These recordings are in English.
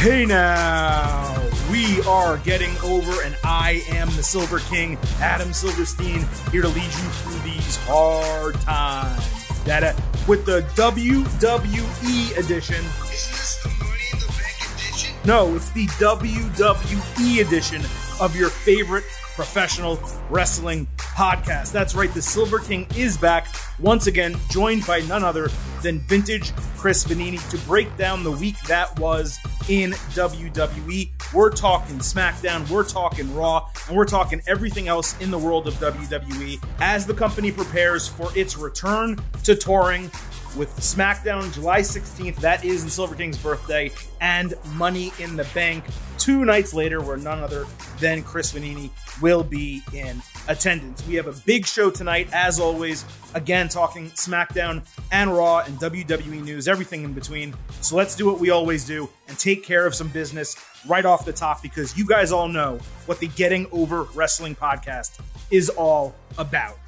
Hey now, we are getting over, and I am the Silver King, Adam Silverstein, here to lead you through these hard times. That uh, with the WWE edition. Isn't this the Money in the Bank edition? No, it's the WWE edition of your favorite professional wrestling podcast. That's right, the Silver King is back once again, joined by none other than vintage Chris Vannini to break down the week that was in WWE. We're talking SmackDown, we're talking Raw, and we're talking everything else in the world of WWE as the company prepares for its return to touring with SmackDown July 16th. That is the Silver King's birthday, and Money in the Bank two nights later, where none other than Chris Vannini will be in attendance. We have a big show tonight, as always. Again, talking SmackDown and Raw and WWE news, everything in between. So let's do what we always do and take care of some business right off the top because you guys all know what the Getting Over Wrestling podcast is all about.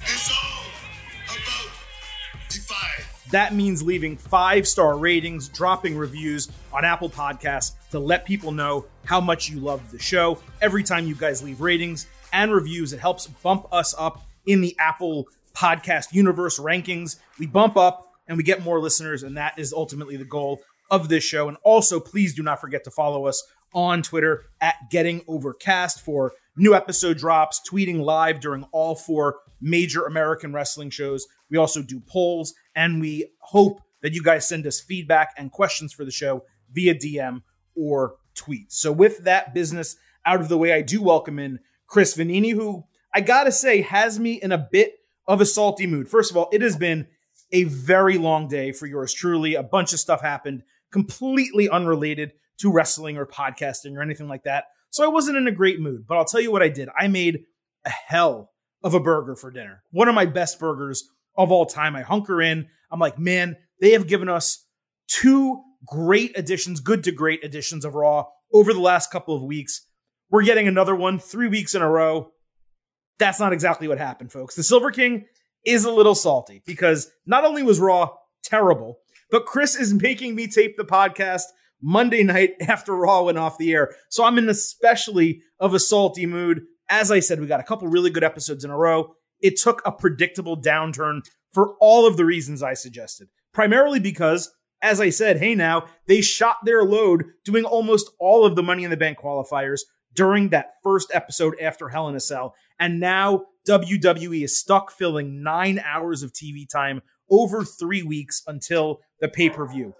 It's all about Defy. That means leaving five star ratings, dropping reviews on Apple Podcasts to let people know how much you love the show. Every time you guys leave ratings and reviews, it helps bump us up in the Apple Podcast universe rankings. We bump up and we get more listeners, and that is ultimately the goal of this show. And also, please do not forget to follow us on Twitter at Getting Overcast for new episode drops, tweeting live during all four major American wrestling shows. We also do polls, and we hope that you guys send us feedback and questions for the show via DM or tweet. So, with that business out of the way, I do welcome in Chris Vannini, who I gotta say has me in a bit of a salty mood. First of all, it has been a very long day for yours truly. A bunch of stuff happened completely unrelated to wrestling or podcasting or anything like that. So I wasn't in a great mood, but I'll tell you what I did. I made a hell of a burger for dinner. One of my best burgers of all time. I hunker in. I'm like, man, they have given us two great additions, good to great additions of Raw over the last couple of weeks. We're getting another one three weeks in a row. That's not exactly what happened, folks. The Silver King is a little salty because not only was Raw terrible, but Chris is making me tape the podcast Monday night after Raw went off the air. So I'm in especially of a salty mood. As I said, we got a couple really good episodes in a row. It took a predictable downturn for all of the reasons I suggested. Primarily because, as I said, hey now, they shot their load doing almost all of the Money in the Bank qualifiers during that first episode after Hell in a Cell. And now WWE is stuck filling nine hours of TV time over three weeks until the pay per view.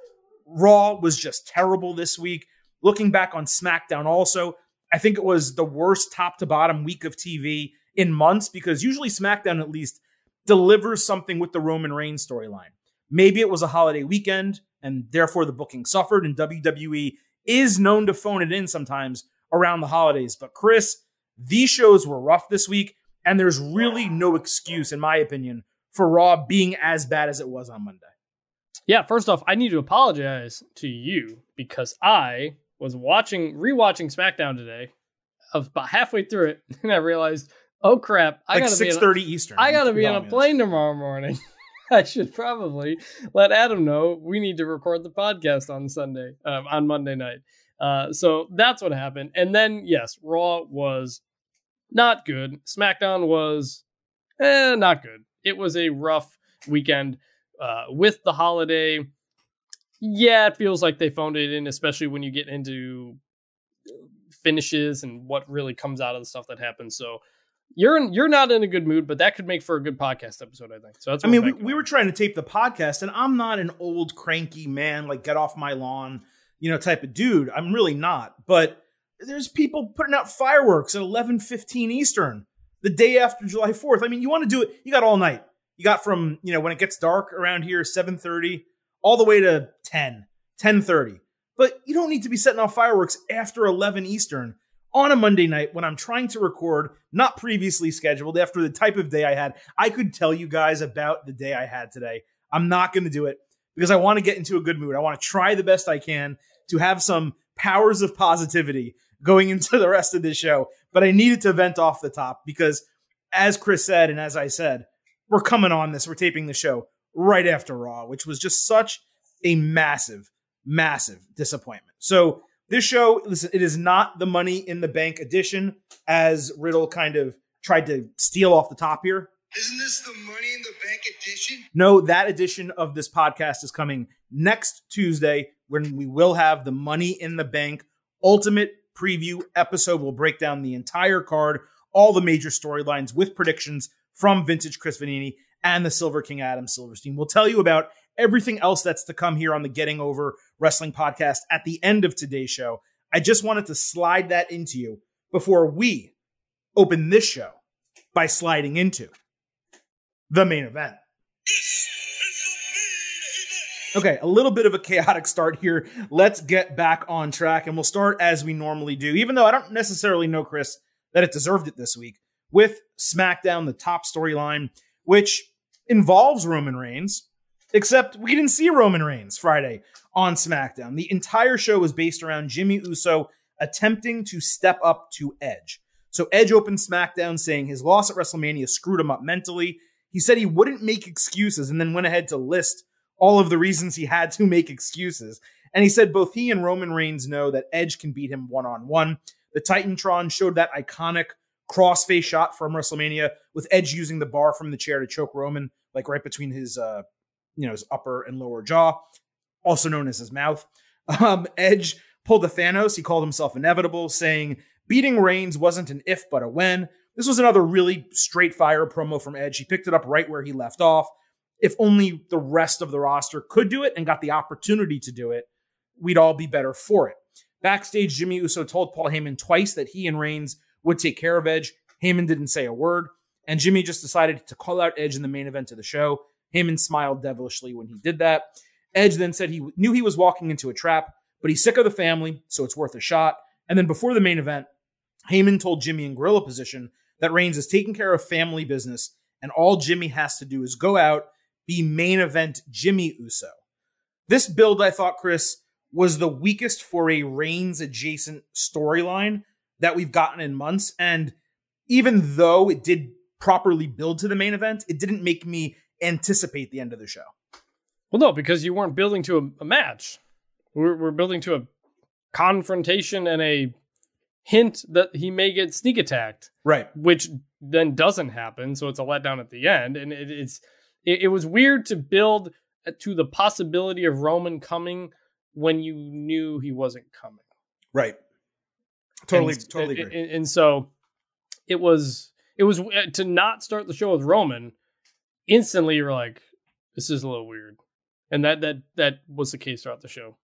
Raw was just terrible this week. Looking back on SmackDown, also, I think it was the worst top to bottom week of TV in months because usually SmackDown at least delivers something with the Roman Reigns storyline. Maybe it was a holiday weekend and therefore the booking suffered, and WWE is known to phone it in sometimes around the holidays. But Chris, these shows were rough this week, and there's really no excuse, in my opinion, for Raw being as bad as it was on Monday. Yeah, first off, I need to apologize to you because I was watching rewatching SmackDown today. About halfway through it, and I realized, oh crap, I Like gotta be six thirty Eastern. I gotta be on a plane tomorrow morning. I should probably let Adam know we need to record the podcast on Sunday, um, on Monday night. Uh, so that's what happened. And then, yes, Raw was not good. SmackDown was eh, not good. It was a rough weekend uh, with the holiday. Yeah, it feels like they phoned it in, especially when you get into finishes and what really comes out of the stuff that happens. So you're in, you're not in a good mood, but that could make for a good podcast episode, I think. So that's. I mean, we, we were trying to tape the podcast, and I'm not an old cranky man, like get off my lawn, you know, type of dude. I'm really not. But there's people putting out fireworks at 11:15 Eastern the day after July 4th. I mean, you want to do it? You got all night. You got from you know when it gets dark around here 7:30 all the way to 10, 10:30. But you don't need to be setting off fireworks after 11 Eastern on a Monday night when I'm trying to record, not previously scheduled, after the type of day I had. I could tell you guys about the day I had today. I'm not going to do it because I want to get into a good mood. I want to try the best I can to have some powers of positivity going into the rest of this show. But I needed to vent off the top because, as Chris said, and as I said, we're coming on this. We're taping the show right after Raw, which was just such a massive, massive disappointment. So this show, listen, it is not the Money in the Bank edition, as Riddle kind of tried to steal off the top here. Isn't this the Money in the Bank edition? No, that edition of this podcast is coming next Tuesday when we will have the Money in the Bank Ultimate Preview episode. We'll break down the entire card, all the major storylines with predictions from Vintage Chris Vannini and the Silver King Adam Silverstein. We'll tell you about everything else that's to come here on the Getting Over Wrestling podcast at the end of today's show. I just wanted to slide that into you before we open this show by sliding into the main event. Okay, a little bit of a chaotic start here. Let's get back on track and we'll start as we normally do, even though I don't necessarily know, Chris, that it deserved it this week, with SmackDown, the top storyline, which involves Roman Reigns, except we didn't see Roman Reigns Friday on SmackDown. The entire show was based around Jimmy Uso attempting to step up to Edge. So Edge opened SmackDown saying his loss at WrestleMania screwed him up mentally. He said he wouldn't make excuses and then went ahead to list all of the reasons he had to make excuses. And he said both he and Roman Reigns know that Edge can beat him one on one. The Titantron showed that iconic crossface shot from WrestleMania with Edge using the bar from the chair to choke Roman, like right between his, uh, you know, his upper and lower jaw, also known as his mouth. Um, Edge pulled the Thanos. He called himself inevitable, saying beating Reigns wasn't an if but a when. This was another really straight fire promo from Edge. He picked it up right where he left off. If only the rest of the roster could do it and got the opportunity to do it, we'd all be better for it. Backstage, Jimmy Uso told Paul Heyman twice that he and Reigns would take care of Edge. Heyman didn't say a word, and Jimmy just decided to call out Edge in the main event of the show. Heyman smiled devilishly when he did that. Edge then said he knew he was walking into a trap, but he's sick of the family, so it's worth a shot. And then before the main event, Heyman told Jimmy in gorilla position that Reigns is taking care of family business, and all Jimmy has to do is go out, be main event Jimmy Uso. This build, I thought, Chris, was the weakest for a Reigns adjacent storyline that we've gotten in months. And even though it did properly build to the main event, it didn't make me anticipate the end of the show. Well, no, because you weren't building to a, a match. We're, we're building to a confrontation and a hint that he may get sneak attacked, Right. which then doesn't happen. So it's a letdown at the end, and it, it's it, it was weird to build to the possibility of Roman coming when you knew he wasn't coming. Right. Totally, and, totally and, agree. and- and so it was it was to not start the show with Roman. Instantly, you're like, this is a little weird, and that that that was the case throughout the show.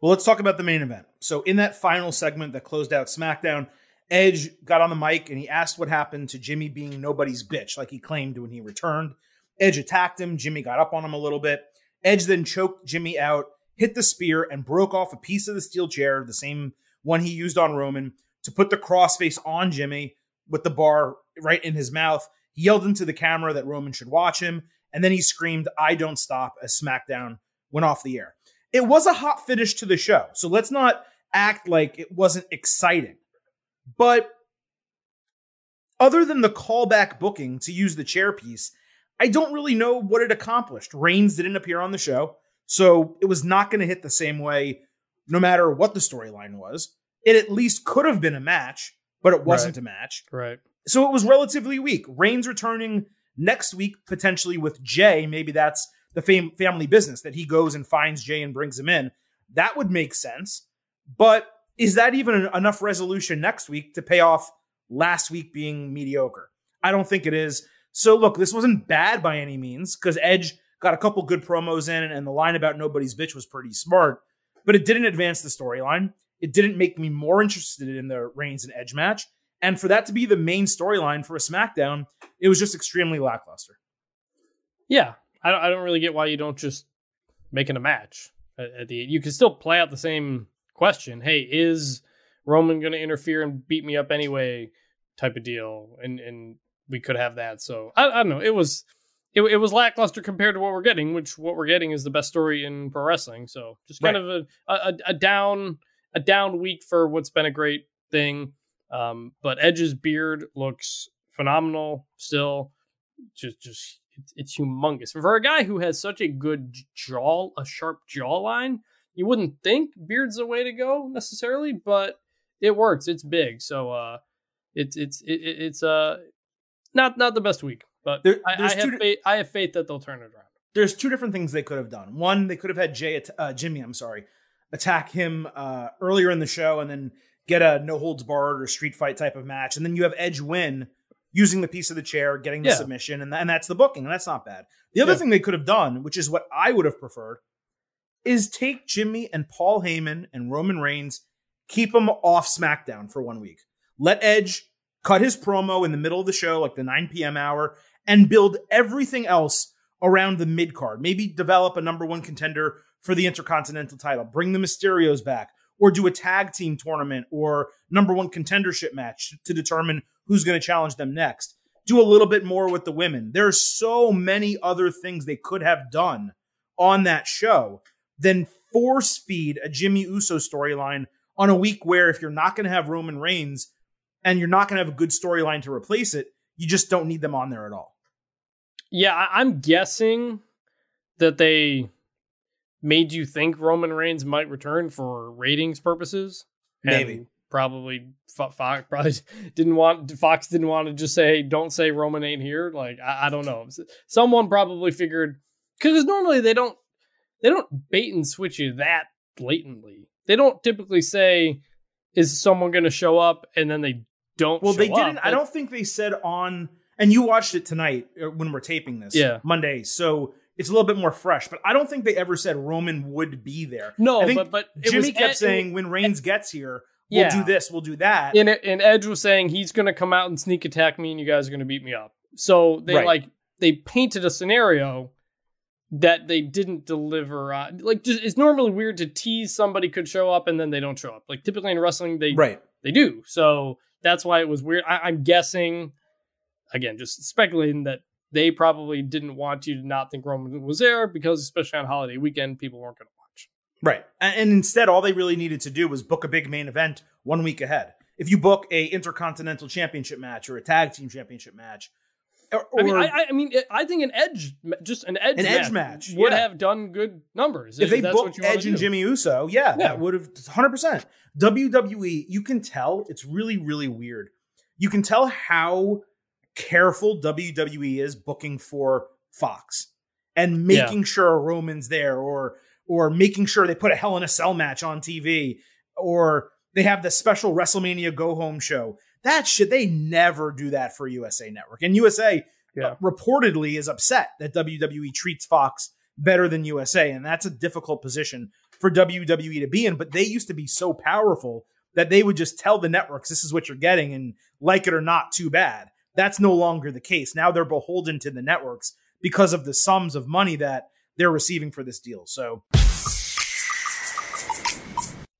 Well, let's talk about the main event. So, in that final segment that closed out SmackDown, Edge got on the mic and he asked what happened to Jimmy being nobody's bitch, like he claimed when he returned. Edge attacked him. Jimmy got up on him a little bit. Edge then choked Jimmy out, hit the spear, and broke off a piece of the steel chair, the same one he used on Roman, to put the crossface on Jimmy with the bar right in his mouth. He yelled into the camera that Roman should watch him, and then he screamed, I don't stop, as SmackDown went off the air. It was a hot finish to the show, so let's not act like it wasn't exciting. But other than the callback booking to use the chair piece, I don't really know what it accomplished. Reigns didn't appear on the show, so it was not going to hit the same way no matter what the storyline was. It at least could have been a match, but it wasn't a match. Right. So it was relatively weak. Reigns returning next week, potentially with Jey. Maybe that's the fam- family business that he goes and finds Jey and brings him in. That would make sense. But is that even enough resolution next week to pay off last week being mediocre? I don't think it is. So look, this wasn't bad by any means because Edge got a couple good promos in and the line about nobody's bitch was pretty smart, but it didn't advance the storyline. It didn't make me more interested in the Reigns and Edge match. And for that to be the main storyline for a SmackDown, it was just extremely lackluster. Yeah, I don't, I don't really get why you don't just make it a match at, at the. You can still play out the same question. Hey, is Roman going to interfere and beat me up anyway? Type of deal, and and we could have that. So I, I don't know. It was it, it was lackluster compared to what we're getting, which what we're getting is the best story in pro wrestling. So just kind Right. of a, a a down a down week for what's been a great thing. Um, but Edge's beard looks phenomenal still. Just just it's, it's humongous for a guy who has such a good jaw, a sharp jawline. you wouldn't think Beard's the way to go necessarily, but it works. It's big, so uh, it's it's it, it's uh not not the best week, but there, I, I, have faith. I have faith that they'll turn it around. There's two different things they could have done. One, they could have had Jey, uh, Jimmy. I'm sorry, attack him uh, earlier in the show, and then get a no holds barred or street fight type of match, and then you have Edge win using the piece of the chair, getting the yeah. submission, and, and that's the booking, and that's not bad. The other yeah. thing they could have done, which is what I would have preferred, is take Jimmy and Paul Heyman and Roman Reigns, keep them off SmackDown for one week. Let Edge cut his promo in the middle of the show, like the 9 p.m. hour, and build everything else around the mid card. Maybe develop a number one contender for the Intercontinental title. Bring the Mysterios back, or do a tag team tournament or number one contendership match to determine who's going to challenge them next. Do a little bit more with the women. There are so many other things they could have done on that show than force feed a Jimmy Uso storyline on a week where if you're not going to have Roman Reigns and you're not going to have a good storyline to replace it, you just don't need them on there at all. Yeah, I'm guessing that they made you think Roman Reigns might return for ratings purposes. Maybe. Probably Fox probably didn't want Fox didn't want to just say don't say Roman ain't here. Like I, I don't know. Someone probably figured because normally they don't they don't bait and switch you that blatantly. They don't typically say is someone going to show up and then they don't. Well, they didn't. Up. I don't think they said on. And you watched it tonight uh, when we're taping this. Yeah, Monday. So it's a little bit more fresh. But I don't think they ever said Roman would be there. No, but but Jimmy kept Ed, saying when Reigns Ed, gets here, we'll yeah. do this, we'll do that. And and Edge was saying he's going to come out and sneak attack me, and you guys are going to beat me up. So they right. like they painted a scenario that they didn't deliver on. Like, just, it's normally weird to tease somebody could show up and then they don't show up. Like, typically in wrestling, they right they do. So that's why it was weird. I, I'm guessing, again, just speculating that they probably didn't want you to not think Roman was there because, especially on holiday weekend, people weren't going to watch. Right, and, instead, all they really needed to do was book a big main event one week ahead. If you book a intercontinental championship match or a tag team championship match, or, I mean, I, I, mean, I think an edge, just an edge, an match edge match would yeah. have done good numbers if, if they booked Edge and Jimmy Uso. Yeah, yeah. that would have 100. percent WWE, you can tell it's really, really weird. You can tell how careful WWE is booking for Fox and making yeah. sure Roman's there, or or making sure they put a Hell in a Cell match on TV, or they have the special WrestleMania Go Home show. That shit, they never do that for USA Network. And USA yeah. uh, reportedly is upset that WWE treats Fox better than USA. And that's a difficult position for WWE to be in. But they used to be so powerful that they would just tell the networks, this is what you're getting. And like it or not, too bad. That's no longer the case. Now they're beholden to the networks because of the sums of money that they're receiving for this deal. So.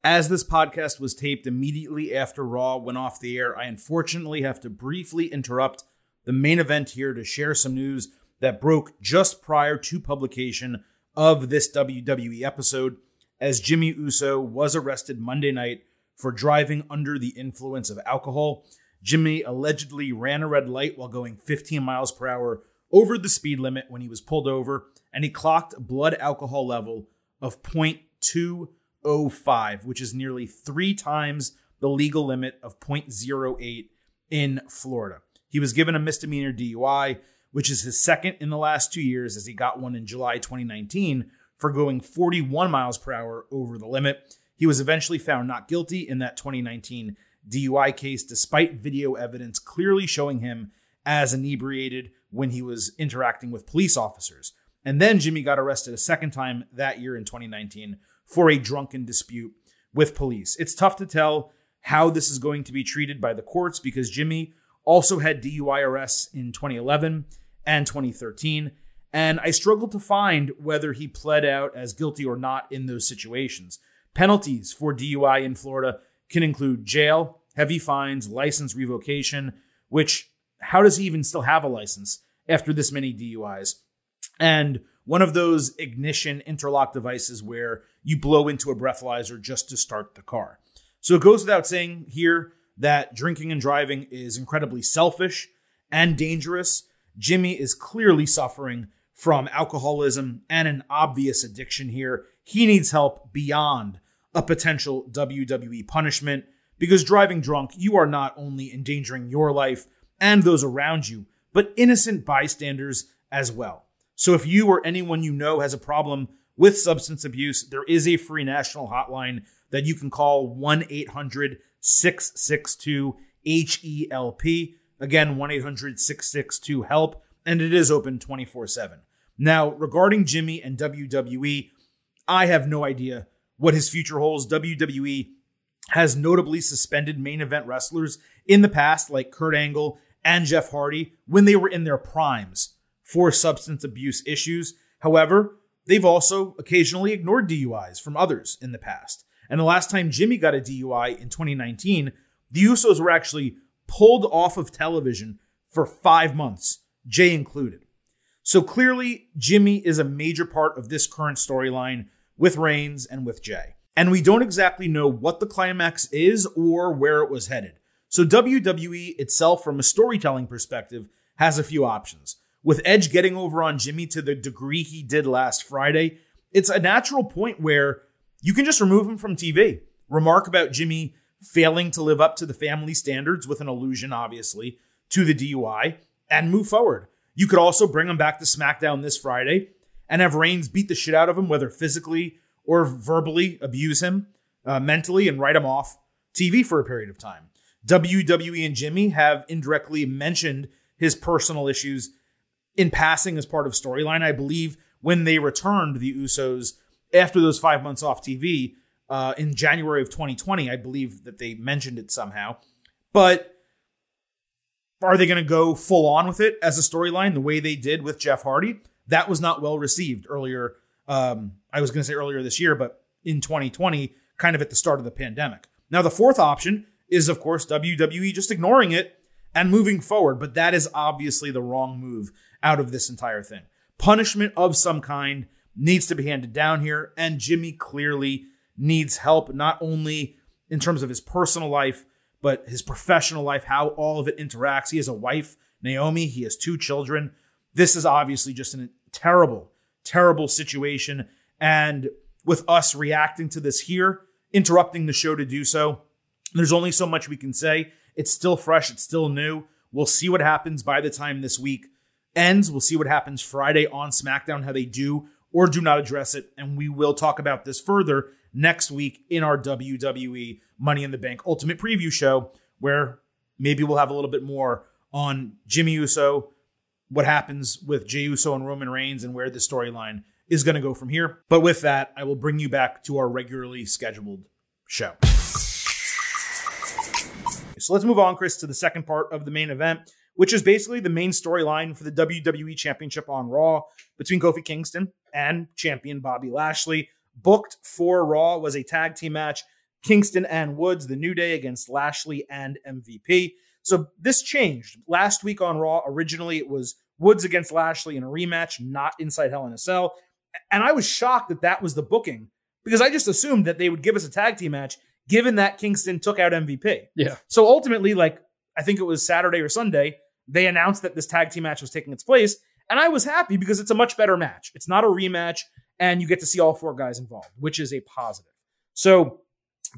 As this podcast was taped immediately after Raw went off the air, I unfortunately have to briefly interrupt the main event here to share some news that broke just prior to publication of this WWE episode, as Jimmy Uso was arrested Monday night for driving under the influence of alcohol. Jimmy allegedly ran a red light while going 15 miles per hour over the speed limit when he was pulled over, and he clocked a blood alcohol level of 0.205, which is nearly three times the legal limit of 0.08 in Florida. He was given a misdemeanor DUI, which is his second in the last two years, as he got one in July 2019 for going 41 miles per hour over the limit. He was eventually found not guilty in that 2019 DUI case, despite video evidence clearly showing him as inebriated when he was interacting with police officers. And then Jimmy got arrested a second time that year in 2019 for a drunken dispute with police. It's tough to tell how this is going to be treated by the courts because Jimmy also had DUI arrests in 2011 and 2013. And I struggle to find whether he pled out as guilty or not in those situations. Penalties for DUI in Florida can include jail, heavy fines, license revocation, which, how does he even still have a license after this many DUIs? And one of those ignition interlock devices where you blow into a breathalyzer just to start the car. So it goes without saying here that drinking and driving is incredibly selfish and dangerous. Jimmy is clearly suffering from alcoholism and an obvious addiction here. he needs help beyond a potential WWE punishment because driving drunk, you are not only endangering your life and those around you, but innocent bystanders as well. So if you or anyone you know has a problem with substance abuse, there is a free national hotline that you can call 1 800 662 HELP. Again, 1 800 662 HELP, and it is open 24 7. Now, regarding Jimmy and WWE, I have no idea what his future holds. WWE has notably suspended main event wrestlers in the past, like Kurt Angle and Jeff Hardy, when they were in their primes for substance abuse issues. However, they've also occasionally ignored DUIs from others in the past. And the last time Jimmy got a DUI in 2019, the Usos were actually pulled off of television for five months, Jey included. So clearly, Jimmy is a major part of this current storyline with Reigns and with Jey. And we don't exactly know what the climax is or where it was headed. So WWE itself, from a storytelling perspective, has a few options. With Edge getting over on Jimmy to the degree he did last Friday, it's a natural point where you can just remove him from TV. Remark about Jimmy failing to live up to the family standards with an allusion, obviously, to the DUI and move forward. You could also bring him back to SmackDown this Friday and have Reigns beat the shit out of him, whether physically or verbally abuse him uh, mentally and write him off TV for a period of time. WWE and Jimmy have indirectly mentioned his personal issues in passing as part of storyline. I believe when they returned the Usos after those five months off TV uh, in January of 2020, I believe that they mentioned it somehow. But are they going to go full on with it as a storyline the way they did with Jeff Hardy? That was not well received earlier. Um, I was going to say earlier this year, but in 2020, kind of at the start of the pandemic. Now, the fourth option is, of course, WWE just ignoring it and moving forward, but that is obviously the wrong move out of this entire thing. Punishment of some kind needs to be handed down here, and Jimmy clearly needs help, not only in terms of his personal life, but his professional life, how all of it interacts. He has a wife, Naomi, he has two children. This is obviously just a terrible, terrible situation. And with us reacting to this here, interrupting the show to do so, there's only so much we can say. It's still fresh, it's still new. We'll see what happens by the time this week ends. We'll see what happens Friday on SmackDown, how they do or do not address it. And we will talk about this further next week in our WWE Money in the Bank Ultimate Preview show, where maybe we'll have a little bit more on Jimmy Uso, what happens with Jey Uso and Roman Reigns, and where the storyline is going to go from here. But with that, I will bring you back to our regularly scheduled show. So let's move on, Chris, to the second part of the main event which is basically the main storyline for the WWE Championship on Raw between Kofi Kingston and champion Bobby Lashley. Booked for Raw was a tag team match Kingston and Woods, the New Day against Lashley and MVP. So this changed. Last week on Raw, originally it was Woods against Lashley in a rematch, not inside Hell in a Cell. And I was shocked that that was the booking because I just assumed that they would give us a tag team match given that Kingston took out MVP. Yeah. So ultimately, like, I think it was Saturday or Sunday, they announced that this tag team match was taking its place. And I was happy because it's a much better match. It's not a rematch, and you get to see all four guys involved, which is a positive. So,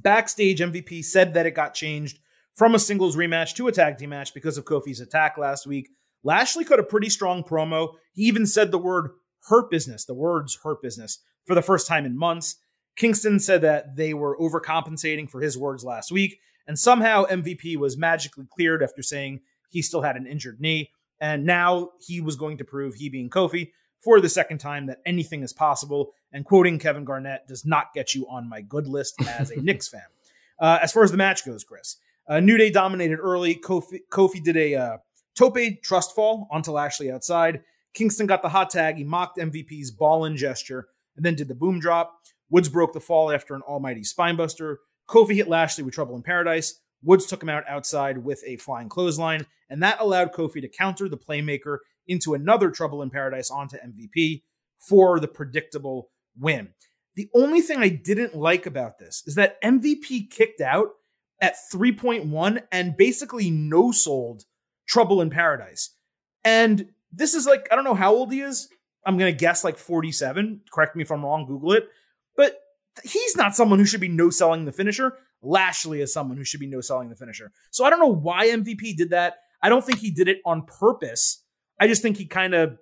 backstage, MVP said that it got changed from a singles rematch to a tag team match because of Kofi's attack last week. Lashley cut a pretty strong promo. He even said the word hurt business, the words hurt business, for the first time in months. Kingston said that they were overcompensating for his words last week, and somehow MVP was magically cleared after saying he still had an injured knee. And now he was going to prove, he being Kofi, for the second time that anything is possible. And quoting Kevin Garnett does not get you on my good list as a Knicks fan. Uh, as far as the match goes, Chris, uh, New Day dominated early. Kofi, Kofi did a uh, tope trust fall onto Lashley outside. Kingston got the hot tag. He mocked MVP's ball in gesture and then did the boom drop. Woods broke the fall after an almighty spinebuster. Kofi hit Lashley with trouble in paradise. Woods took him out outside with a flying clothesline, and that allowed Kofi to counter the playmaker into another Trouble in Paradise onto MVP for the predictable win. The only thing I didn't like about this is that MVP kicked out at 3.1 and basically no sold Trouble in Paradise. And this is like, I don't know how old he is. I'm going to guess like 47. Correct me if I'm wrong. Google it. but he's not someone who should be no selling the finisher. Lashley is someone who should be no selling the finisher. So I don't know why MVP did that. I don't think he did it on purpose. I just think he kind of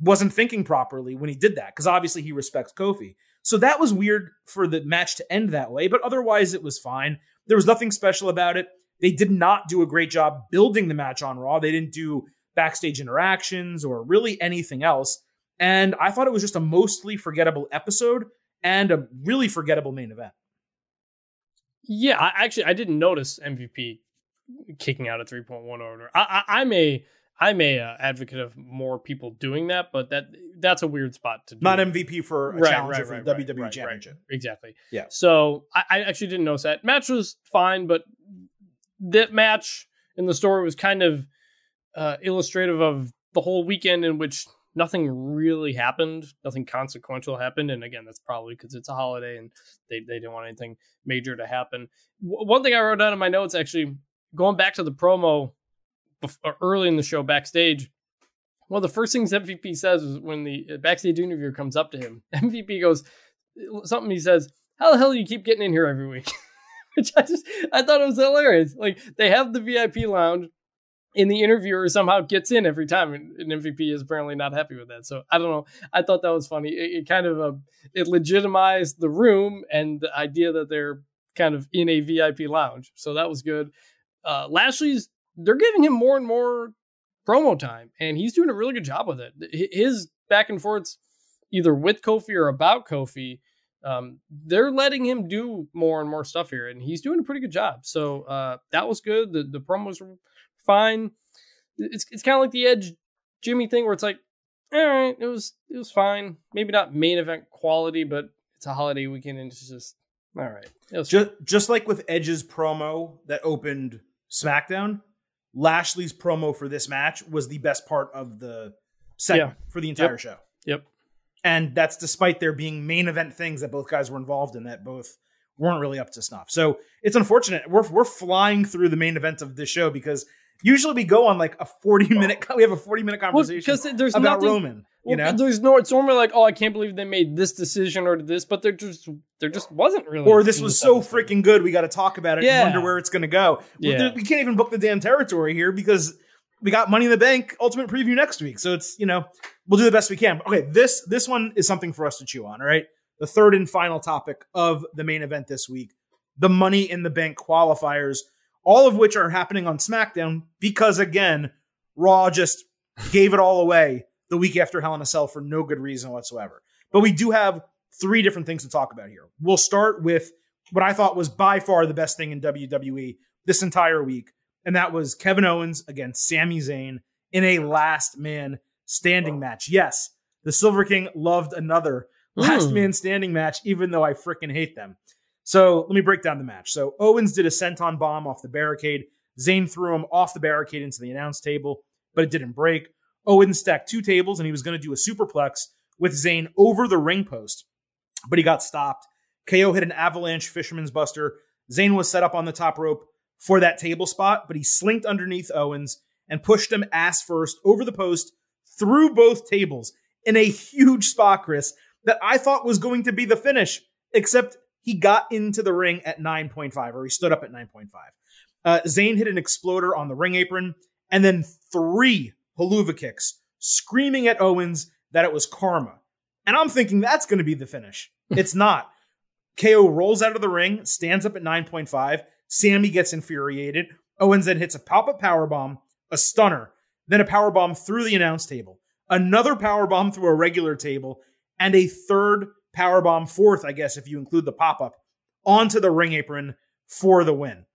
wasn't thinking properly when he did that because obviously he respects Kofi. So that was weird for the match to end that way, but otherwise it was fine. There was nothing special about it. They did not do a great job building the match on Raw. They didn't do backstage interactions or really anything else. And I thought it was just a mostly forgettable episode and a really forgettable main event. Yeah, I, actually, I didn't notice MVP kicking out a 3.1 order. I, I, I'm a I'm a uh, advocate of more people doing that, but that that's a weird spot to do. Not MVP for a Right, challenger right, for right, the WWE Championship. exactly. Yeah. So I, I actually didn't notice that. Match was fine, but that match in the story was kind of uh, illustrative of the whole weekend in which nothing really happened, nothing consequential happened, and again, that's probably because it's a holiday and they they didn't want anything major to happen. W- one thing I wrote down in my notes actually going back to the promo bef- uh, early in the show backstage. Of the first things MVP says is when the uh, backstage interviewer comes up to him. MVP goes something. He says, "How the hell do you keep getting in here every week?" Which I just I thought it was hilarious. Like they have the VIP lounge, and the interviewer somehow gets in every time, and, and MVP is apparently not happy with that. So I don't know. I thought that was funny. It, it kind of uh, it legitimized the room and the idea that they're kind of in a VIP lounge. So that was good. Uh, Lashley's they're giving him more and more promo time, and he's doing a really good job with it. His back and forths, either with Kofi or about Kofi, um, they're letting him do more and more stuff here, and he's doing a pretty good job. So uh, that was good. The the promos were fine. It's it's kind of like the Edge Jimmy thing where it's like, all right, it was it was fine. Maybe not main event quality, but it's a holiday weekend, and it's just all right. Just, just like with Edge's promo that opened SmackDown, Lashley's promo for this match was the best part of the segment for the entire Yep. show. Yep. And that's despite there being main event things that both guys were involved in that both weren't really up to snuff. So it's unfortunate. We're we're flying through the main event of this show because usually we go on like a 40 minute we have a 40 minute conversation because there's about nothing. Roman. You well, know? there's no. It's normally like, oh, I can't believe they made this decision or this, but there just there just wasn't really. Or this was so episode. freaking good, we got to talk about it Yeah. and wonder where it's going to go. Yeah. We can't even book the damn territory here because we got Money in the Bank Ultimate Preview next week. So it's you know we'll do the best we can. Okay, this this one is something for us to chew on. All right, the third and final topic of the main event this week: the Money in the Bank qualifiers, all of which are happening on SmackDown because again, Raw just gave it all away the week after Hell in a Cell for no good reason whatsoever. But we do have three different things to talk about here. We'll start with what I thought was by far the best thing in WWE this entire week, and that was Kevin Owens against Sami Zayn in a last man standing match. Yes, the Silver King loved another last Mm. man standing match, even though I freaking hate them. So let me break down the match. So Owens did a senton bomb off the barricade. Zayn threw him off the barricade into the announce table, but it didn't break. Owens stacked two tables and he was going to do a superplex with Zayn over the ring post, but he got stopped. KO hit an avalanche fisherman's buster. Zayn was set up on the top rope for that table spot, but he slinked underneath Owens and pushed him ass first over the post through both tables in a huge spot, Chris, that I thought was going to be the finish, except he got into the ring at 9.5, or he stood up at 9.5. Uh, Zayn hit an exploder on the ring apron, and then three Helluva kicks, screaming at Owens that it was karma. And I'm thinking that's going to be the finish. It's not. KO rolls out of the ring, stands up at 9.5. Sami gets infuriated. Owens then hits a pop up power bomb, a stunner, then a power bomb through the announce table, another power bomb through a regular table, and a third power bomb, fourth, I guess, if you include the pop up, onto the ring apron for the win.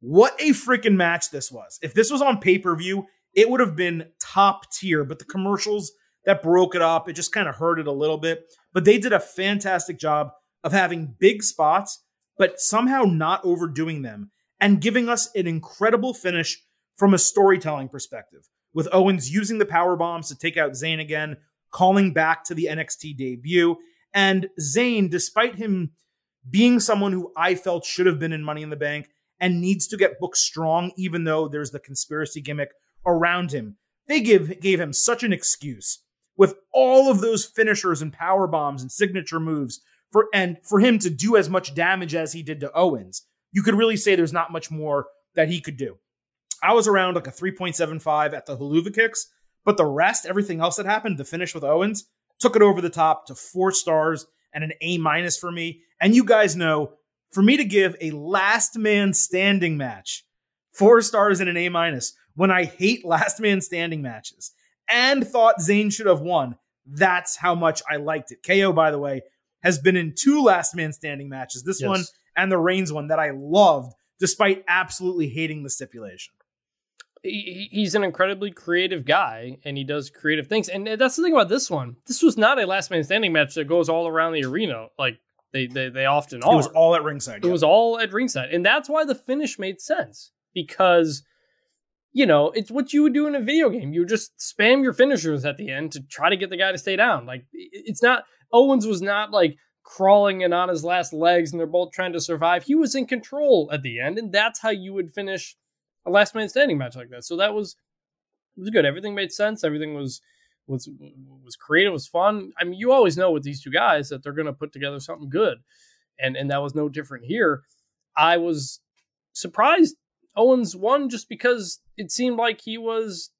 What a freaking match this was. If this was on pay per view, it would have been top tier, but the commercials that broke it up, it just kind of hurt it a little bit. But they did a fantastic job of having big spots, but somehow not overdoing them and giving us an incredible finish from a storytelling perspective. With Owens using the power bombs to take out Zayn again, calling back to the NXT debut, and Zayn, despite him being someone who I felt should have been in Money in the Bank and needs to get booked strong, even though there's the conspiracy gimmick around him, they give gave him such an excuse with all of those finishers and power bombs and signature moves for and for him to do as much damage as he did to Owens, you could really say there's not much more that he could do. I was around like a 3.75 at the Helluva kicks, but the rest, everything else that happened, the finish with Owens, took it over the top to four stars and an A minus for me. And you guys know, for me to give a last man standing match four stars and an A minus when I hate last man standing matches and thought Zayn should have won, that's how much I liked it. KO, by the way, has been in two last man standing matches, this yes. one and the Reigns one that I loved, despite absolutely hating the stipulation. He's an incredibly creative guy, and he does creative things. And that's the thing about this one. This was not a last man standing match that goes all around the arena like they they, they often are. It was all at ringside. It yeah. was all at ringside, and that's why the finish made sense because you know, it's what you would do in a video game. You would just spam your finishers at the end to try to get the guy to stay down. Like it's not Owens was not like crawling and on his last legs and they're both trying to survive. He was in control at the end, and that's how you would finish a last man standing match like that. So that was it was good. Everything made sense. Everything was was was creative, was fun. I mean, you always know with these two guys that they're going to put together something good, and and that was no different here. I was surprised Owens won just because it seemed like he was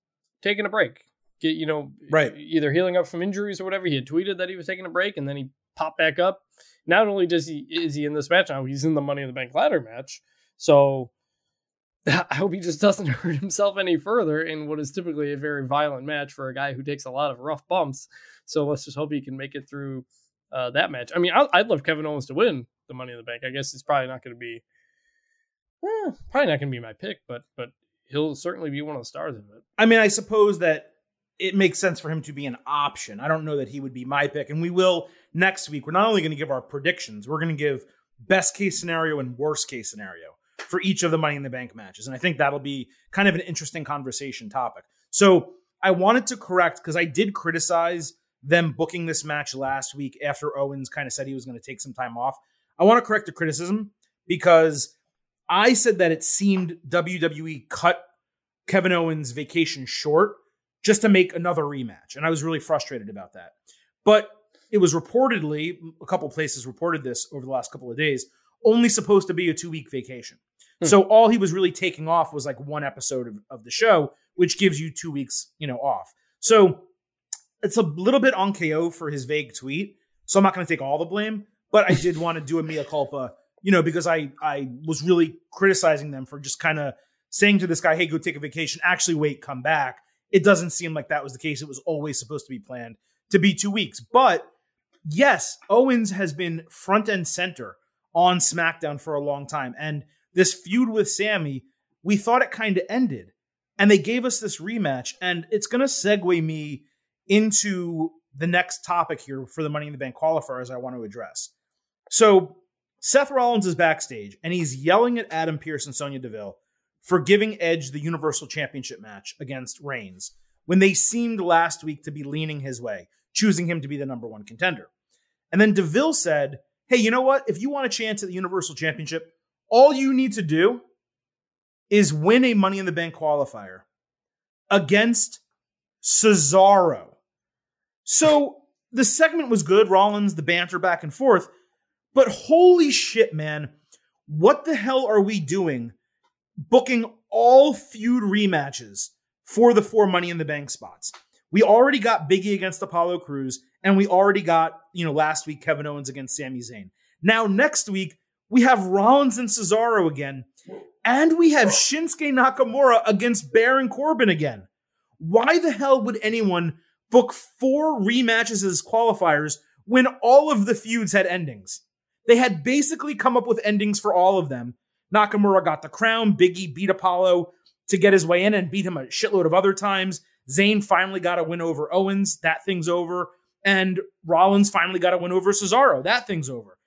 taking a break. Get, you know, right. either healing up from injuries or whatever. He had tweeted that he was taking a break and then he popped back up. Not only does he is he in this match now, he's in the Money in the Bank ladder match. So I hope he just doesn't hurt himself any further in what is typically a very violent match for a guy who takes a lot of rough bumps. So let's just hope he can make it through uh, that match. I mean, I, would love Kevin Owens to win the Money in the Bank. I guess it's probably not going to be eh, probably not going to be my pick, but but he'll certainly be one of the stars of it. I mean, I suppose that it makes sense for him to be an option. I don't know that he would be my pick, and we will next week. We're not only going to give our predictions, we're going to give best case scenario and worst case scenario for each of the Money in the Bank matches, and I think that'll be kind of an interesting conversation topic. So I wanted to correct because I did criticize them booking this match last week after Owens kind of said he was going to take some time off. I want to correct the criticism because I said that it seemed WWE cut Kevin Owens' vacation short just to make another rematch. And I was really frustrated about that. But it was reportedly, a couple places reported this over the last couple of days, only supposed to be a two week vacation. Hmm. So all he was really taking off was like one episode of, of the show, which gives you two weeks, you know, off. So it's a little bit on KO for his vague tweet. So I'm not going to take all the blame, but I did want to do a mea culpa you know, because I I was really criticizing them for just kind of saying to this guy, "Hey, go take a vacation." Actually, wait, come back. It doesn't seem like that was the case. It was always supposed to be planned to be two weeks. But yes, Owens has been front and center on SmackDown for a long time, and this feud with Sami, we thought it kind of ended, and they gave us this rematch, and it's going to segue me into the next topic here for the Money in the Bank qualifiers I want to address. So Seth Rollins is backstage and he's yelling at Adam Pearce and Sonya Deville for giving Edge the Universal Championship match against Reigns when they seemed last week to be leaning his way, choosing him to be the number one contender. And then Deville said, Hey, you know what? If you want a chance at the Universal Championship, all you need to do is win a Money in the Bank qualifier against Cesaro. So the segment was good, Rollins, the banter back and forth. But holy shit, man. What the hell are we doing booking all feud rematches for the four Money in the Bank spots? We already got Biggie against Apollo Crews, and we already got, you know, last week Kevin Owens against Sami Zayn. Now, next week, we have Rollins and Cesaro again, and we have Shinsuke Nakamura against Baron Corbin again. Why the hell would anyone book four rematches as qualifiers when all of the feuds had endings? They had basically come up with endings for all of them. Nakamura got the crown. Biggie beat Apollo to get his way in and beat him a shitload of other times. Zayn finally got a win over Owens. That thing's over. And Rollins finally got a win over Cesaro. That thing's over.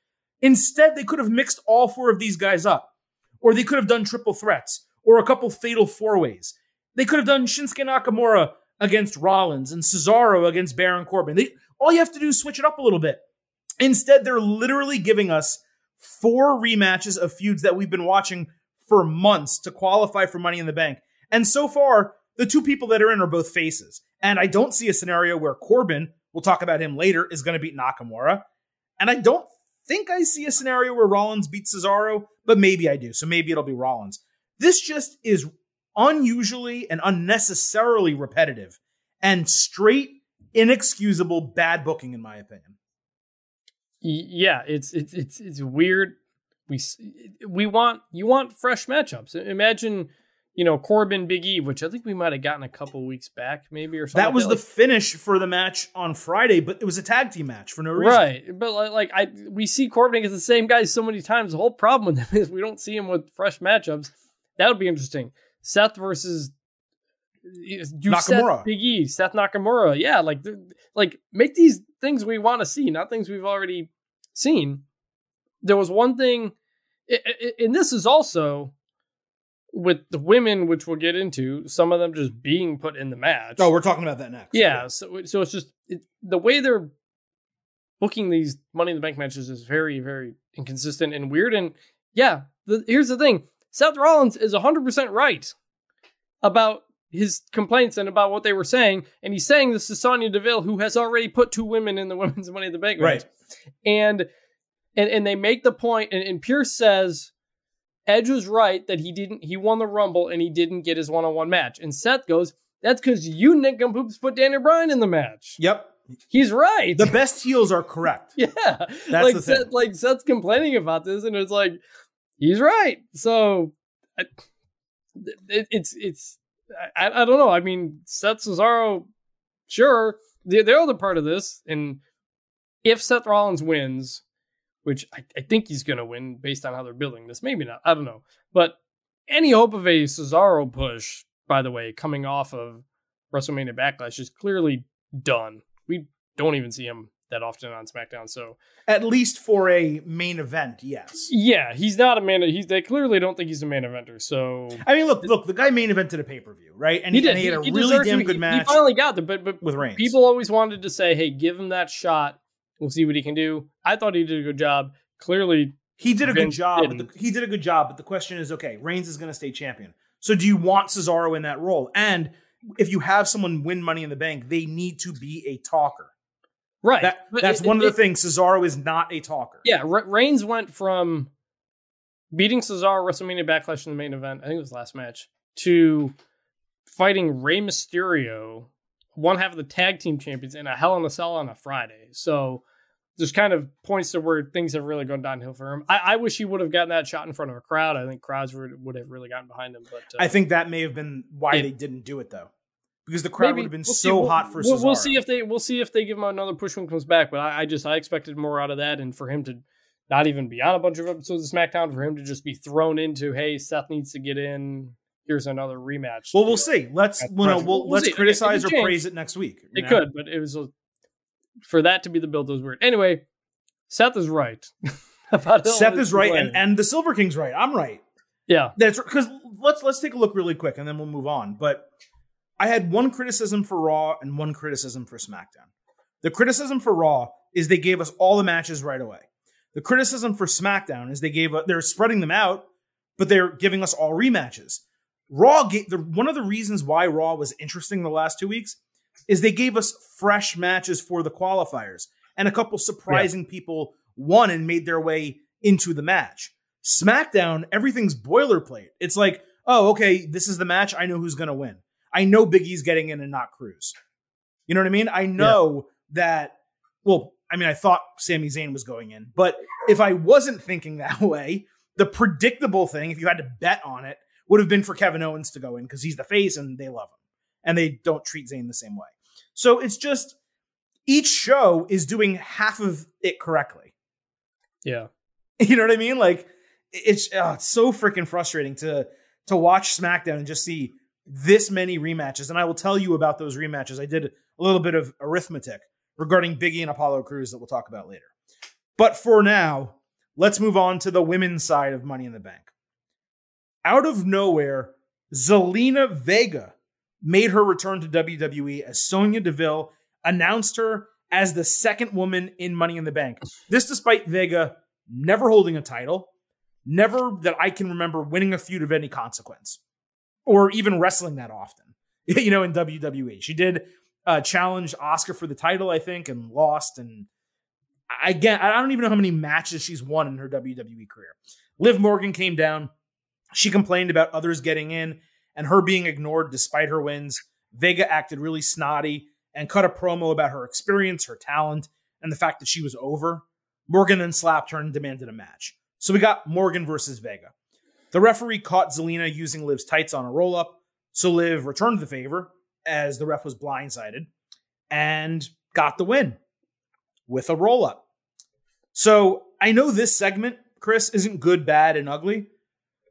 Instead, they could have mixed all four of these guys up. Or they could have done triple threats or a couple fatal four ways. They could have done Shinsuke Nakamura against Rollins and Cesaro against Baron Corbin. They, all you have to do is switch it up a little bit. Instead, they're literally giving us four rematches of feuds that we've been watching for months to qualify for Money in the Bank. And so far, the two people that are in are both faces. And I don't see a scenario where Corbin, we'll talk about him later, is going to beat Nakamura. And I don't think I see a scenario where Rollins beats Cesaro, but maybe I do. So maybe it'll be Rollins. This just is unusually and unnecessarily repetitive and straight, inexcusable bad booking, in my opinion. Yeah, it's it's it's it's weird. We we want you want fresh matchups. Imagine you know, Corbin Big E, which I think we might have gotten a couple weeks back, maybe or something. That was like the finish for the match on Friday, but it was a tag team match for no reason. Right, but like, like I, we see Corbin against the same guy so many times. The whole problem with him is we don't see him with fresh matchups. That would be interesting. Seth versus do Nakamura, Seth, Big E, Seth Nakamura. Yeah, like like make these things we want to see, not things we've already seen. There was one thing, and this is also with the women, which we'll get into, some of them just being put in the match. Oh, we're talking about that next. Yeah, so so it's just it, the way they're booking these Money in the Bank matches is very very inconsistent and weird. And yeah, the, here's the thing: Seth Rollins is 100 percent right about his complaints and about what they were saying, and he's saying this to Sonya Deville, who has already put two women in the Women's Money in the Bank match, right? And and and they make the point, and, and Pearce says Edge was right that he didn't he won the Rumble and he didn't get his one on one match. And Seth goes, That's because you nick nincompoops put Daniel Bryan in the match. Yep. He's right. The best heels are correct. yeah. That's like the Seth, thing. like Seth's complaining about this, and it's like, he's right. So I, it, it's it's I, I don't know. I mean, Seth Cesaro, sure, they're, they're part of this, and if Seth Rollins wins, which I, I think he's going to win based on how they're building this. Maybe not. I don't know. But any hope of a Cesaro push, by the way, coming off of WrestleMania Backlash is clearly done. We don't even see him that often on SmackDown. So at least for a main event, yes. Yeah, he's not a man. He's they clearly don't think he's a main eventer. So I mean, look, look, the guy main evented a pay per view, right? And he, he, did. and he had a he really damn to. good match. He finally got there, but but with Reigns. People always wanted to say, "Hey, give him that shot. We'll see what he can do." I thought he did a good job. Clearly, he did a Vince good job. But the, he did a good job, but the question is, okay, Reigns is going to stay champion. So do you want Cesaro in that role? And if you have someone win Money in the Bank, they need to be a talker. right. That, that's it- one of it- the things. Cesaro is not a talker. Yeah, Re- Reigns went from beating Cesaro WrestleMania Backlash in the main event, I think it was last match, to fighting Rey Mysterio, one half of the tag team champions, in a Hell in a Cell on a Friday. So there's kind of points to where things have really gone downhill for him. I, I wish he would have gotten that shot in front of a crowd. I think crowds would, would have really gotten behind him. But uh, I think that may have been why Yeah. they didn't do it though, because the crowd maybe- would have been we'll so We'll- hot for we'll, we'll see if they we'll see if they give him another push when he comes back. But I, I just I expected more out of that, and for him to not even be on a bunch of episodes of SmackDown, for him to just be thrown into, hey, Seth needs to get in. Here's another rematch. Well, we'll see. Let's well, no, we'll, let's see. It- it criticize or praise it next week. It know? could, but it was a, for that to be the build was weird. Anyway, Seth is right. about Seth is right, and and the Silver King's right. I'm right. yeah, That's because let's let's take a look really quick, and then we'll move on. But I had one criticism for Raw and one criticism for SmackDown. The criticism for Raw is they gave us all the matches right away. The criticism for SmackDown is they gave they're spreading them out, but they're giving us all rematches. Raw gave the one of the reasons why Raw was interesting the last two weeks is they gave us fresh matches for the qualifiers, and a couple surprising people won and made their way into the match. SmackDown, everything's boilerplate. It's like, oh, okay, this is the match. I know who's going to win. I know Big E's getting in and not Crews. You know what I mean? I know that. Well, I mean, I thought Sami Zayn was going in, but if I wasn't thinking that way, the predictable thing, if you had to bet on it, would have been for Kevin Owens to go in because he's the face and they love him and they don't treat Zayn the same way. So it's just each show is doing half of it correctly. yeah. You know what I mean? Like it's, oh, it's so freaking frustrating to to watch SmackDown and just see this many rematches. And I will tell you about those rematches. I did a little bit of arithmetic regarding Biggie and Apollo Crews that we'll talk about later. But for now, let's move on to the women's side of Money in the Bank. Out of nowhere, Zelina Vega made her return to WWE as Sonya Deville announced her as the second woman in Money in the Bank. This despite Vega never holding a title, never that I can remember winning a feud of any consequence, or even wrestling that often. You know, in WWE, she did uh, challenge Asuka for the title, I think, and lost. And again, I don't even know how many matches she's won in her WWE career. Liv Morgan came down. She complained about others getting in and her being ignored despite her wins. Vega acted really snotty and cut a promo about her experience, her talent, and the fact that she was over. Morgan then slapped her and demanded a match. So we got Morgan versus Vega. The referee caught Zelina using Liv's tights on a roll up, so Liv returned the favor as the ref was blindsided and got the win with a roll up. So I know this segment, Chris, isn't good, bad, and ugly,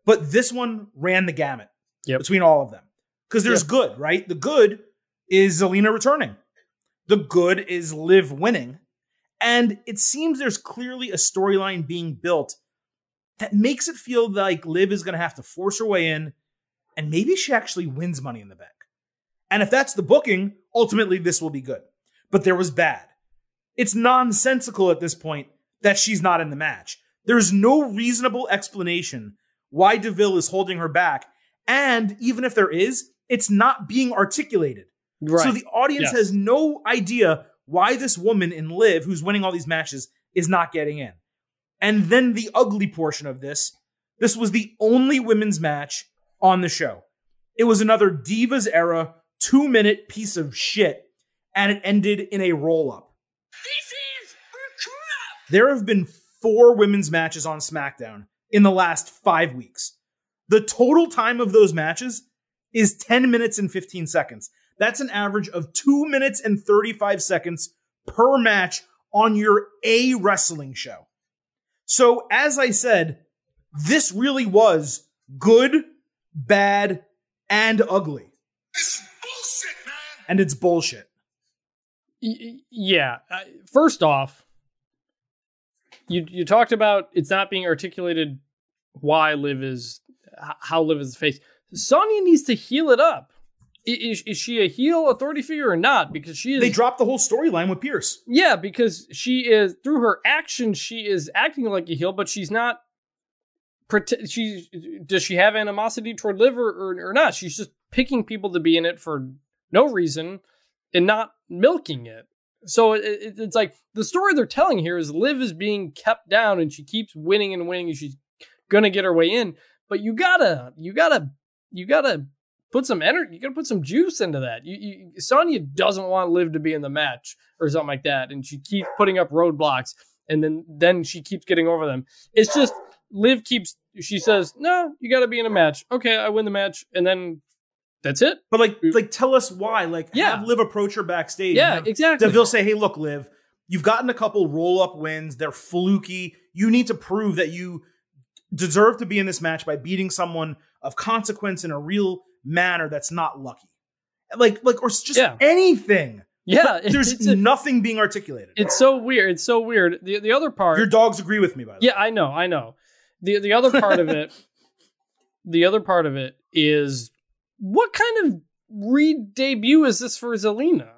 but this one ran the gamut Yep. between all of them. Because there's Yep. good, right? The good is Zelina returning. The good is Liv winning. And it seems there's clearly a storyline being built that makes it feel like Liv is going to have to force her way in, and maybe she actually wins Money in the Bank. And if that's the booking, ultimately this will be good. But there was bad. It's nonsensical at this point that she's not in the match. There's no reasonable explanation why DeVille is holding her back. And even if there is, it's not being articulated. Right. So the audience Yes. has no idea why this woman in Liv, who's winning all these matches, is not getting in. And then the ugly portion of this this was the only women's match on the show. It was another Divas era two minute piece of shit, and it ended in a roll up. This is crap. There have been four women's matches on SmackDown in the last five weeks. The total time of those matches is 10 minutes and 15 seconds. That's an average of 2 minutes and 35 seconds per match on your A wrestling show. So, as I said, this really was good, bad, and ugly. This is bullshit, man. And it's bullshit. Y- y- yeah. Uh, First off, you you talked about it's not being articulated why Liv is h- how Liv is the face. Sonya needs to heal it up. Is, is she a heel authority figure or not? Because she is. They dropped the whole storyline with Pearce. yeah, because she is through her actions, she is acting like a heel, but she's not. prote- She does she have animosity toward Liv or, or, or not? She's just picking people to be in it for no reason and not milking it. So it, it, it's like the story they're telling here is Liv is being kept down and she keeps winning and winning and she's gonna get her way in. But you gotta, you gotta, you gotta put some energy. You gotta put some juice into that. You, you Sonya doesn't want Liv to be in the match or something like that, and she keeps putting up roadblocks, and then then she keeps getting over them. It's just Liv keeps. She says, "No, you gotta be in a match." Okay, I win the match, and then that's it. But like, mm. like, tell us why. Like, Yeah. have Liv approach her backstage. Yeah, Have exactly. Deville say, "Hey, look, Liv, you've gotten a couple roll up wins. They're fluky. You need to prove that you deserve to be in this match by beating someone of consequence in a real manner that's not lucky." Like, like, or just Yeah. anything. yeah, There's it's, a- nothing being articulated. it's so weird. It's so weird. The the other part, Your dogs agree with me, by the way. Yeah, I know, I know. The the other part of it the other part of it is what kind of re-debut is this for Zelina?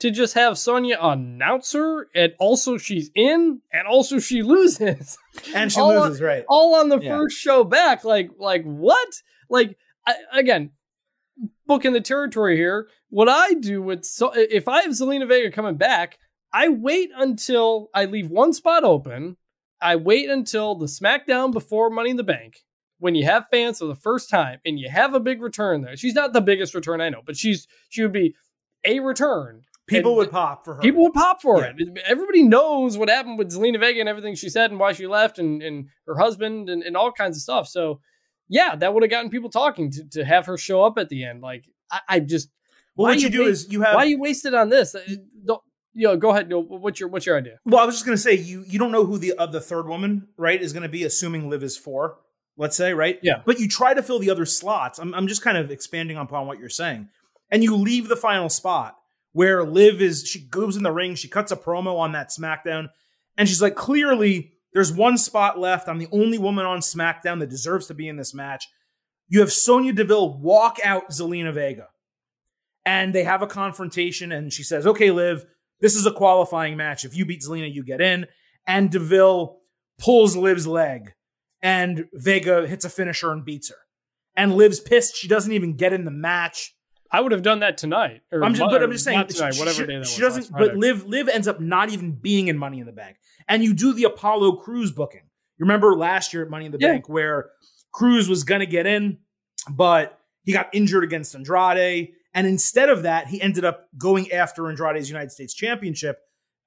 To just have Sonya announce her and also she's in and also she loses. And she all on- loses, right? All on the Yeah. first show back. Like like what? Like I, again, booking the territory here. What I do with so if I have Zelina Vega coming back, I wait until I leave one spot open. I wait until the SmackDown before Money in the Bank when you have fans for the first time and you have a big return there. She's not the biggest return I know, but she's she would be a return. People would pop for her. People would pop for Yeah. it. Everybody knows what happened with Zelina Vega and everything she said and why she left and, and her husband and, and all kinds of stuff. So, yeah, that would have gotten people talking to, to have her show up at the end. Like, I, I just, well, what you you do is you have why you wasted on this? Uh, Don't, you know, go ahead. What's your what's your idea? Well, I was just gonna say you you don't know who the uh, the third woman right is gonna be, assuming Liv is four. Let's say right, Yeah. But you try to fill the other slots. I'm I'm just kind of expanding upon what you're saying, and you leave the final spot where Liv is. She goes in the ring. She cuts a promo on that SmackDown, and she's like, clearly there's one spot left. I'm the only woman on SmackDown that deserves to be in this match. You have Sonya Deville walk out Zelina Vega, and they have a confrontation, and she says, "Okay, Liv." This is a qualifying match. If you beat Zelina, you get in. And Deville pulls Liv's leg, and Vega hits a finisher and beats her. And Liv's pissed. She doesn't even get in the match. I would have done that tonight. Or I'm just, mo- but I'm just saying, not tonight, she, whatever she- day that was. she doesn't. But Friday. Liv, Liv ends up not even being in Money in the Bank, and you do the Apollo Crews booking. You remember last year at Money in the Yeah. Bank where Crews was going to get in, but he got injured against Andrade, and instead of that, he ended up going after Andrade's United States Championship.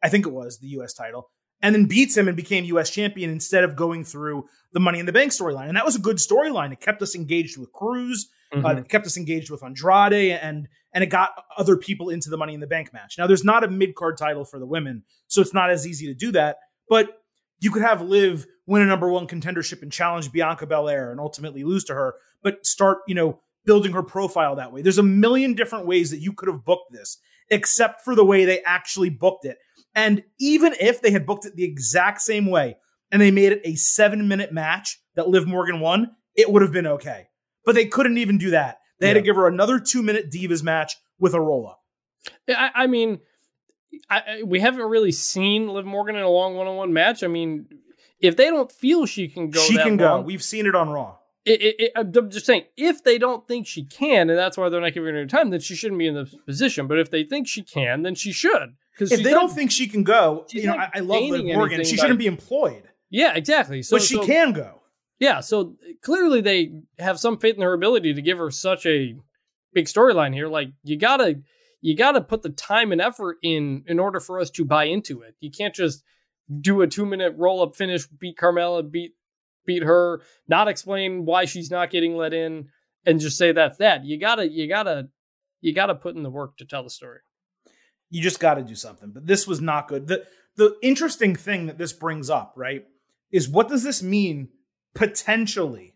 I think it was the U.S. title, and then beats him and became U.S. champion instead of going through the Money in the Bank storyline. And that was a good storyline. It kept us engaged with Crews. Uh, Mhm. it kept us engaged with Andrade and and it got other people into the Money in the Bank match. Now there's not a mid card title for the women, so it's not as easy to do that. But you could have Liv win a number one contendership and challenge Bianca Belair and ultimately lose to her, but start you know building her profile that way. There's a million different ways that you could have booked this, except for the way they actually booked it. And even if they had booked it the exact same way and they made it a seven minute match that Liv Morgan won, it would have been okay. But they couldn't even do that. They had to give her another two minute Divas match with a roll up. I, I mean, I, we haven't really seen Liv Morgan in a long one-on-one match. I mean, if they don't feel she can go, She that can go. We've seen it on Raw. it, it, it, I'm just saying, if they don't think she can, and that's why they're not giving her time, then she shouldn't be in this position. But if they think she can, then she should. Because If they don't think she can go, you know, I, I love Liv Morgan. She shouldn't be employed, yeah, exactly. So but she so- can go. Yeah, so clearly they have some faith in her ability to give her such a big storyline here. Like you gotta you gotta put the time and effort in in order for us to buy into it. You can't just do a two minute roll up finish, beat Carmella, beat beat her, not explain why she's not getting let in, and just say that's that. You gotta you gotta you gotta put in the work to tell the story. You just got to do something. But this was not good. The the interesting thing that this brings up, right, is what does this mean potentially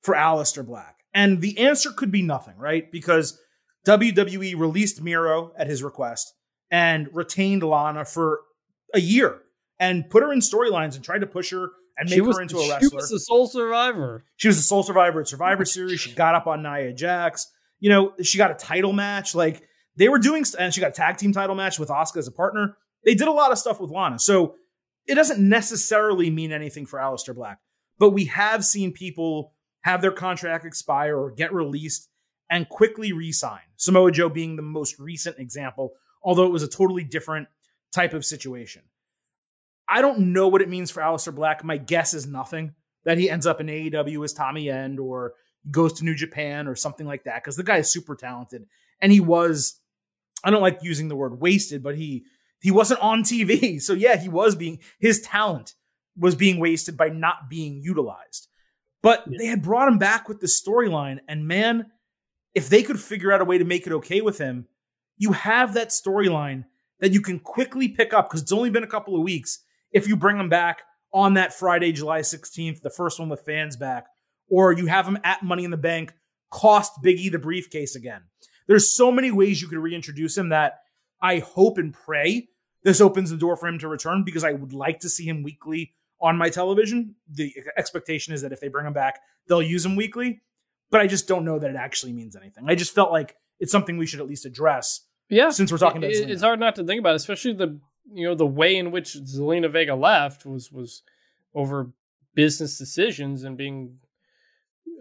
for Aleister Black? And the answer could be nothing, right? Because WWE released Miro at his request and retained Lana for a year and put her in storylines and tried to push her and make was, her into a wrestler. She was the sole survivor. She was a sole survivor at Survivor Series. She got up on Nia Jax. You know, she got a title match. Like they were doing, and she got a tag team title match with Asuka as a partner. They did a lot of stuff with Lana. So it doesn't necessarily mean anything for Aleister Black, but we have seen people have their contract expire or get released and quickly re-sign. Samoa Joe being the most recent example, although it was a totally different type of situation. I don't know what it means for Aleister Black. My guess is nothing that he ends up in AEW as Tommy End or goes to New Japan or something like that because the guy is super talented and he was I don't like using the word wasted but he he wasn't on TV so yeah he was being his talent was being wasted by not being utilized but Yeah. they had brought him back with this storyline and man if they could figure out a way to make it okay with him you have that storyline that you can quickly pick up because it's only been a couple of weeks if you bring him back on that Friday, July 16th, the first one with fans back, or you have him at Money in the Bank, cost Biggie the briefcase again. There's so many ways you could reintroduce him that I hope and pray this opens the door for him to return because I would like to see him weekly on my television. The expectation is that if they bring him back, they'll use him weekly, but I just don't know that it actually means anything. I just felt like it's something we should at least address Yeah, since we're talking about Zelina. it's hard not to think about, it, especially the you know the way in which Zelina Vega left was was over business decisions and being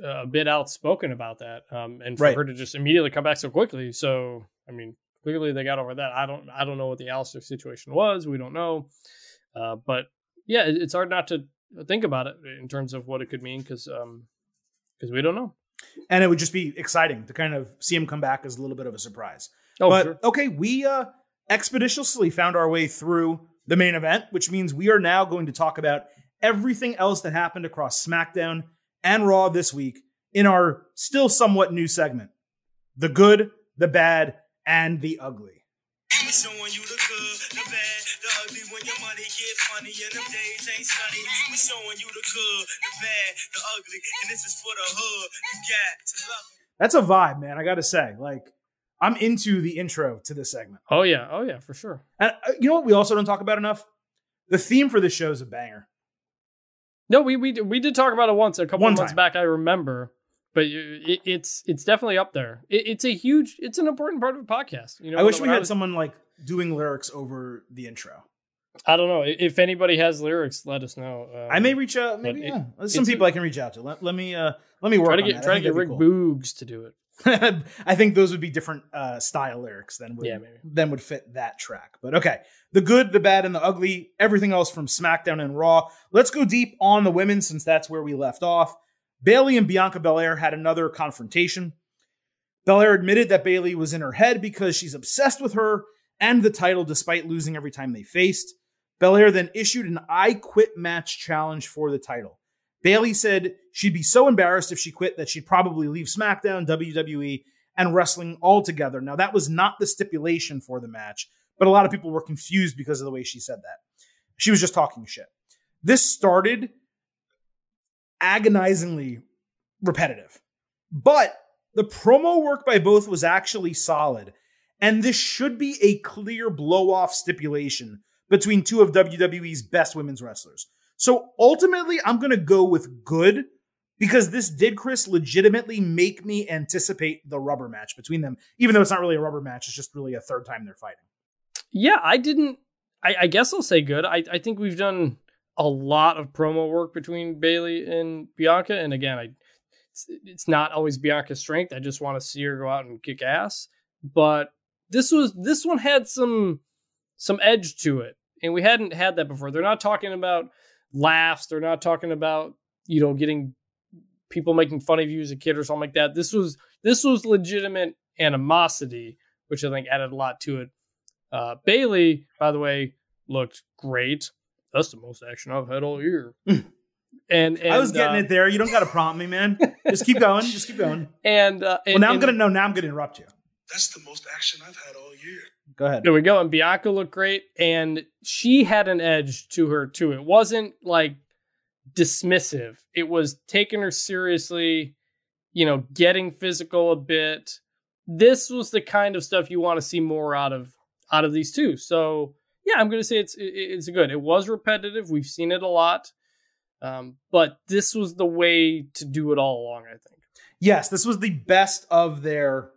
uh, a bit outspoken about that, um, and for Right. her to just immediately come back so quickly. So I mean, clearly they got over that. I don't I don't know what the Aleister situation was. We don't know, uh, but yeah, it's hard not to think about it in terms of what it could mean because because we don't know. and it would just be exciting to kind of see him come back as a little bit of a surprise. Oh, but sure. okay, we uh, expeditiously found our way through the main event, which means we are now going to talk about everything else that happened across SmackDown and Raw this week in our still somewhat new segment the good, the bad, and the ugly. We showing you the good, the bad, the ugly. When your money get funny and them days ain't sunny. We showing you the good, the bad, the ugly. And this is for the hood. You got to love it. That's a vibe, man. I got to say, like, I'm into the intro to this segment. oh yeah, oh yeah, for sure. And uh, you know what we also don't talk about enough? The theme for this show is a banger. No, we we did- we did talk about it once a couple One of months time. back. I remember, but it, it's it's definitely up there. It, it's a huge, it's an important part of a podcast. You know, I wish we I had was- someone like doing lyrics over the intro. I don't know if anybody has lyrics. Let us know. Um, I may reach out. Maybe it- yeah. There's some people I can reach out to. Let, let me uh let me work try to get. Try to get Rick cool. Boogs to do it. I think those would be different uh, style lyrics than would Yeah, maybe. than would fit that track. But okay, the good, the bad, and the ugly. Everything else from SmackDown and Raw. Let's go deep on the women since that's where we left off. Bayley and Bianca Belair had another confrontation. Belair admitted that Bayley was in her head because she's obsessed with her and the title despite losing every time they faced. Belair then issued an I quit match challenge for the title. Bayley said she'd be so embarrassed if she quit that she'd probably leave SmackDown, WWE, and wrestling altogether. Now, that was not the stipulation for the match, but a lot of people were confused because of the way she said that. She was just talking shit. This started agonizingly repetitive, but the promo work by both was actually solid. And this should be a clear blow off stipulation between two of WWE's best women's wrestlers. So ultimately, I'm going to go with good because this did, Chris, legitimately make me anticipate the rubber match between them, even though it's not really a rubber match. It's just really a third time they're fighting. Yeah, I didn't. I, I guess I'll say good. I, I think we've done a lot of promo work between Bayley and Bianca, and again, I it's, it's not always Bianca's strength. I just want to see her go out and kick ass. But this was this one had some some edge to it, and we hadn't had that before. They're not talking about laughs. They're not talking about you know getting people making fun of you as a kid or something like that. This was this was legitimate animosity, which I think added a lot to it. Uh, Bayley, by the way, looked great. That's the most action I've had all year. and, and I was getting uh, it there. You don't got to prompt me, man. Just keep going. Just keep going. And, uh, and Well, now I'm gonna know. Now I'm gonna interrupt you. That's the most action I've had all year. Go ahead. There we go. And Bianca looked great, and she had an edge to her too. It wasn't like dismissive. It was taking her seriously, you know, getting physical a bit. This was the kind of stuff you want to see more out of out of these two. So yeah, I'm going to say it's it's good. It was repetitive. We've seen it a lot, um, but this was the way to do it all along. I think. Yes, this was the best of their,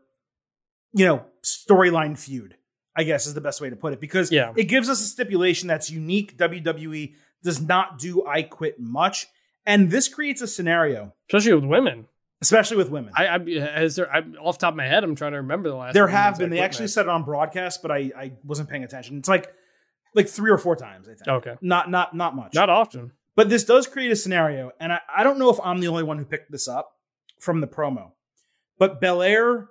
you know, storyline feud. I guess is the best way to put it because Yeah. it gives us a stipulation that's unique. WWE does not do I quit much, and this creates a scenario, Especially with women. especially with women. I, I as there, I, off the top of my head, I'm trying to remember the last. there have been. They actually match. said it on broadcast, but I I wasn't paying attention. It's like like three or four times. I think. Okay. Not not not much. Not often. But this does create a scenario, and I, I don't know if I'm the only one who picked this up from the promo. But Belair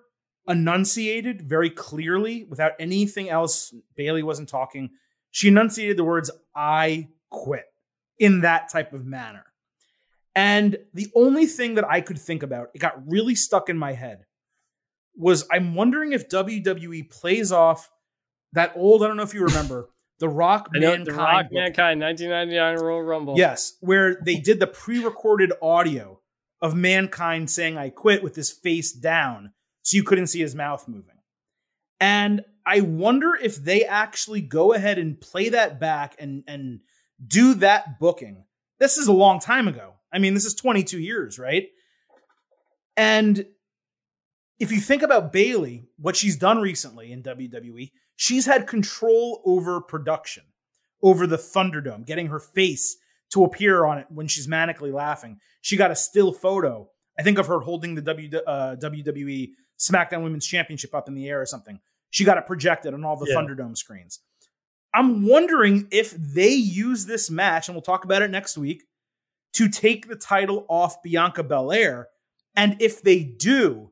enunciated very clearly, without anything else. Bayley wasn't talking. She enunciated the words "I quit" in that type of manner. And the only thing that I could think about, it got really stuck in my head, was I'm wondering if WWE plays off that old. I don't know if you remember the Rock Mankind. the Rock. Mankind 1999 Royal Rumble. Yes, where they did the pre-recorded audio of Mankind saying "I quit" with his face down, so you couldn't see his mouth moving. And I wonder if they actually go ahead and play that back and and do that booking. This is a long time ago. I mean, this is 22 years, right? And if you think about Bayley, what she's done recently in WWE, she's had control over production, over the Thunderdome, getting her face to appear on it when she's manically laughing. She got a still photo, I think, of her holding the w, uh, WWE SmackDown Women's Championship up in the air or something. She got it projected on all the Yeah. Thunderdome screens. I'm wondering if they use this match, and we'll talk about it next week, to take the title off Bianca Belair. And if they do,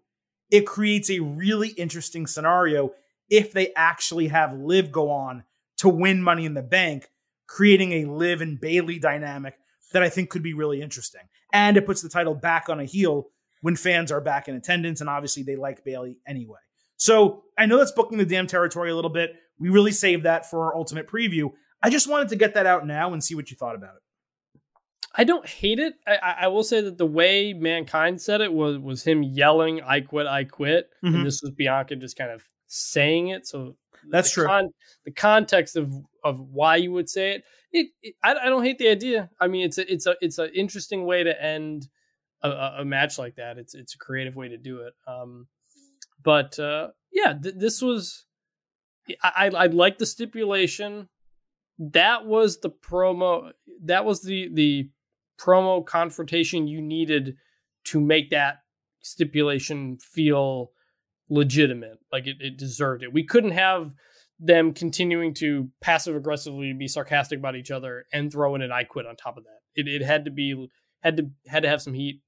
it creates a really interesting scenario if they actually have Liv go on to win Money in the Bank, creating a Liv and Bayley dynamic that I think could be really interesting. And it puts the title back on a heel when fans are back in attendance, and obviously they like Bayley anyway. So I know that's booking the damn territory a little bit. We really saved that for our ultimate preview. I just wanted to get that out now and see what you thought about it. I don't hate it. I, I will say that the way Mankind said it was was him yelling, "I quit, I quit," Mhm. and this was Bianca just kind of saying it. So That's the true. con- the context of of why you would say it, it, it I, I don't hate the idea. I mean, it's a it's a it's an interesting way to end a, a, match like that. It's it's a creative way to do it. Um, but uh, yeah, th- this was I, I I like the stipulation. That was the promo. That was the the promo confrontation you needed to make that stipulation feel legitimate, like it, it deserved it. We couldn't have them continuing to passive aggressively be sarcastic about each other and throw in an I quit on top of that. It it had to be had to had to have some heat,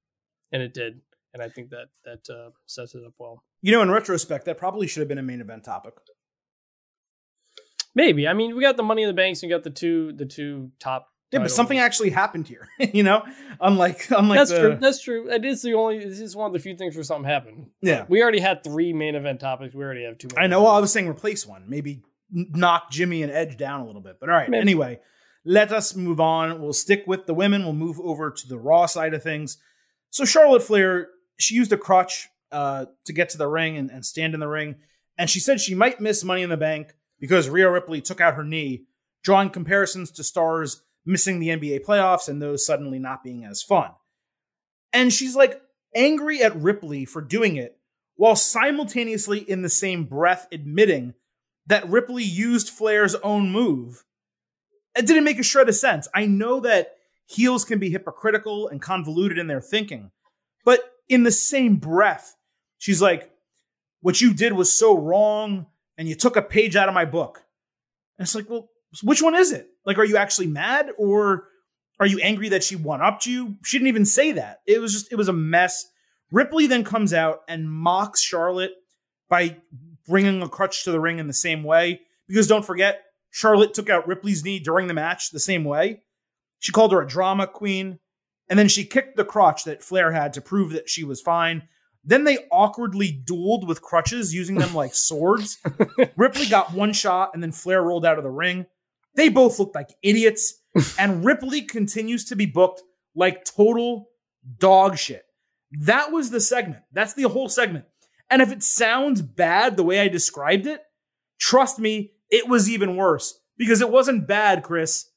and it did. And I think that that uh, sets it up well. You know, in retrospect, that probably should have been a main event topic. Maybe. I mean, we got the Money in the Banks. and We got the two the two top. Yeah, but something actually happened here. you know, unlike unlike That's the, true. That's true. It is the only. This is one of the few things where something happened. Yeah. We already had three main event topics. We already have two. I know. Well, I was saying replace one. Maybe knock Jimmy and Edge down a little bit. But all right. Maybe. Anyway, let us move on. We'll stick with the women. We'll move over to the Raw side of things. So Charlotte Flair, she used a crutch uh, to get to the ring and, and stand in the ring, and she said she might miss Money in the Bank because Rhea Ripley took out her knee, drawing comparisons to stars missing the NBA playoffs and those suddenly not being as fun. And she's like angry at Ripley for doing it while simultaneously in the same breath admitting that Ripley used Flair's own move. It didn't make a shred of sense. I know that heels can be hypocritical and convoluted in their thinking, but in the same breath, she's like, What you did was so wrong, and you took a page out of my book. And it's like, Well, which one is it? Like, are you actually mad or are you angry that she one upped you? She didn't even say that. It was just, it was a mess. Ripley then comes out and mocks Charlotte by bringing a crutch to the ring in the same way. Because don't forget, Charlotte took out Ripley's knee during the match the same way. She called her a drama queen. And then she kicked the crotch that Flair had to prove that she was fine. Then they awkwardly dueled with crutches, using them like swords. Ripley got one shot, and then Flair rolled out of the ring. They both looked like idiots. and Ripley continues to be booked like total dog shit. That was the segment. That's the whole segment. And if it sounds bad the way I described it, trust me, it was even worse because it wasn't bad, Chris.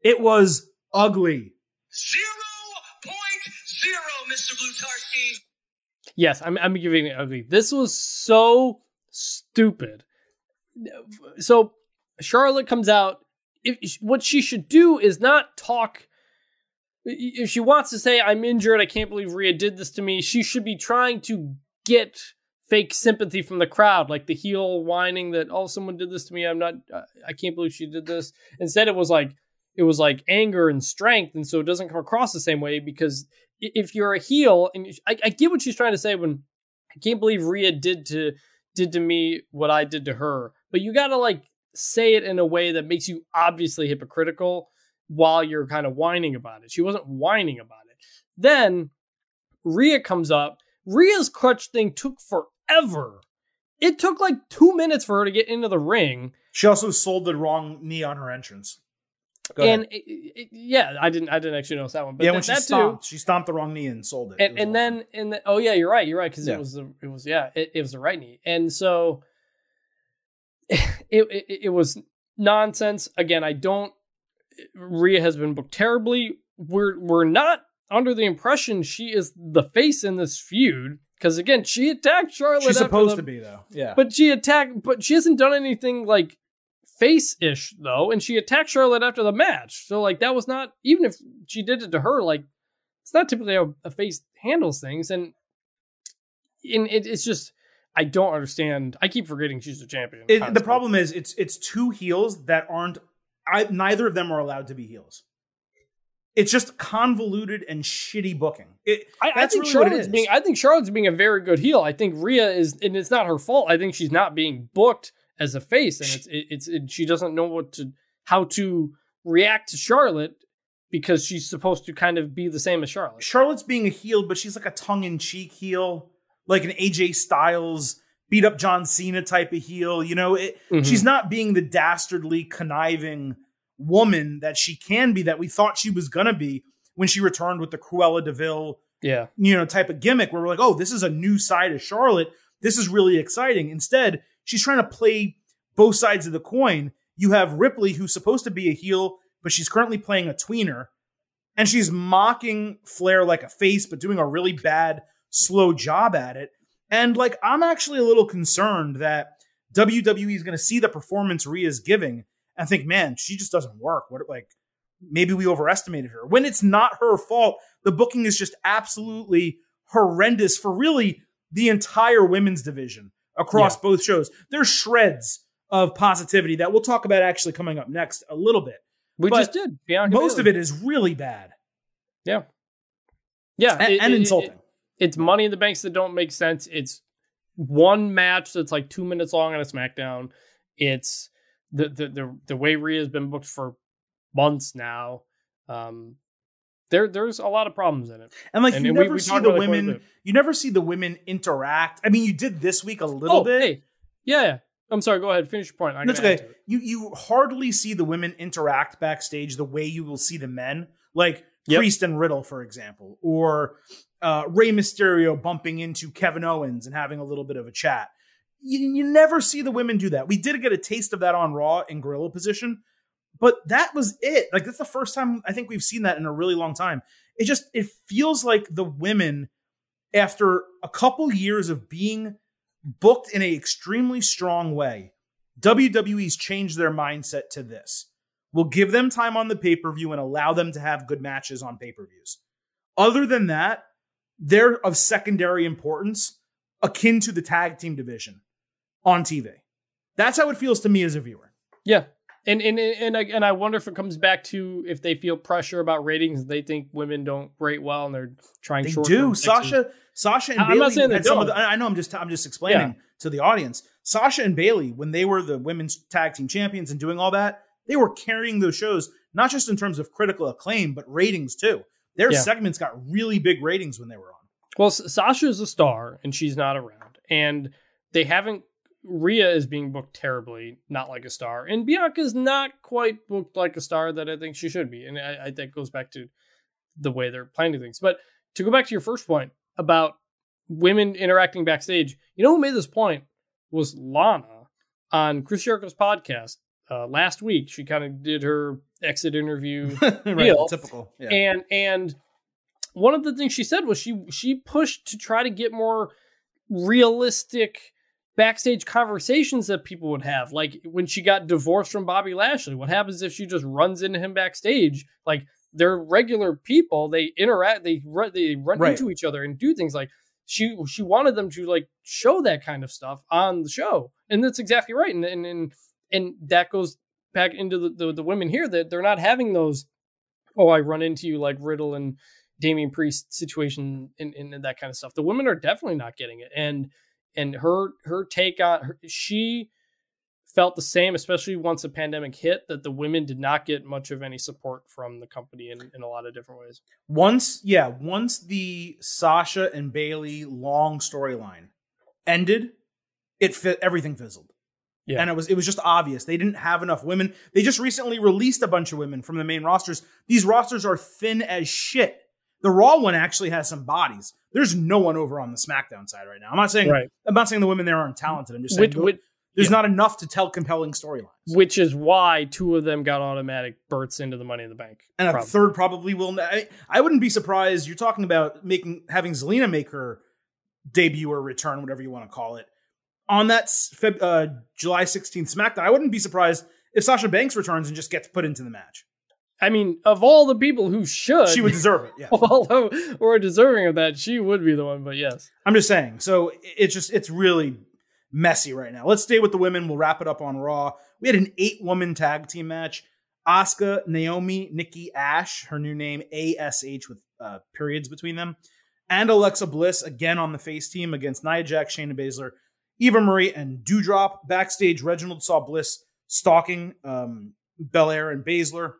It was ugly. Zero point zero, Mr. Blutarsky. Yes, I'm. I'm giving it ugly. This was so stupid. So Charlotte comes out. If what she should do is not talk. If she wants to say I'm injured, I can't believe Rhea did this to me. She should be trying to get fake sympathy from the crowd, like the heel whining that oh someone did this to me. I'm not. uh, I can't believe she did this. Instead, it was like it was like anger and strength, and so it doesn't come across the same way because if you're a heel, and I, I get what she's trying to say when I can't believe Rhea did to did to me what I did to her, but you got to like say it in a way that makes you obviously hypocritical while you're kind of whining about it. She wasn't whining about it. Then Rhea comes up. Rhea's crutch thing took forever. It took like two minutes for her to get into the ring. She also sold the wrong knee on her entrance. And it, it- yeah, I didn't I didn't actually notice that one. But yeah, that, when she that too. stomped, she stomped the wrong knee and sold it. It and was and then and the, oh yeah, you're right, you're right because Yeah. it was the it was yeah it, it was the right knee, and so it, it it was nonsense. Again, I don't. Rhea has been booked terribly. We're we're not under the impression she is the face in this feud because again, she attacked Charlotte. she's supposed the- to be though. Yeah, but she attacked, but she hasn't done anything like face ish though, and she attacked Charlotte after the match. So like that was not even if she did it to her, like it's not typically how a face handles things, and and it, it's just I don't understand. I keep forgetting she's the champion. It- the problem is it's it's two heels that aren't. I, neither of them are allowed to be heels. It's just convoluted and shitty booking. It, I, I think really Charlotte's is. being. I think Charlotte's being a very good heel. I think Rhea is, and it's not her fault. I think she's not being booked as a face, and it's it, it's it, she doesn't know what to how to react to Charlotte because she's supposed to kind of be the same as Charlotte. Charlotte's being a heel, but she's like a tongue in cheek heel, like an AJ Styles beat up John Cena type of heel. You know, it, Mhm. she's not being the dastardly, conniving woman that she can be, that we thought she was gonna be when she returned with the Cruella Deville, Yeah, you know, type of gimmick where we're like, oh, this is a new side of Charlotte. This is really exciting. Instead, she's trying to play both sides of the coin. You have Ripley, who's supposed to be a heel, but she's currently playing a tweener. And she's mocking Flair like a face, but doing a really bad, slow job at it. And like, I'm actually a little concerned that WWE is going to see the performance Rhea's giving and think, man, she just doesn't work. What, like, maybe we overestimated her when it's not her fault. The booking is just absolutely horrendous for really the entire women's division across both shows. There's shreds of positivity that we'll talk about actually coming up next a little bit. We But just did. Most of it is really bad Yeah. Yeah. and, it- and it- it- insulting. it's money in the banks that don't make sense. It's one match that's like two minutes long on a SmackDown. It's the the the, the way Rhea's been booked for months now. Um, there there's a lot of problems in it. and like and- you and we- never we see the about it quite a women, you never see the women interact. I mean, you did this week a little oh, bit. hey, yeah. I'm sorry. Go ahead. Finish your point. That's okay. You you hardly see the women interact backstage the way you will see the men, like Yep. Priest and Riddle, for example, or uh, Rey Mysterio bumping into Kevin Owens and having a little bit of a chat. You, you never see the women do that. We did get a taste of that on Raw in gorilla position, but that was it. Like that's the first time I think we've seen that in a really long time. It just it feels like the women, after a couple years of being booked in an extremely strong way, WWE's changed their mindset to this. We'll give them time on the pay per view and allow them to have good matches on pay per views. Other than that, they're of secondary importance, akin to the tag team division on TV. That's how it feels to me as a viewer. Yeah. And and and I, and I wonder if it comes back to if they feel pressure about ratings. They think women don't rate well, and they're trying. They do. fixes. Sasha, Sasha and I'm Bayley not saying they some of don't. the, I know. I'm just. I'm just explaining to the audience. Sasha and Bayley, when they were the women's tag team champions and doing all that, they were carrying those shows not just in terms of critical acclaim, but ratings too. Their Yeah. segments got really big ratings when they were on. Well, Sasha is a star, and she's not around, and they haven't. Rhea is being booked terribly, not like a star, and Bianca's not quite booked like a star that I think she should be, and I, I think goes back to the way they're planning things. But to go back to your first point about women interacting backstage, you know who made this point was Lana on Chris Jericho's podcast uh, last week. She kind of did her exit interview right, Real. typical. Yeah. and and one of the things she said was she she pushed to try to get more realistic backstage conversations that people would have like when she got divorced from Bobby Lashley what happens if she just runs into him backstage like they're regular people they interact they run they run Right. into each other and do things like she she wanted them to like show that kind of stuff on the show and that's exactly right and and and, and that goes back into the, the the women here that they're not having those oh, I run into you like Riddle and Damian Priest situation and, and, that kind of stuff. The women are definitely not getting it. And and her her take on her, she felt the same, especially once the pandemic hit, that the women did not get much of any support from the company in, in a lot of different ways. once yeah once the sasha and bayley long storyline ended it fit everything fizzled. Yeah. and it was it was just obvious. They didn't have enough women. They just recently released a bunch of women from the main rosters. These rosters are thin as shit the raw one actually has some bodies there's no one over on the smackdown side right now i'm not saying Right. i'm not saying the women there aren't talented i'm just saying Which, there's yeah. not enough to tell compelling storylines which is why two of them got automatic berths into the Money in the Bank. and a third probably will. I, I wouldn't be surprised. You're talking about making having Zelina make her debut or return, whatever you want to call it, on that Feb, uh, July 16th SmackDown. I wouldn't be surprised if Sasha Banks returns and just gets put into the match. I mean, of all the people who should, She would deserve it. Yeah, although we're deserving of that, she would be the one. But yes, I'm just saying. So it's just it's really messy right now. Let's stay with the women. We'll wrap it up on Raw. We had an eight woman tag team match. Asuka, Naomi, Nikki Ash, her new name ASH with uh, periods between them, and Alexa Bliss again on the face team against Nia Jax, Shayna Baszler, Eva Marie, and Doudrop. Backstage, Reginald saw Bliss stalking um, Belair and Baszler.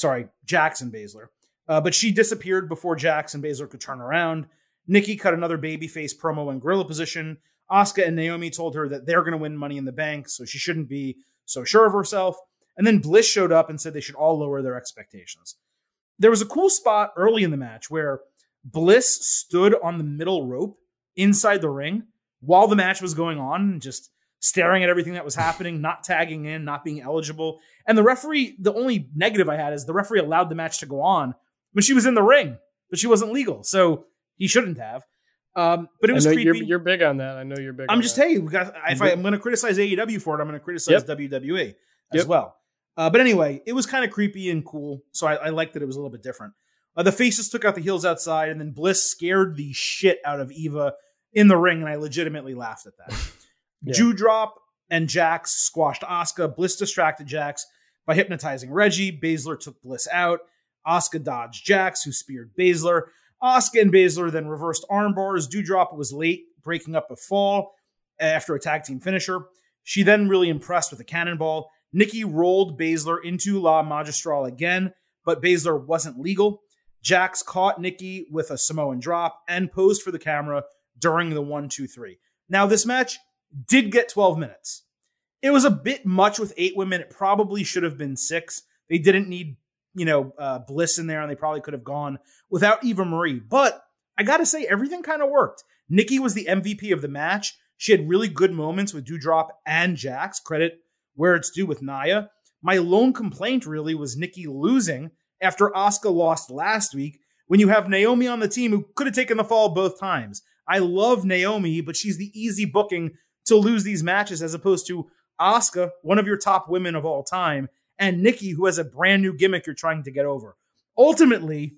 Sorry, Jackson Baszler. Uh, but she disappeared before Jackson Baszler could turn around. Nikki cut another babyface promo in gorilla position. Asuka and Naomi told her that they're going to win Money in the Bank, so she shouldn't be so sure of herself. And then Bliss showed up and said they should all lower their expectations. There was a cool spot early in the match where Bliss stood on the middle rope inside the ring while the match was going on, and just staring at everything that was happening, not tagging in, not being eligible. And the referee, the only negative I had is the referee allowed the match to go on when she was in the ring, but she wasn't legal. So he shouldn't have. Um, but it was creepy. you're, you're big on that. I know you're big. I'm on just that. telling you, we got, if I, am going to criticize AEW for it, I'm going to criticize WWE as Yep. well. Uh, but anyway, it was kind of creepy and cool, so I, I liked that it was a little bit different. Uh, the faces took out the heels outside, and then Bliss scared the shit out of Eva in the ring, and I legitimately laughed at that. Yeah. Doudrop and Jax squashed Asuka. Bliss distracted Jax by hypnotizing Reggie. Baszler took Bliss out. Asuka dodged Jax, who speared Baszler. Asuka and Baszler then reversed armbars. Doudrop was late, breaking up a fall after a tag team finisher. She then really impressed with a cannonball. Nikki rolled Baszler into La Magistral again, but Baszler wasn't legal. Jax caught Nikki with a Samoan drop and posed for the camera during the one, two, three. Now, this match did get 12 minutes. It was a bit much with eight women. It probably should have been six. They didn't need, you know, uh, Bliss in there, and they probably could have gone without Eva Marie. But I got to say, everything kind of worked. Nikki was the MVP of the match. She had really good moments with Doudrop and Jax. Credit where it's due with Nia. My lone complaint really was Nikki losing after Asuka lost last week when you have Naomi on the team who could have taken the fall both times. I love Naomi, but she's the easy booking to lose these matches as opposed to Asuka, one of your top women of all time, and Nikki, who has a brand new gimmick you're trying to get over. Ultimately,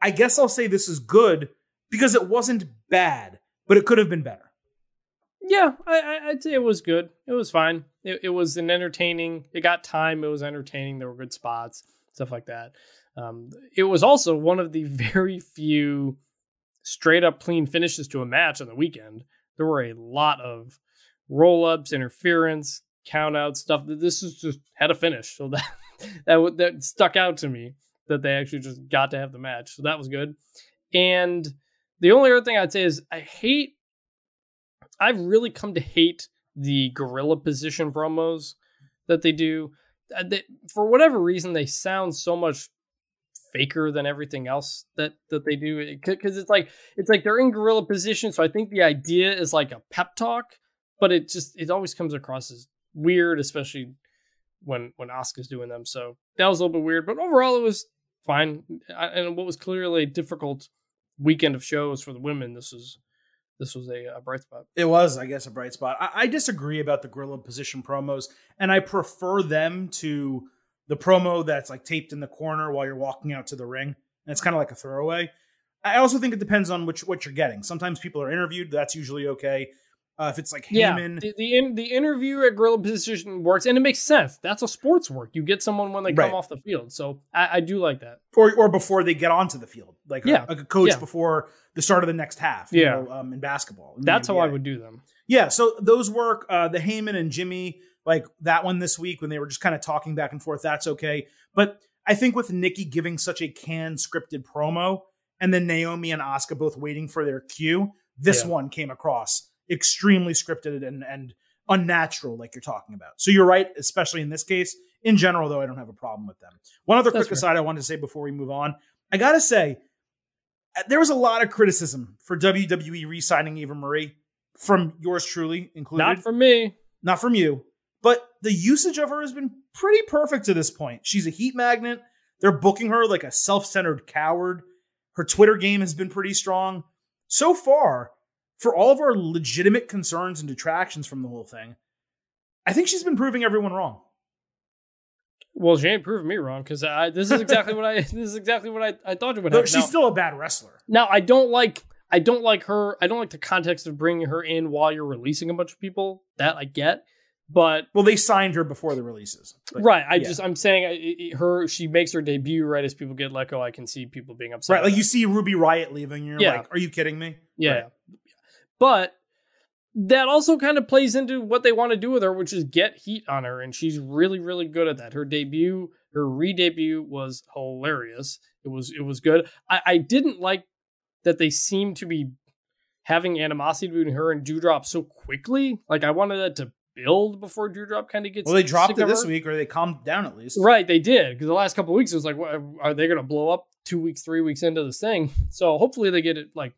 I guess I'll say this is good because it wasn't bad, but it could have been better. Yeah, I, I'd say it was good. It was fine. It, it was an entertaining. It got time. It was entertaining. There were good spots, stuff like that. Um, it was also one of the very few straight up clean finishes to a match on the weekend. There were a lot of roll ups, interference, count out stuff. This is just had a finish, so that that that stuck out to me that they actually just got to have the match. So that was good. And the only other thing I'd say is I hate. I've really come to hate the gorilla position promos that they do. Uh, They, for whatever reason, they sound so much faker than everything else that that they do because it's like it's like they're in gorilla position so i think the idea is like a pep talk but it just it always comes across as weird especially when when Asuka's doing them so that was a little bit weird but overall it was fine I- and what was clearly a difficult weekend of shows for the women this was this was a, a bright spot It was, I guess, a bright spot. I, I disagree about the gorilla position promos, and I prefer them to the promo that's like taped in the corner while you're walking out to the ring, and it's kind of like a throwaway. I also think it depends on which what you're getting. Sometimes people are interviewed; that's usually okay. Uh, if it's like Yeah, Heyman, the the, in, the interview at Gorilla Position works, and it makes sense. That's a sports work. You get someone when they Right. come off the field, so I, I do like that. or or before they get onto the field, like a- Yeah, like a coach yeah. before the start of the next half. you Yeah. know, um, in basketball. in That's how I would do them. Yeah, so those work. Uh, the Heyman and Jimmy, like that one this week when they were just kind of talking back and forth, that's okay. But I think with Nikki giving such a canned scripted promo and then Naomi and Asuka both waiting for their cue, this Yeah. one came across extremely scripted and, and unnatural, like you're talking about. So you're right, especially in this case. In general, though, I don't have a problem with them. One other That's quick fair. aside I wanted to say before we move on. I gotta say, uh, there was a lot of criticism for WWE re-signing Eva Marie from yours truly included. Not for me. Not from you, but the usage of her has been pretty perfect to this point. She's a heat magnet. They're booking her like a self-centered coward. Her Twitter game has been pretty strong. So far, for all of our legitimate concerns and detractions from the whole thing, I think she's been proving everyone wrong. Well, she ain't proving me wrong because I this is exactly what I this is exactly what I, I thought it would happen. she's Now- still a bad wrestler. Now I don't like I don't like her. I don't like the context of bringing her in while you're releasing a bunch of people. That I get, but Well, they signed her before the releases. But- right. I yeah. just I'm saying I- her. She makes her debut right as people get let go. I can see people being upset. Right, like you see Ruby Riot leaving, you're Yeah. like, "Are you kidding me?" Yeah. Right. But that also kind of plays into what they want to do with her, which is get heat on her. And she's really, really good at that. Her debut, her re-debut was hilarious. It was it was good. I, I didn't like that they seemed to be having animosity between her and Doudrop so quickly. Like I wanted that to build before Doudrop kind of gets Well, they dropped it this week, or they calmed down at least. Right, they did because the last couple of weeks it was like, what, are they going to blow up two weeks, three weeks into this thing? So hopefully they get it like,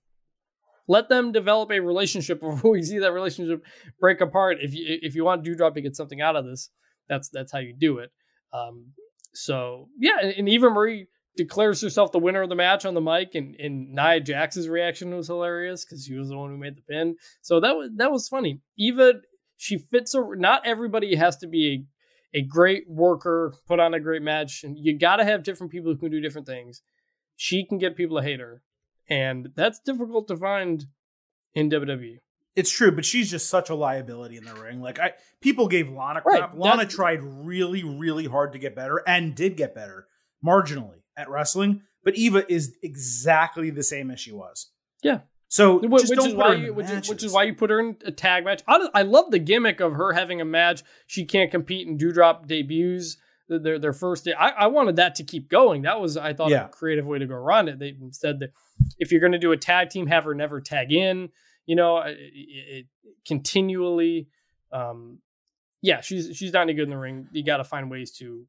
let them develop a relationship before we see that relationship break apart. If you if you want Doudrop to get something out of this, that's that's how you do it. Um, so yeah, and, and Eva Marie declares herself the winner of the match on the mic, and and Nia Jax's reaction was hilarious because she was the one who made the pin. So that was that was funny. Eva, she fits. A, not everybody has to be a a great worker, put on a great match, and you got to have different people who can do different things. she can get people to hate her, and that's difficult to find in WWE. It's true, but she's just such a liability in the ring. Like I, people gave Lana Right, crap. Lana tried really, really hard to get better and did get better marginally at wrestling. But Eva is exactly the same as she was. Yeah. So which is why you, which, is, which is why you put her in a tag match. I, I love the gimmick of her having a match. She can't compete in Doudrop debuts. Their their first day. I, I wanted that to keep going. That was I thought Yeah. a creative way to go around it. They said that if you're going to do a tag team, have her never tag in. You know, it, it, continually. Um, yeah, she's she's not any good in the ring. You got to find ways to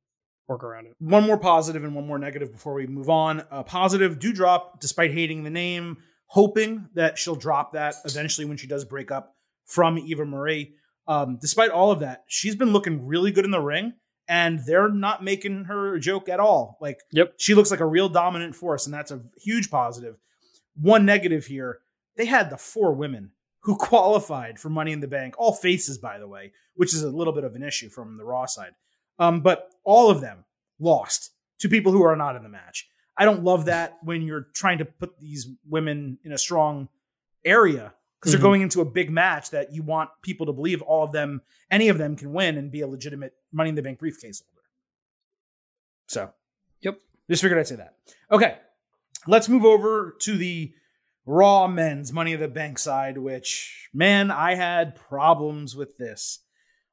work around it. one more positive and one more negative before we move on. Uh, positive, Doudrop, despite hating the name, hoping that she'll drop that eventually when she does break up from Eva Marie. Um, despite all of that, she's been looking really good in the ring, and they're not making her a joke at all. Like, Yep. she looks like a real dominant force, and that's a huge positive. One negative here: they had the four women who qualified for Money in the Bank, all faces, by the way, which is a little bit of an issue from the Raw side. Um, but all of them lost to people who are not in the match. I don't love that when you're trying to put these women in a strong area because Mhm. they're going into a big match that you want people to believe all of them, any of them can win and be a legitimate Money in the Bank briefcase holder. So, Yep. just figured I'd say that. Okay, let's move over to the Raw men's Money in the Bank side, which, man, I had problems with this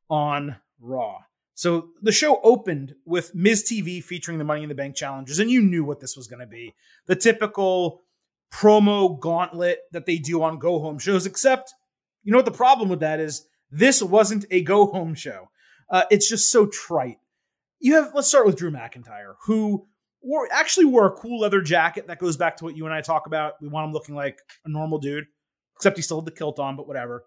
on Raw. So the show opened with Miz TV featuring the Money in the Bank challenges, and you knew what this was going to be. The typical promo gauntlet that they do on go home shows, except you know what the problem with that is? This wasn't a go home show. Uh, it's just so trite. You have, let's start with Drew McIntyre, who wore, actually wore a cool leather jacket that goes back to what you and I talk about. We want him looking like a normal dude, except he still had the kilt on, but whatever.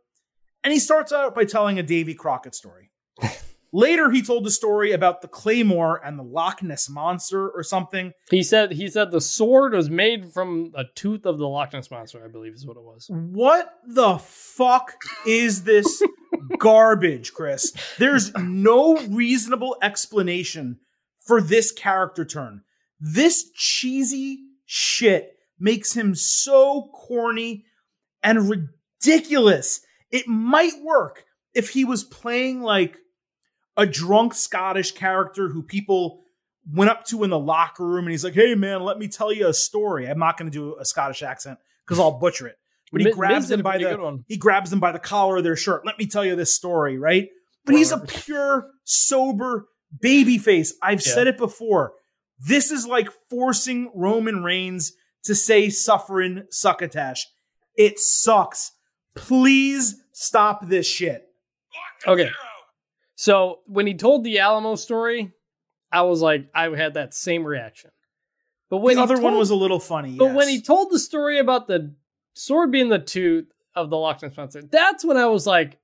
And he starts out by telling a Davy Crockett story. Later, he told the story about the Claymore and the Loch Ness monster or something. He said he said the sword was made from a tooth of the Loch Ness monster. I believe is what it was. What the fuck is this garbage, Chris? There's no reasonable explanation for this character turn. This cheesy shit makes him so corny and ridiculous. It might work if he was playing like a drunk Scottish character who people went up to in the locker room and he's like, "Hey man, let me tell you a story." I'm not going to do a Scottish accent because I'll butcher it. But he Miz- grabs Miz them by the he grabs them by the collar of their shirt. Let me tell you this story, right? But he's a pure, sober baby face. I've Yeah. said it before. This is like forcing Roman Reigns to say suffering succotash. It sucks. Please stop this shit. Okay. So when he told the Alamo story, I was like, I had that same reaction. But when the he other one was a little funny. but when he told the story about the sword being the tooth of the Loch Ness monster, that's when I was like,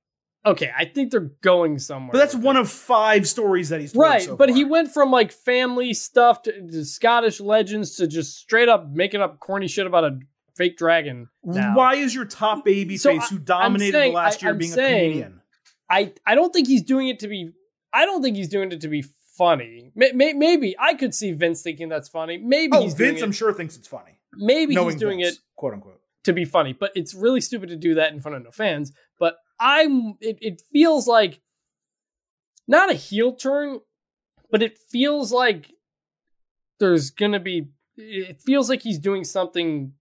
okay, I think they're going somewhere. but that's one this. of five stories that he's told right. so but far. he went from like family stuff to, to Scottish legends to just straight up making up corny shit about a fake dragon. now. Why is your top baby So face I- who dominated saying- the last I- year I'm being saying- a comedian? I I don't think he's doing it to be. I don't think he's doing it to be funny. May, may, maybe I could see Vince thinking that's funny. Maybe Oh, Vince, I'm it. sure thinks it's funny. Maybe he's doing Vince, it quote unquote. to be funny, but it's really stupid to do that in front of no fans. But I'm. It, it feels like not a heel turn, but it feels like there's gonna be. It feels like he's doing something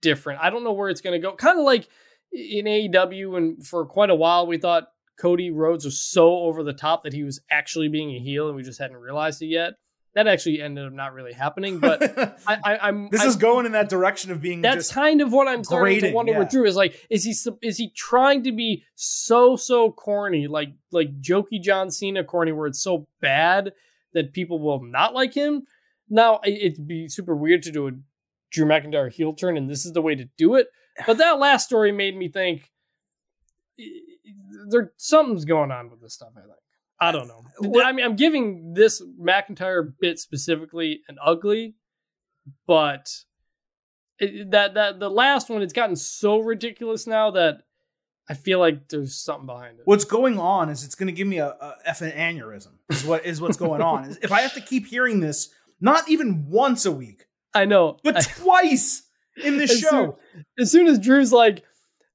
different. I don't know where it's gonna go. Kind of like in AEW, and for quite a while we thought Cody Rhodes was so over the top that he was actually being a heel, and we just hadn't realized it yet. That actually ended up not really happening, but I, I, I'm. this I'm, is going in that direction of being that's kind of what I'm starting to wonder yeah. with Drew is like, is he is he trying to be so so corny, like like jokey John Cena corny, where it's so bad that people will not like him? Now it'd be super weird to do a Drew McIntyre heel turn, and this is the way to do it. But that last story made me think i- i- there something's going on with this stuff. I think. I don't know. Uh, what- I mean, I'm giving this McIntyre bit specifically an ugly, but it, that that the last one it's gotten so ridiculous now that I feel like there's something behind it. what's going on is it's going to give me a, a effing aneurysm. Is what is what's going on. If I have to keep hearing this, not even once a week, I know. but I- twice in this As show. soon- as soon as Drew's like,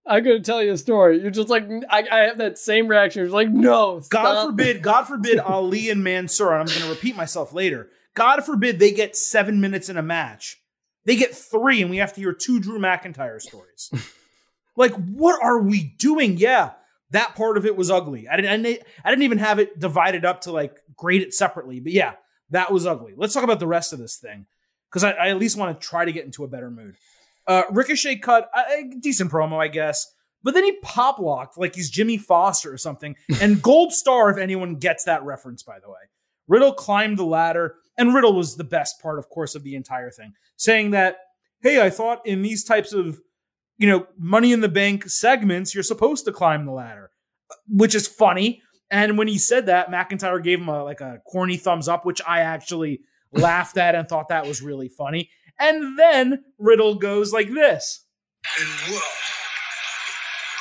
I'm gonna tell you a story, you're just like, I, I have that same reaction. You're like, no, God forbid, God forbid Ali and Mansoor, and I'm going to repeat myself later. God forbid they get seven minutes in a match. They get three, and we have to hear two Drew McIntyre stories. like, what are we doing? Yeah, that part of it was ugly. I didn't, I didn't, I didn't even have it divided up to like grade it separately. But yeah, that was ugly. Let's talk about the rest of this thing because I, I at least want to try to get into a better mood. Uh, Ricochet cut a a decent promo, I guess. But then he pop locked like he's Jimmy Foster or something. And gold star if anyone gets that reference, by the way. Riddle climbed the ladder, and Riddle was the best part, of course, of the entire thing, saying that, hey, I thought in these types of, you know, money in the bank segments, you're supposed to climb the ladder, which is funny. And when he said that, McIntyre gave him a like a corny thumbs up, which I actually laughed at and thought that was really funny. And then Riddle goes like this. And whoa,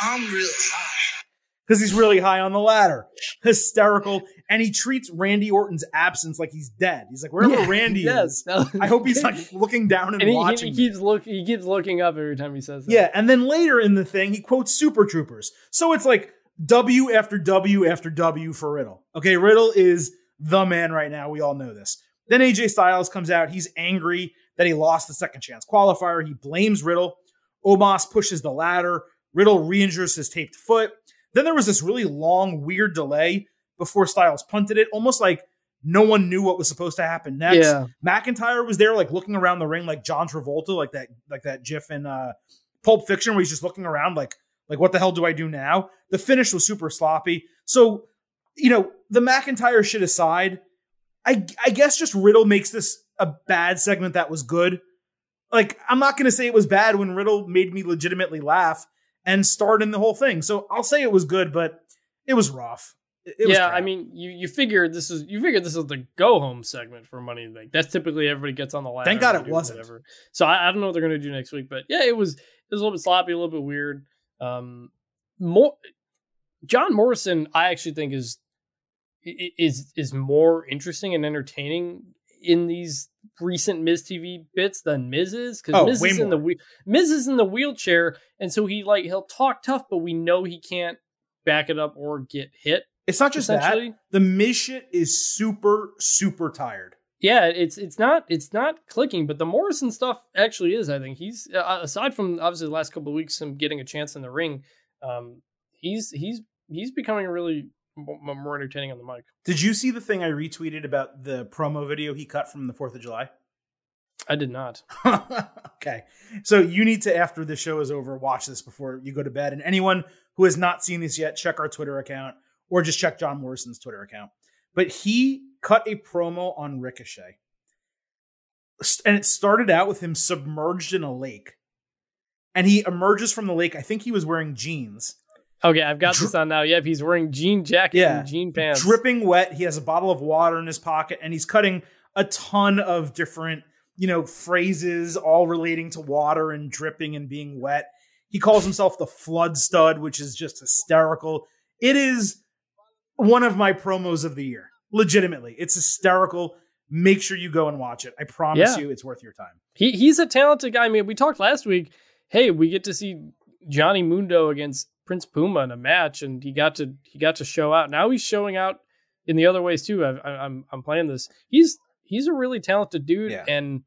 I'm real high. because he's really high on the ladder. Hysterical. And he treats Randy Orton's absence like he's dead. He's like, wherever Yeah, Randy is, I hope he's like looking down and, and he, he, watching. he keeps look he keeps looking up every time he says that. yeah. And then later in the thing, he quotes Super Troopers. So it's like W after W after W for Riddle. Okay. Riddle is the man right now. We all know this. Then AJ Styles comes out. He's angry that he lost the second chance qualifier. He blames Riddle. Omos pushes the ladder. Riddle re injures his taped foot. Then there was this really long, weird delay before Styles punted it, almost like no one knew what was supposed to happen next. Yeah. McIntyre was there, like looking around the ring, like John Travolta, like that, like that GIF in uh, Pulp Fiction, where he's just looking around, like, like what the hell do I do now? The finish was super sloppy. So, you know, the McIntyre shit aside, I, I guess just Riddle makes this a bad segment that was good. Like, I'm not going to say it was bad when Riddle made me legitimately laugh and starred in the whole thing. So I'll say it was good, but it was rough. It, it was yeah, crap. I mean, you you figure this is you figure this is the go home segment for Money in the Bank. That's typically everybody gets on the ladder. Thank God it wasn't. Whatever. So I, I don't know what they're gonna do next week, but yeah, it was it was a little bit sloppy, a little bit weird. Um, more John Morrison, I actually think is is is more interesting and entertaining in these recent Miz TV bits than Miz is because Oh, Miz is in the more. Miz is in the wheelchair, and so he like he'll talk tough, but we know he can't back it up or get hit. it's not just that. The Miz shit is super, super tired. yeah it's it's not it's not clicking but the morrison stuff actually is i think he's uh, aside from obviously the last couple of weeks him getting a chance in the ring um he's he's he's becoming really more entertaining on the mic Did you see the thing I retweeted about the promo video he cut from the 4th of July? i did not okay. So you need to, after the show is over, watch this before you go to bed. And anyone who has not seen this yet, check our Twitter account or just check John Morrison's Twitter account. But he cut a promo on Ricochet. And it started out with him submerged in a lake. And he emerges from the lake. I think he was wearing jeans. Okay i've got Dri- this on now yep he's wearing jean jacket Yeah. and jean pants dripping wet. He has a bottle of water in his pocket and he's cutting a ton of different, you know, phrases all relating to water and dripping and being wet. He calls himself the flood stud, which is just hysterical. It is one of my promos of the year. Legitimately. It's hysterical. Make sure you go and watch it. I promise Yeah. you it's worth your time. he he's a talented guy i mean we talked last week hey we get to see johnny mundo against prince puma in a match and he got to he got to show out. Now he's showing out in the other ways too. I, I, i'm i'm playing this. He's he's a really talented dude Yeah. and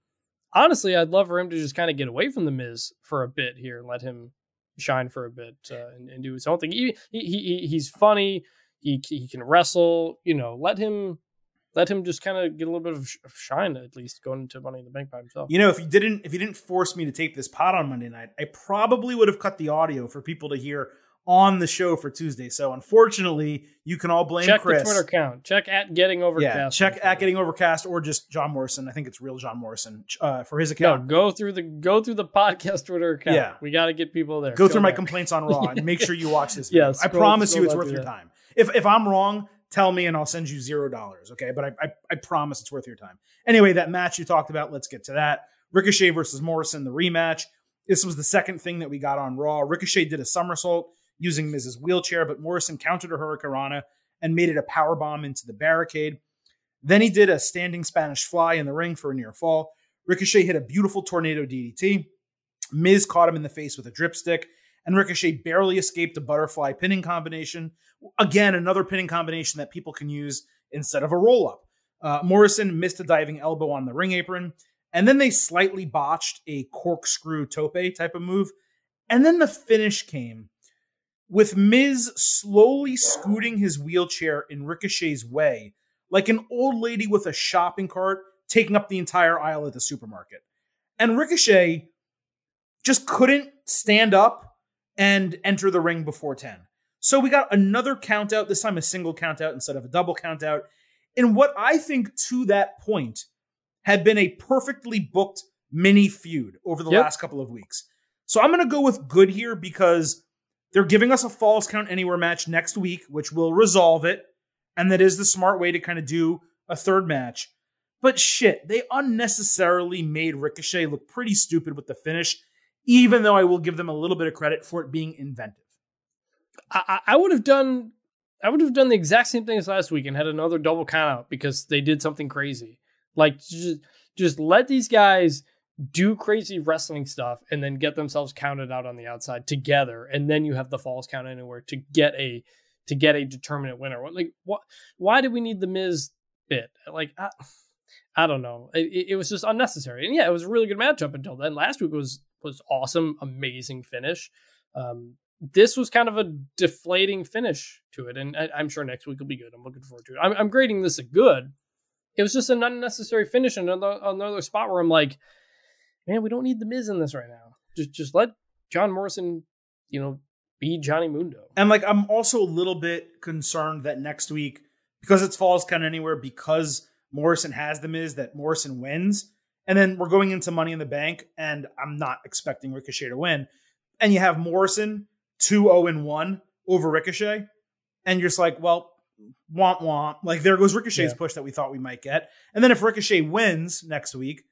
honestly i'd love for him to just kind of get away from the miz for a bit here and let him shine for a bit uh, and, and do his own thing. He, he, he he's funny. He he can wrestle you know. Let him let him just kind of get a little bit of sh- of shine at least going into money in the bank by himself. You know, if you didn't if you didn't force me to tape this pod on Monday night, I probably would have cut the audio for people to hear on the show for Tuesday. So unfortunately, you can all blame check Chris. the Twitter account. Check at getting Overcast. yeah, check at getting overcast or just John Morrison. I think it's real John Morrison uh, for his No, account. go through the go through the podcast Twitter account. Yeah. we got to get people there. Go through my complaints on Raw and make sure you watch this. Yeah, Video. I promise you, it's worth your that. time. If if I'm wrong, tell me and I'll send you zero dollars. Okay, but I, I I promise it's worth your time. Anyway, that match you talked about. Let's get to that. Ricochet versus Morrison, the rematch. This was the second thing that we got on Raw. Ricochet did a somersault using Miz's Wheelchair, but Morrison countered a Hurricanrana and made it a power bomb into the barricade. Then he did a standing Spanish fly in the ring for a near fall. Ricochet hit a beautiful tornado DDT. Miz caught him in the face with a dripstick, and Ricochet barely escaped a butterfly pinning combination. Again, another pinning combination that people can use instead of a roll up. Uh, Morrison missed a diving elbow on the ring apron, and then they slightly botched a corkscrew tope type of move. And then the finish came with Miz slowly scooting his wheelchair in Ricochet's way, like an old lady with a shopping cart taking up the entire aisle at the supermarket. And Ricochet just couldn't stand up and enter the ring before 10. So we got another count out, this time a single count out instead of a double count out, in what I think to that point had been a perfectly booked mini feud over the Yep. last couple of weeks. So I'm going to go with good here because they're giving us a falls count anywhere match next week, which will resolve it. And that is the smart way to kind of do a third match. But shit, they unnecessarily made Ricochet look pretty stupid with the finish, even though I will give them a little bit of credit for it being inventive. I, I would have done I would have done the exact same thing as last week and had another double count out because they did something crazy. Like just just let these guys do crazy wrestling stuff and then get themselves counted out on the outside together and then you have the falls count anywhere to get a to get a determinate winner. What like what why do we need the Miz bit? Like I, I don't know. It, it was just unnecessary. And yeah, it was a really good match up until then. Last week was was awesome, amazing finish. Um, this was kind of a deflating finish to it, and I, I'm sure next week will be good. I'm looking forward to it. I'm, I'm grading this a good. It was just an unnecessary finish, and another another spot where I'm like, man, we don't need the Miz in this right now. Just just let John Morrison, you know, be Johnny Mundo. And like, I'm also a little bit concerned that next week, because it's falls count anywhere, because Morrison has the Miz, that Morrison wins. And then we're going into Money in the Bank, and I'm not expecting Ricochet to win. And you have Morrison 2 0 and 1 over Ricochet. And you're just like, well, womp womp. Like, there goes Ricochet's Yeah. push that we thought we might get. And then if Ricochet wins next week,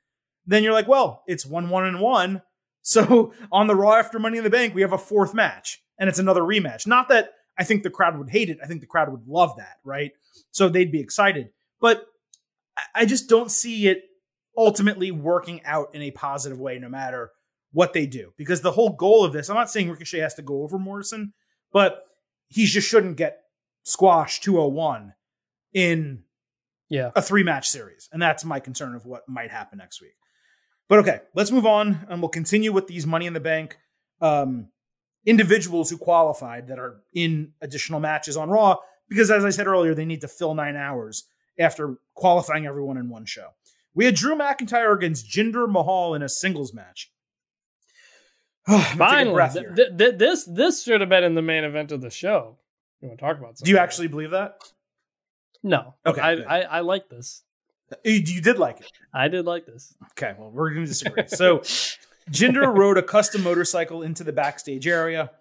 then you're like, well, it's 1 1 and 1. So on the Raw after Money in the Bank, we have a fourth match, and it's another rematch. Not that I think the crowd would hate it. I think the crowd would love that, right? So they'd be excited. But I- I just don't see it ultimately working out in a positive way, no matter what they do. Because the whole goal of this, I'm not saying Ricochet has to go over Morrison, but he just shouldn't get squashed 201 in Yeah. a three match series. And that's my concern of what might happen next week. But okay, let's move on and we'll continue with these Money in the Bank um, individuals who qualified that are in additional matches on Raw. Because as I said earlier, they need to fill nine hours after qualifying everyone in one show. We had Drew McIntyre against Jinder Mahal in a singles match. I'm gonna take a Finally, th- th- th- this this should have been in the main event of the show. You want to talk about? Do you something? actually believe that? No. Okay, I. I I like this. You, did like it. I did like this. Okay, well, we're going to disagree. So, Jinder rode a custom motorcycle into the backstage area.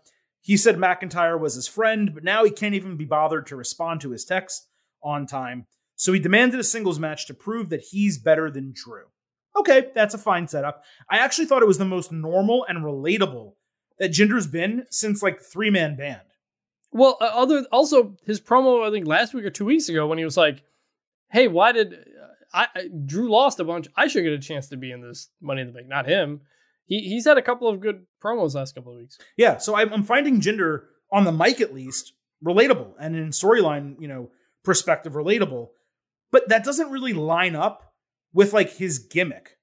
He said McIntyre was his friend, but now he can't even be bothered to respond to his text on time. So he demanded a singles match to prove that he's better than Drew. Okay, that's a fine setup. I actually thought it was the most normal and relatable that Jinder's been since like three man band. Well, uh, other also his promo I think last week or two weeks ago when he was like, "Hey, why did I, I Drew lost a bunch? I should get a chance to be in this Money in the Bank, not him." He he's had a couple of good promos last couple of weeks. Yeah, so I'm, I'm finding Jinder on the mic at least relatable and in storyline, you know, perspective relatable. But that doesn't really line up with like his gimmick,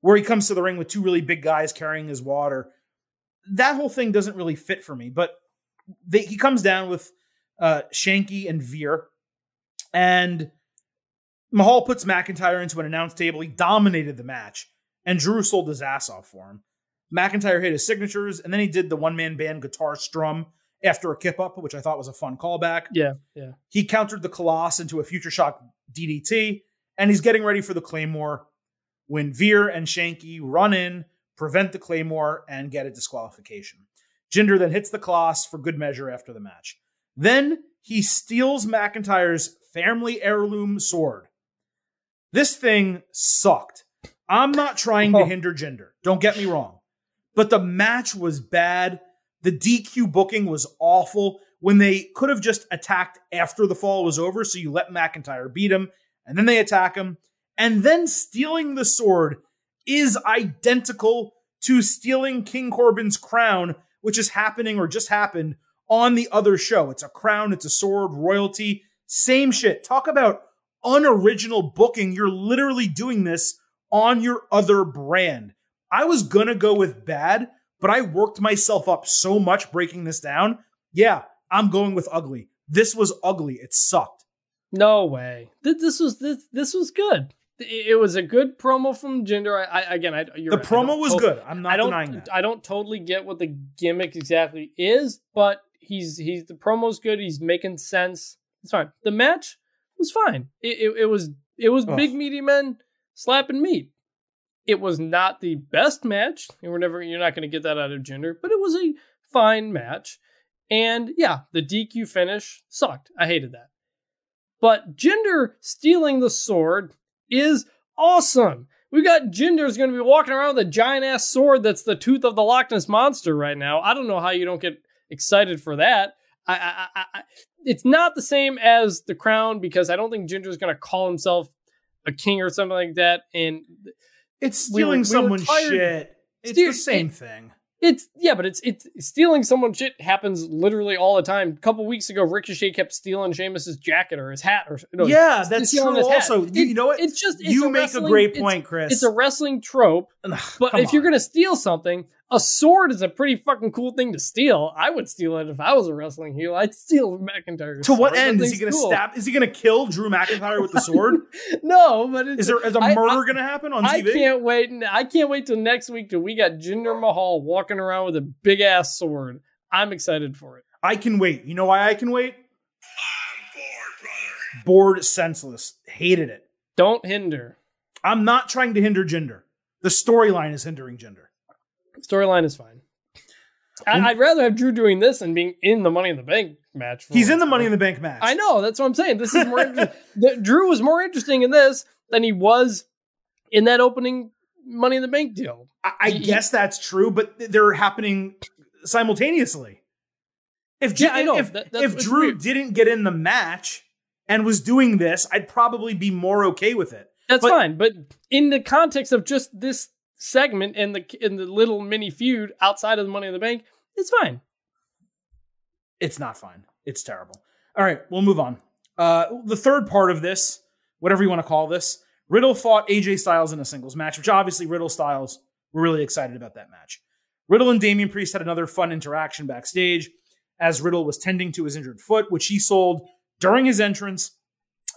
where he comes to the ring with two really big guys carrying his water. That whole thing doesn't really fit for me. But they, he comes down with uh, Shanky and Veer, and Mahal puts McIntyre into an announce table. He dominated the match, and Drew sold his ass off for him. McIntyre hit his signatures, and then he did the one man band guitar strum after a kip up, which I thought was a fun callback. Yeah, yeah. He countered the Khallas into a future shock DDT, and he's getting ready for the Claymore when Veer and Shanky run in, prevent the Claymore, and get a disqualification. Jinder then hits the Khallas for good measure after the match. Then he steals McIntyre's family heirloom sword. This thing sucked. I'm not trying to Oh. hinder Jinder. Don't get me wrong. But the match was bad. The DQ booking was awful when they could have just attacked after the fall was over. So you let McIntyre beat him and then they attack him. And then stealing the sword is identical to stealing King Corbin's crown, which is happening or just happened on the other show. It's a crown, it's a sword, royalty, same shit. Talk about unoriginal booking. You're literally doing this on your other brand. I was gonna go with bad, but I worked myself up so much breaking this down. Yeah, I'm going with ugly. This was ugly. It sucked. No way. This was this this was good. It was a good promo from Jinder. I, I again, I, the right. promo was good. I'm not I don't, denying that. I don't totally get what the gimmick exactly is, but he's he's the promo's good. He's making sense. It's fine. The match was fine. It it, it was it was big meaty men slapping meat. It was not the best match. You were never you're not going to get that out of Jinder, but it was a fine match. And yeah, the DQ finish sucked. I hated that. But Jinder stealing the sword is awesome. We got Jinder's going to be walking around with a giant ass sword that's the tooth of the Loch Ness monster right now. I don't know how you don't get excited for that. I, I, I, it's not the same as the crown because I don't think Jinder's going to call himself a king or something like that. And it's stealing we were, someone's we shit. It's the same thing. It's yeah, but it's it's stealing someone's shit happens literally all the time. A couple weeks ago, Ricochet kept stealing Sheamus's jacket or his hat or no, yeah, that's true. Also, you, you, know what? It's just it's you a make a great point, Chris. It's a wrestling trope, but if on. you're gonna steal something, a sword is a pretty fucking cool thing to steal. I would steal it if I was a wrestling heel. I'd steal McIntyre. To what end is he going to cool. stab? Is he going to kill Drew McIntyre with the sword? no, but is there is a murder going to happen on I TV? I can't wait. I can't wait till next week till we got Jinder Mahal walking around with a big ass sword. I'm excited for it. I can wait. You know why I can wait? I'm bored, brother. Bored, senseless. Hated it. Don't hinder. I'm not trying to hinder Jinder. The storyline is hindering Jinder. Storyline is fine. I, would rather have Drew doing this than being in the Money in the Bank match. He's in the Money in the Bank match. I know. That's what I'm saying. This is more. the, Drew was more interesting in this than he was in that opening Money in the Bank deal. I, I he, guess that's true, but they're happening simultaneously. If yeah, I know. if, that, if Drew weird. didn't get in the match and was doing this, I'd probably be more okay with it. That's but, fine, but in the context of just this segment in the in the little mini feud outside of the Money in the Bank, it's fine. It's not fine. It's terrible. All right, we'll move on. Uh, the third part of this, whatever you want to call this, Riddle fought AJ Styles in a singles match, which obviously Riddle Styles were really excited about that match. Riddle and Damian Priest had another fun interaction backstage as Riddle was tending to his injured foot, which he sold during his entrance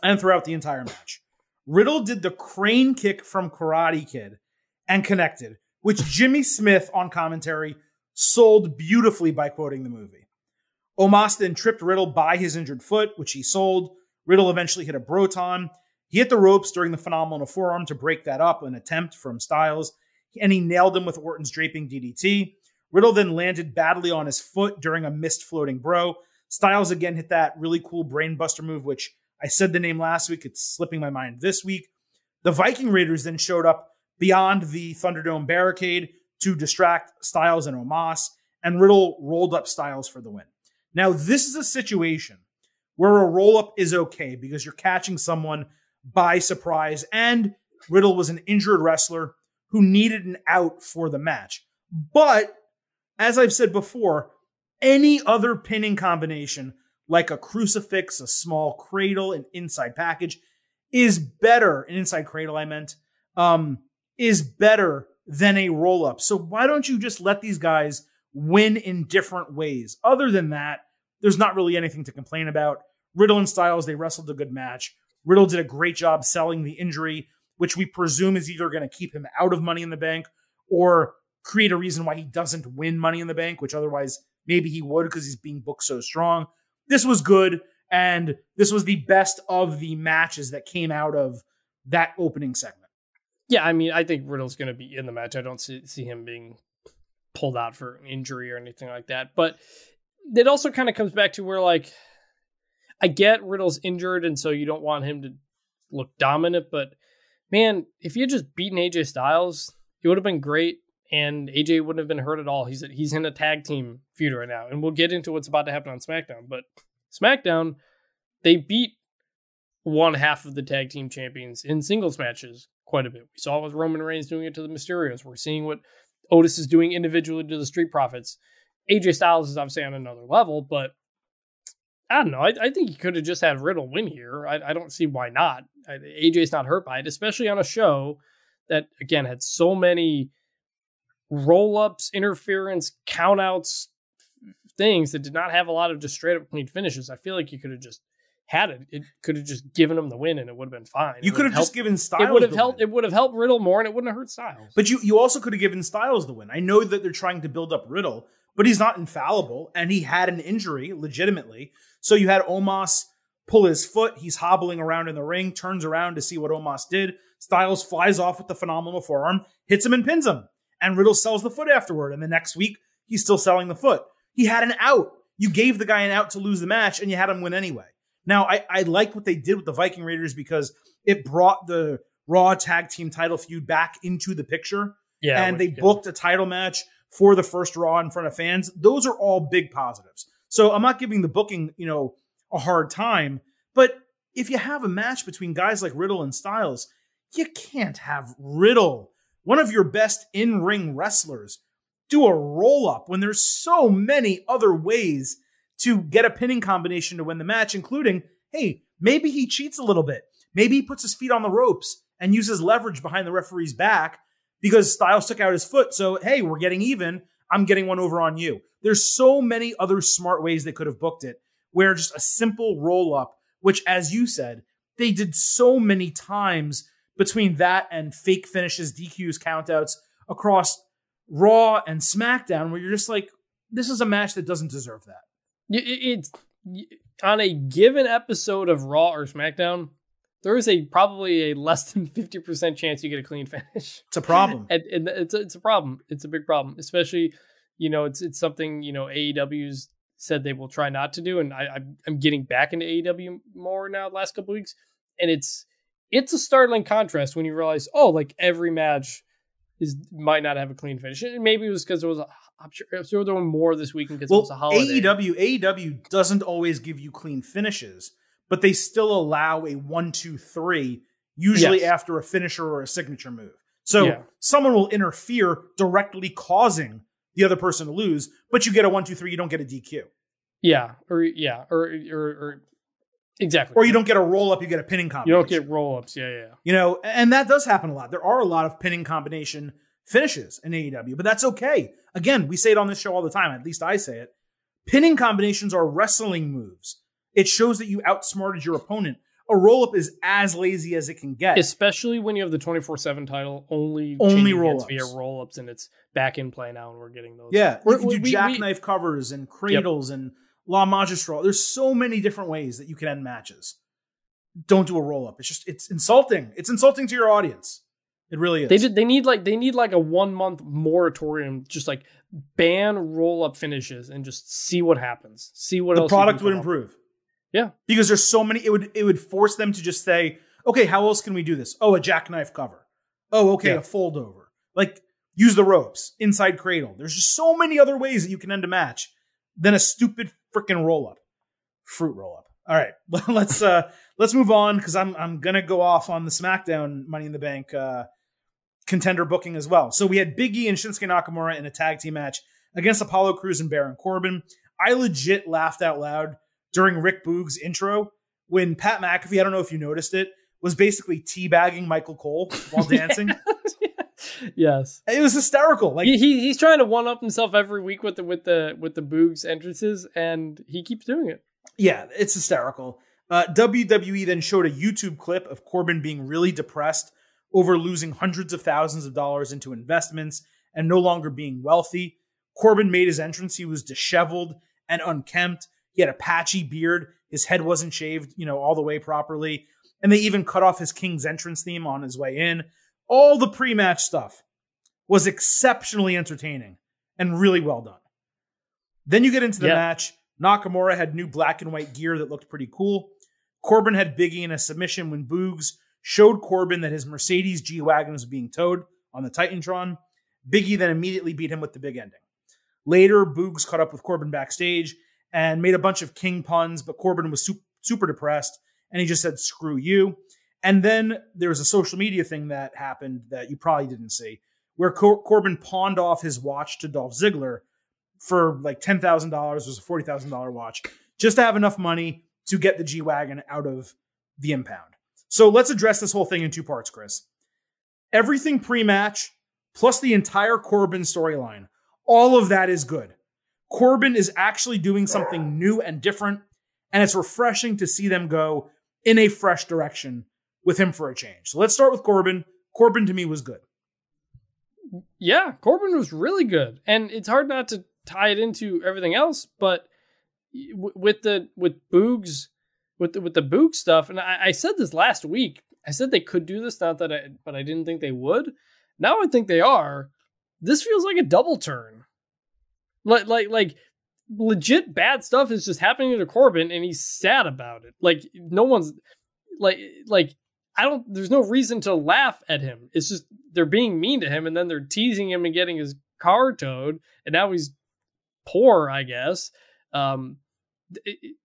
and throughout the entire match. Riddle did the crane kick from Karate Kid and connected, which Jimmy Smith on commentary sold beautifully by quoting the movie. Omos then tripped Riddle by his injured foot, which he sold. Riddle eventually hit a Broton. He hit the ropes during the phenomenal forearm to break that up, an attempt from Styles, and he nailed him with Orton's draping DDT. Riddle then landed badly on his foot during a missed floating bro. Styles again hit that really cool brainbuster move, which I said the name last week. It's slipping my mind this week. The Viking Raiders then showed up beyond the Thunderdome barricade to distract Styles and Omos, and Riddle rolled up Styles for the win. Now, this is a situation where a roll up is okay because you're catching someone by surprise, and Riddle was an injured wrestler who needed an out for the match. But as I've said before, any other pinning combination, like a crucifix, a small cradle, an inside package, is better. An inside cradle, I meant, um, is better than a roll up. So why don't you just let these guys win in different ways? Other than that, there's not really anything to complain about. Riddle and Styles, they wrestled a good match. Riddle did a great job selling the injury, which we presume is either going to keep him out of Money in the Bank or create a reason why he doesn't win Money in the Bank, which otherwise maybe he would because he's being booked so strong. This was good, and this was the best of the matches that came out of that opening segment. Yeah, I mean, I think Riddle's going to be in the match. I don't see, see him being pulled out for injury or anything like that. But it also kind of comes back to where, like, I get Riddle's injured, and so you don't want him to look dominant. But man, if you had just beaten AJ Styles, it would have been great, and AJ wouldn't have been hurt at all. He's he's in a tag team feud right now, and we'll get into what's about to happen on SmackDown. But SmackDown, they beat one half of the tag team champions in singles matches quite a bit. We saw with Roman Reigns doing it to the Mysterios. We're seeing what Otis is doing individually to the Street Profits. AJ Styles is obviously on another level, but I don't know. I, I think he could have just had Riddle win here. I, I don't see why not. I, AJ's not hurt by it, especially on a show that, again, had so many roll ups, interference, countouts, things that did not have a lot of just straight up clean finishes. I feel like you could have just had it. It could have just given him the win, and it would have been fine. You could have just given Styles. It would have helped. win. It would have helped Riddle more, and it wouldn't have hurt Styles. But you you also could have given Styles the win. I know that they're trying to build up Riddle, but he's not infallible, and he had an injury legitimately. So you had Omos pull his foot. He's hobbling around in the ring, turns around to see what Omos did. Styles flies off with the phenomenal forearm, hits him and pins him. And Riddle sells the foot afterward. And the next week, he's still selling the foot. He had an out. You gave the guy an out to lose the match, and you had him win anyway. Now, I, I like what they did with the Viking Raiders because it brought the Raw tag team title feud back into the picture yeah, and they booked a title match for the first Raw in front of fans. Those are all big positives. So I'm not giving the booking, you know, a hard time, but if you have a match between guys like Riddle and Styles, you can't have Riddle, one of your best in-ring wrestlers, do a roll-up when there's so many other ways to get a pinning combination to win the match, including, hey, maybe he cheats a little bit. Maybe he puts his feet on the ropes and uses leverage behind the referee's back because Styles took out his foot. So, hey, we're getting even. I'm getting one over on you. There's so many other smart ways they could have booked it where just a simple roll up, which, as you said, they did so many times between that and fake finishes, DQs, countouts across Raw and SmackDown, where you're just like, this is a match that doesn't deserve that. It's on a given episode of Raw or SmackDown, there is a probably a less than fifty percent chance you get a clean finish. It's a problem. and, and it's a, it's a problem. It's a big problem, especially you know it's it's something you know AEW's said they will try not to do, and I I'm, I'm getting back into AEW more now the last couple weeks, and it's it's a startling contrast when you realize oh like every match is might not have a clean finish, and maybe it was because there was a I'm sure, I'm sure there were more this weekend because it well, was a holiday. AEW AEW doesn't always give you clean finishes, but they still allow a one, two, three, usually Yes. after a finisher or a signature move. So Yeah. someone will interfere, directly causing the other person to lose, but you get a one, two, three, you don't get a DQ. Yeah, or yeah, or or, or exactly, Or you don't get a roll up, you get a pinning combination. you don't get roll ups. Yeah, yeah, You know, and that does happen a lot. There are a lot of pinning combination finishes in AEW, but that's okay. Again, we say it on this show all the time. At least I say it. Pinning combinations are wrestling moves. It shows that you outsmarted your opponent. A roll up is as lazy as it can get. especially when you have the twenty four seven title only Only roll-ups. via roll ups, and it's back in play now, and we're getting those. yeah, We're- can do we- we- jackknife covers and cradles and La Magistral. There's so many different ways that you can end matches. Don't do a roll up. It's just it's insulting. It's insulting to your audience. It really is. They did. They need like they need like a one month moratorium, just like ban roll up finishes and just see what happens. See what the product would come up improve. Yeah. Because there's so many it would it would force them to just say, "Okay, how else can we do this?" Oh, a jackknife cover. Oh, okay, Yeah. a fold over. Like use the ropes, inside cradle. There's just so many other ways that you can end a match than a stupid freaking roll up. Fruit roll up. All right. let's uh let's move on cuz I'm I'm going to go off on the SmackDown Money in the Bank uh contender booking as well. So we had Big E and Shinsuke Nakamura in a tag team match against Apollo Crews and Baron Corbin. I legit laughed out loud during Rick Boog's intro when Pat McAfee, I don't know if you noticed it, was basically teabagging Michael Cole while dancing. yes, It was hysterical. Like he, he he's trying to one up himself every week with the with the with the Boogs entrances, and he keeps doing it. Yeah, it's hysterical. Uh, WWE then showed a YouTube clip of Corbin being really depressed over losing hundreds of thousands of dollars into investments and no longer being wealthy. Corbin made his entrance. He was disheveled and unkempt. He had a patchy beard. His head wasn't shaved, you know, all the way properly. And they even cut off his King's entrance theme on his way in. All the pre match stuff was exceptionally entertaining and really well done. Then you get into the Yeah. match. Nakamura had new black and white gear that looked pretty cool. Corbin had Biggie in a submission when Boogs showed Corbin that his Mercedes G Wagon was being towed on the Titantron. Biggie then immediately beat him with the big ending. Later, Boogs caught up with Corbin backstage and made a bunch of King puns, but Corbin was su- super depressed and he just said, screw you. And then there was a social media thing that happened that you probably didn't see, where Cor- Corbin pawned off his watch to Dolph Ziggler for like $10,000. It was a $40,000 watch just to have enough money to get the G Wagon out of the impound. So let's address this whole thing in two parts, Chris. Everything pre match, plus the entire Corbin storyline, all of that is good. Corbin is actually doing something new and different, and it's refreshing to see them go in a fresh direction with him for a change. So let's start with Corbin. Corbin to me was good. Yeah, Corbin was really good, and it's hard not to tie it into everything else. But with the with Boogs, with the, with the Boog stuff, and I, I said this last week. I said they could do this, not that I, but I didn't think they would. Now I think they are. This feels like a double turn. Like like like legit bad stuff is just happening to Corbin, and he's sad about it. Like no one's like like I don't. There's no reason to laugh at him. It's just they're being mean to him, and then they're teasing him and getting his car towed, and now he's poor, I guess. Um,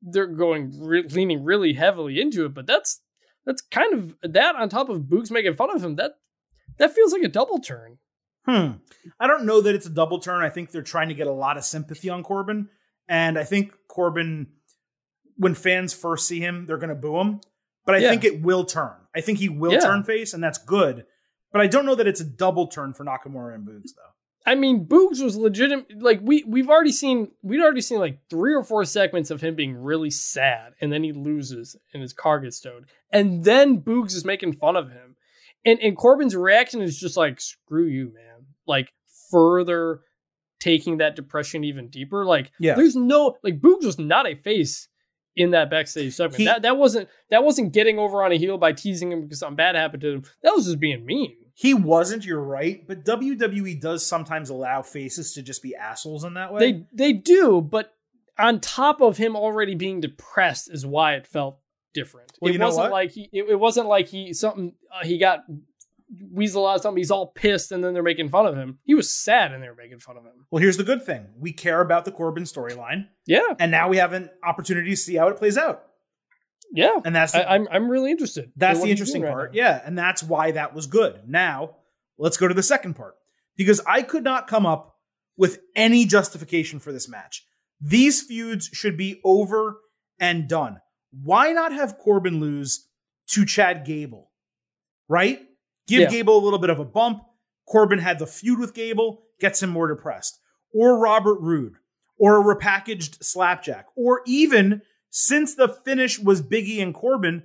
they're going re- leaning really heavily into it, but that's that's kind of that on top of Boogs making fun of him. That that feels like a double turn. Hmm. I don't know that it's a double turn. I think they're trying to get a lot of sympathy on Corbin. And I think Corbin, when fans first see him, they're going to boo him. But I Yeah. think it will turn. I think he will Yeah. turn face, and that's good. But I don't know that it's a double turn for Nakamura and Boogs, though. I mean, Boogs was legitimate. Like we we've already seen, we'd already seen like three or four segments of him being really sad, and then he loses and his car gets towed, and then Boogs is making fun of him, and and Corbin's reaction is just like, "Screw you, man!" Like further taking that depression even deeper. Like, Yeah. there's no like Boogs was not a face in that backstage segment. He- that that wasn't that wasn't getting over on a heel by teasing him because something bad happened to him. That was just being mean. He wasn't, you're right. But WWE does sometimes allow faces to just be assholes in that way. They they do, but on top of him already being depressed is why it felt different. Well, it wasn't like he it, it wasn't like he something uh, he got weasel out of something. He's all pissed and then they're making fun of him. He was sad and they were making fun of him. well, here's the good thing we care about the Corbin storyline, Yeah, and now we have an opportunity to see how it plays out. Yeah. And that's I, the, I'm I'm really interested. That's the interesting right part. yeah. And that's why that was good. Now, let's go to the second part. Because I could not come up with any justification for this match. These feuds should be over and done. Why not have Corbin lose to Chad Gable? Right? Give Yeah. Gable a little bit of a bump. Corbin had the feud with Gable, gets him more depressed. Or Robert Roode, or a repackaged Slapjack, or even since the finish was Biggie and Corbin,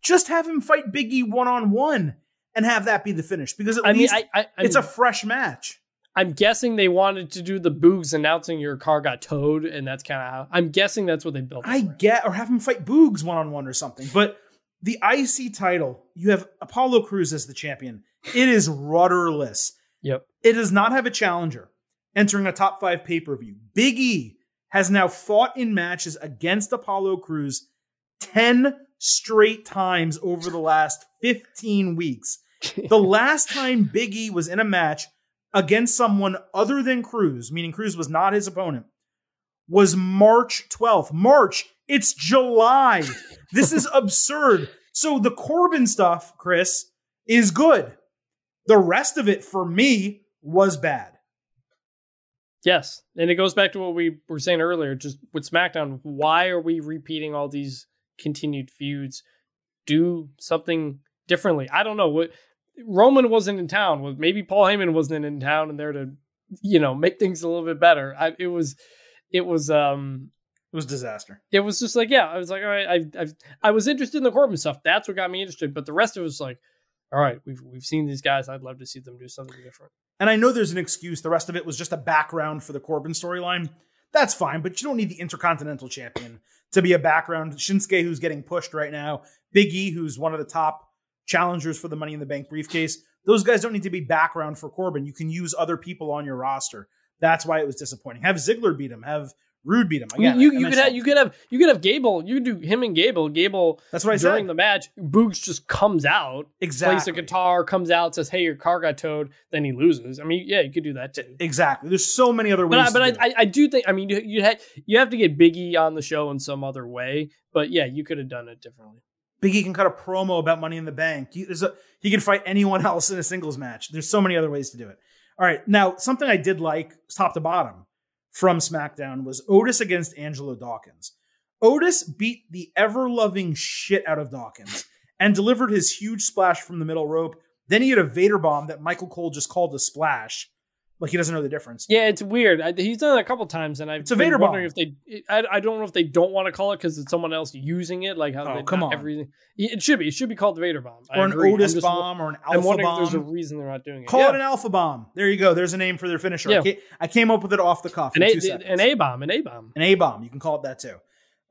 just have him fight Biggie one on one and have that be the finish because at I mean, least I, I I'm, it's a fresh match. I'm guessing they wanted to do the Boogs announcing your car got towed, and that's kind of how I'm guessing that's what they built. I get, or have him fight Boogs one on one or something. But the IC title, you have Apollo Crews as the champion. It is rudderless. Yep. It does not have a challenger entering a top five pay per view. Big E has now fought in matches against Apollo Crews 10 straight times over the last 15 weeks. The last time Big E was in a match against someone other than Crews, meaning Crews was not his opponent, was March 12th. March, it's July. This is absurd. So the Corbin stuff, Chris, is good. The rest of it for me was bad. Yes, and it goes back to what we were saying earlier. Just with SmackDown, why are we repeating all these continued feuds? Do something differently. I don't know what Roman wasn't in town. Maybe Paul Heyman wasn't in town and there to, you know, make things a little bit better. I, it was, it was, um, It was disaster. it was just like, yeah, I was like, all right, I, I, I was interested in the Corbin stuff. That's what got me interested. But the rest of it was like, all right, we've we've seen these guys. I'd love to see them do something different. And I know there's an excuse. The rest of it was just a background for the Corbin storyline. That's fine, but you don't need the Intercontinental Champion to be a background. Shinsuke, who's getting pushed right now, Big E, who's one of the top challengers for the Money in the Bank briefcase. Those guys don't need to be background for Corbin. You can use other people on your roster. That's why it was disappointing. Have Ziggler beat him. Have Roode beat him. Again, you you could have you could have you could have Gable. You could do him and Gable. Gable That's what I during said. the match. Boogs just comes out, exactly. plays a guitar, comes out, says, "Hey, your car got towed." Then he loses. I mean, yeah, you could do that too. Exactly. There's so many other ways. But, I, but I. I, I do think I mean you you had you have to get Biggie on the show in some other way. But yeah, you could have done it differently. Biggie can cut a promo about Money in the Bank. He, a, he can fight anyone else in a singles match. There's so many other ways to do it. All right, now something I did like top to bottom from SmackDown was Otis against Angelo Dawkins. Otis beat the ever loving shit out of Dawkins and delivered his huge splash from the middle rope. Then he had a Vader bomb that Michael Cole just called a splash. Like he doesn't know the difference. Yeah, it's weird. I, he's done it a couple times, and I've It's a been Vader wondering bomb. if they. I, I don't know if they don't want to call it because it's someone else using it. Like how Oh, they, come on. everything. It should be. It should be called the Vader bomb Or an. Otis just- bomb or an I'm Alpha wondering bomb. if there's a reason they're not doing it. Call yeah. it an Alpha bomb. There you go. There's a name for their finisher. I, Yeah. I came up with it off the cuff. An A bomb. an A bomb. An A bomb. You can call it that too.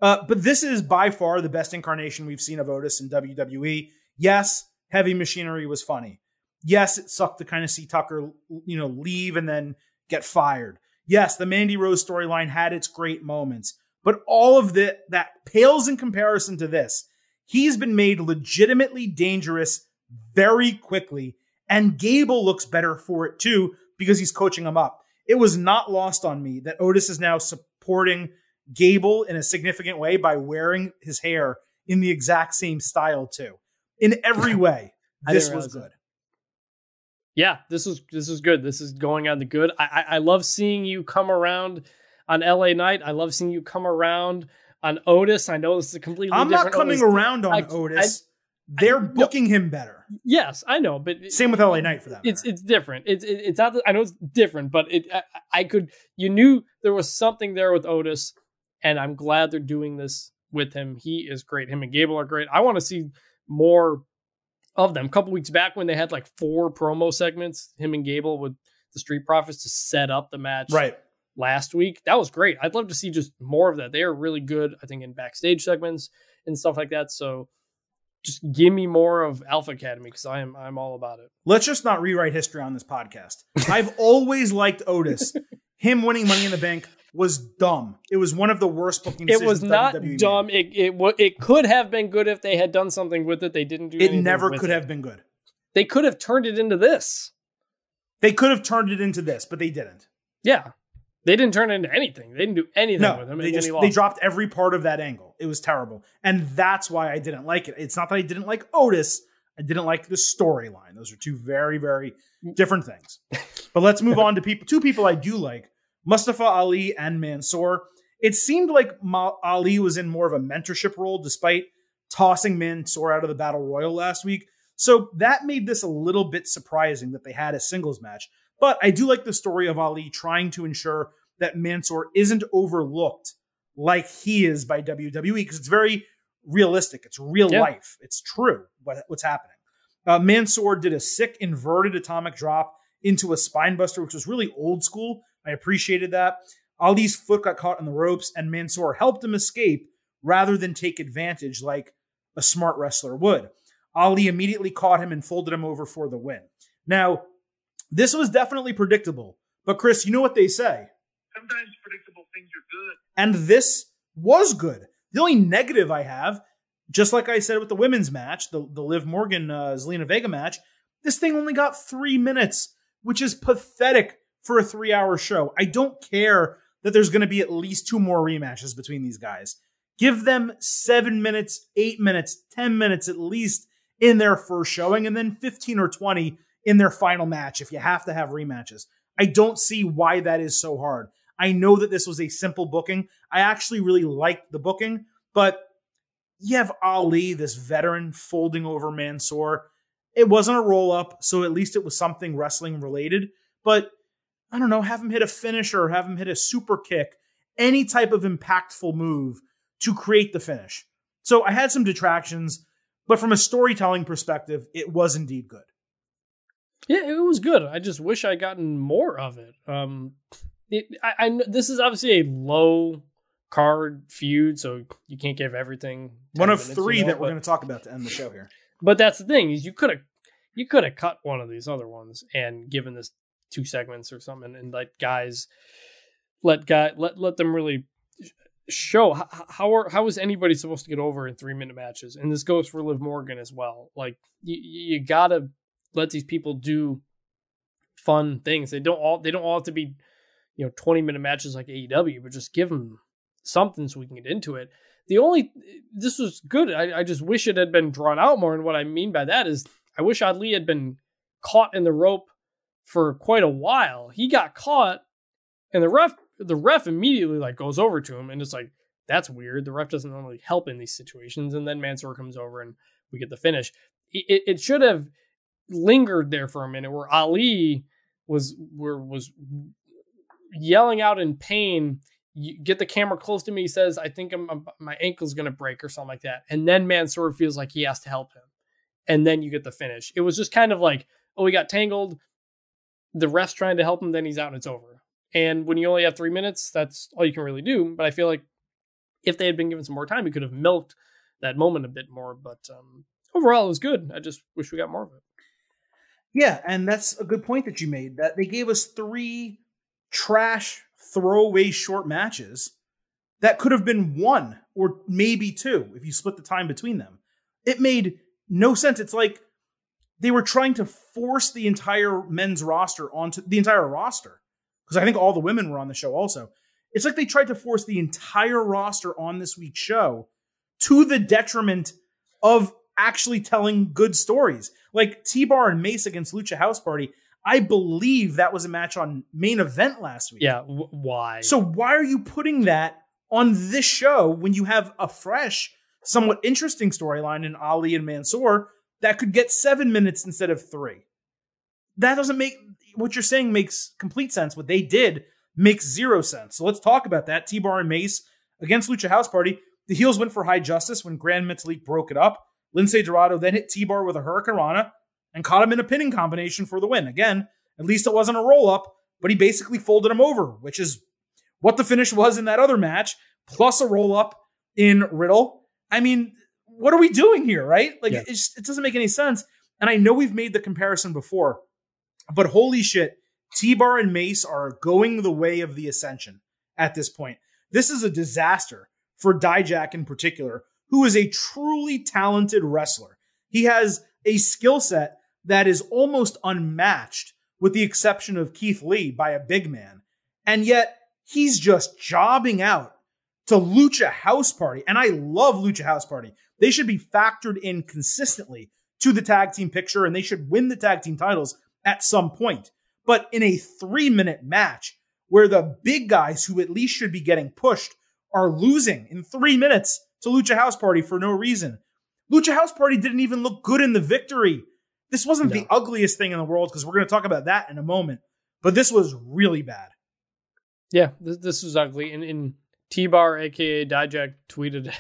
Uh, but this is by far the best incarnation we've seen of Otis in WWE. Yes, Heavy Machinery was funny. Yes, it sucked to kind of see Tucker, you know, leave and then get fired. Yes, the Mandy Rose storyline had its great moments, but all of the, that pales in comparison to this. He's been made legitimately dangerous very quickly, and Gable looks better for it too because he's coaching him up. It was not lost on me that Otis is now supporting Gable in a significant way by wearing his hair in the exact same style too. In every way, this was good. Yeah, this is this is good. This is going on the good. I, I I love seeing you come around on LA Night. I love seeing you come around on Otis. I know this is a completely. I'm not coming Otis. around on I- Otis. They're no. booking him better. Yes, I know, but Same with LA Night for that. it's matter. it's different. It's it, it's not. I know it's different, but it. I, I could. You knew there was something there with Otis, and I'm glad they're doing this with him. He is great. Him and Gable are great. I want to see more of them. A couple weeks back when they had like four promo segments, him and Gable with the Street Profits to set up the match right. last week. That was great. I'd love to see just more of that. They are really good, I think, in backstage segments and stuff like that. So just give me more of Alpha Academy because I am I'm all about it. Let's just not rewrite history on this podcast. I've always liked Otis. Him winning Money in the Bank was dumb. It was one of the worst booking It was not WWE made. dumb. It it wa- it could have been good if they had done something with it. They didn't do. It never could it. have been good. They could have turned it into this. They could have turned it into this, but they didn't. Yeah, they didn't turn it into anything. They didn't do anything No, with him. they just they dropped every part of that angle. It was terrible, and that's why I didn't like it. It's not that I didn't like Otis. I didn't like the storyline. Those are two very very mm. different things. But let's move on to people. Two people I do like: Mustafa Ali and Mansoor. It seemed like Ma- Ali was in more of a mentorship role, despite tossing Mansoor out of the battle royal last week. So that made this a little bit surprising that they had a singles match. But I do like the story of Ali trying to ensure that Mansoor isn't overlooked like he is by WWE because it's very realistic. It's real Yeah. life. It's true what, what's happening. Uh, Mansoor did a sick inverted atomic drop into a spine buster, which was really old school. I appreciated that. Ali's foot got caught in the ropes, and Mansoor helped him escape rather than take advantage like a smart wrestler would. Ali immediately caught him and folded him over for the win. Now, this was definitely predictable, but Chris, you know what they say. Sometimes predictable things are good. And this was good. The only negative I have, just like I said with the women's match, the, the Liv Morgan uh, Zelina Vega match, this thing only got three minutes, which is pathetic for a three hour show. I don't care that there's going to be at least two more rematches between these guys. Give them seven minutes, eight minutes, 10 minutes at least in their first showing, and then 15 or 20 in their final match if you have to have rematches. I don't see why that is so hard. I know that this was a simple booking. I actually really liked the booking, but you have Ali, this veteran, folding over Mansoor. It wasn't a roll up, so at least it was something wrestling related. But I don't know, have him hit a finisher, have him hit a super kick, any type of impactful move to create the finish. So I had some detractions, but from a storytelling perspective, it was indeed good. Yeah, it was good. I just wish I gotten more of it. Um, it, I, I this is obviously a low card feud, so you can't give everything. One of minutes, three you know, that we're going to talk about to end the show here. But that's the thing is you could have you could have cut one of these other ones and given this two segments or something and let guys let guy let let them really show how how, are, how is anybody supposed to get over in three minute matches and this goes for Liv Morgan as well like you, you gotta let these people do fun things they don't all they don't all have to be you know 20 minute matches like AEW but just give them something so we can get into it The only this was good. I, I just wish it had been drawn out more. And what I mean by that is I wish Ali had been caught in the rope for quite a while. He got caught, and the ref the ref immediately like goes over to him and it's like that's weird. The ref doesn't normally help in these situations, and then Mansoor comes over and we get the finish. It, it should have lingered there for a minute where Ali was were, was yelling out in pain. You get the camera close to me. He says, "I think I'm, my ankle's gonna break or something like that." And then Mansoor feels like he has to help him, and then you get the finish. It was just kind of like, oh, he got tangled. The ref's trying to help him, then he's out and it's over. And when you only have three minutes, that's all you can really do. But I feel like if they had been given some more time, we could have milked that moment a bit more. But um, overall, it was good. I just wish we got more of it. Yeah, and that's a good point that you made. That they gave us three trash throwaway short matches that could have been one or maybe two if you split the time between them. It made no sense. It's like they were trying to force the entire men's roster onto the entire roster because I think all the women were on the show also. It's like they tried to force the entire roster on this week's show to the detriment of actually telling good stories. Like T Bar and Mace against Lucha House Party. I believe that was a match on main event last week. Yeah, w- why? So why are you putting that on this show when you have a fresh, somewhat interesting storyline in Ali and Mansoor that could get seven minutes instead of three? That doesn't make what you're saying makes complete sense. What they did makes zero sense. So let's talk about that. T Bar and Mace against Lucha House Party. The heels went for high justice when Gran Metalik broke it up. Lince Dorado then hit T Bar with a Hurricanrana and caught him in a pinning combination for the win. Again, at least it wasn't a roll up, but he basically folded him over, which is what the finish was in that other match, plus a roll up in Riddle. I mean, what are we doing here, right? Like, yeah. it, just, it doesn't make any sense. And I know we've made the comparison before, but holy shit, T Bar and Mace are going the way of the Ascension at this point. This is a disaster for Dijak in particular, who is a truly talented wrestler. He has a skill set that is almost unmatched, with the exception of Keith Lee by a big man. And yet he's just jobbing out to Lucha House Party. And I love Lucha House Party. They should be factored in consistently to the tag team picture and they should win the tag team titles at some point. But in a three minute match where the big guys who at least should be getting pushed are losing in three minutes to Lucha House Party for no reason. Lucha House Party didn't even look good in the victory. This wasn't no. the ugliest thing in the world because we're going to talk about that in a moment. But this was really bad. Yeah, this, this was ugly. And, and T Bar, aka Dijak, tweeted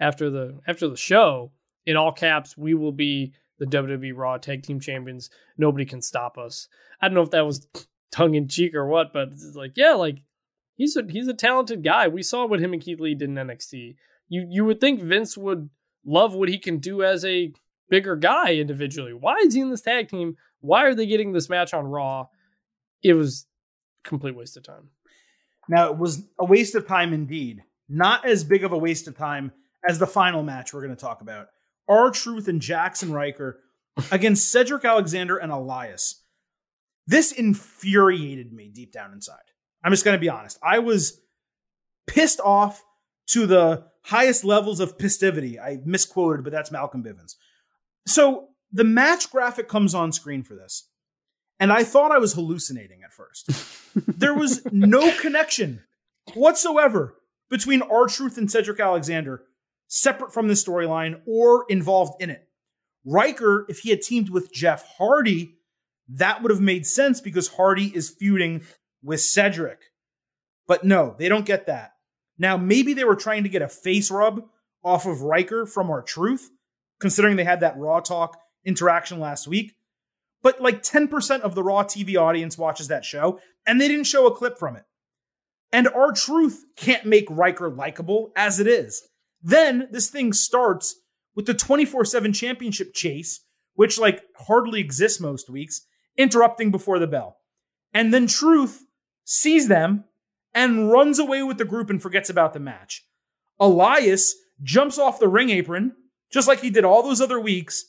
after the after the show in all caps, "We will be the WWE Raw Tag Team Champions. Nobody can stop us." I don't know if that was tongue in cheek or what, but it's like, yeah, like he's a he's a talented guy. We saw what him and Keith Lee did in NXT. You you would think Vince would love what he can do as a bigger guy individually. Why is he in this tag team? Why are they getting this match on Raw? It was complete waste of time. Now it was a waste of time indeed. Not as big of a waste of time as the final match we're going to talk about. R-Truth and Jaxson Ryker against Cedric Alexander and Elias. This infuriated me deep down inside. I'm just going to be honest. I was pissed off to the highest levels of pistivity. I misquoted, but that's Malcolm Bivens. So the match graphic comes on screen for this. And I thought I was hallucinating at first. there was no connection whatsoever between R-Truth and Cedric Alexander, separate from the storyline or involved in it. Ryker, if he had teamed with Jeff Hardy, that would have made sense because Hardy is feuding with Cedric. But no, they don't get that. Now, maybe they were trying to get a face rub off of Ryker from R-Truth, considering they had that Raw Talk interaction last week. But like 10% of the Raw TV audience watches that show, and they didn't show a clip from it. And R-Truth can't make Ryker likable as it is. Then this thing starts with the 24 7 championship chase, which like hardly exists most weeks, interrupting before the bell. And then Truth sees them and runs away with the group and forgets about the match. Elias jumps off the ring apron, just like he did all those other weeks,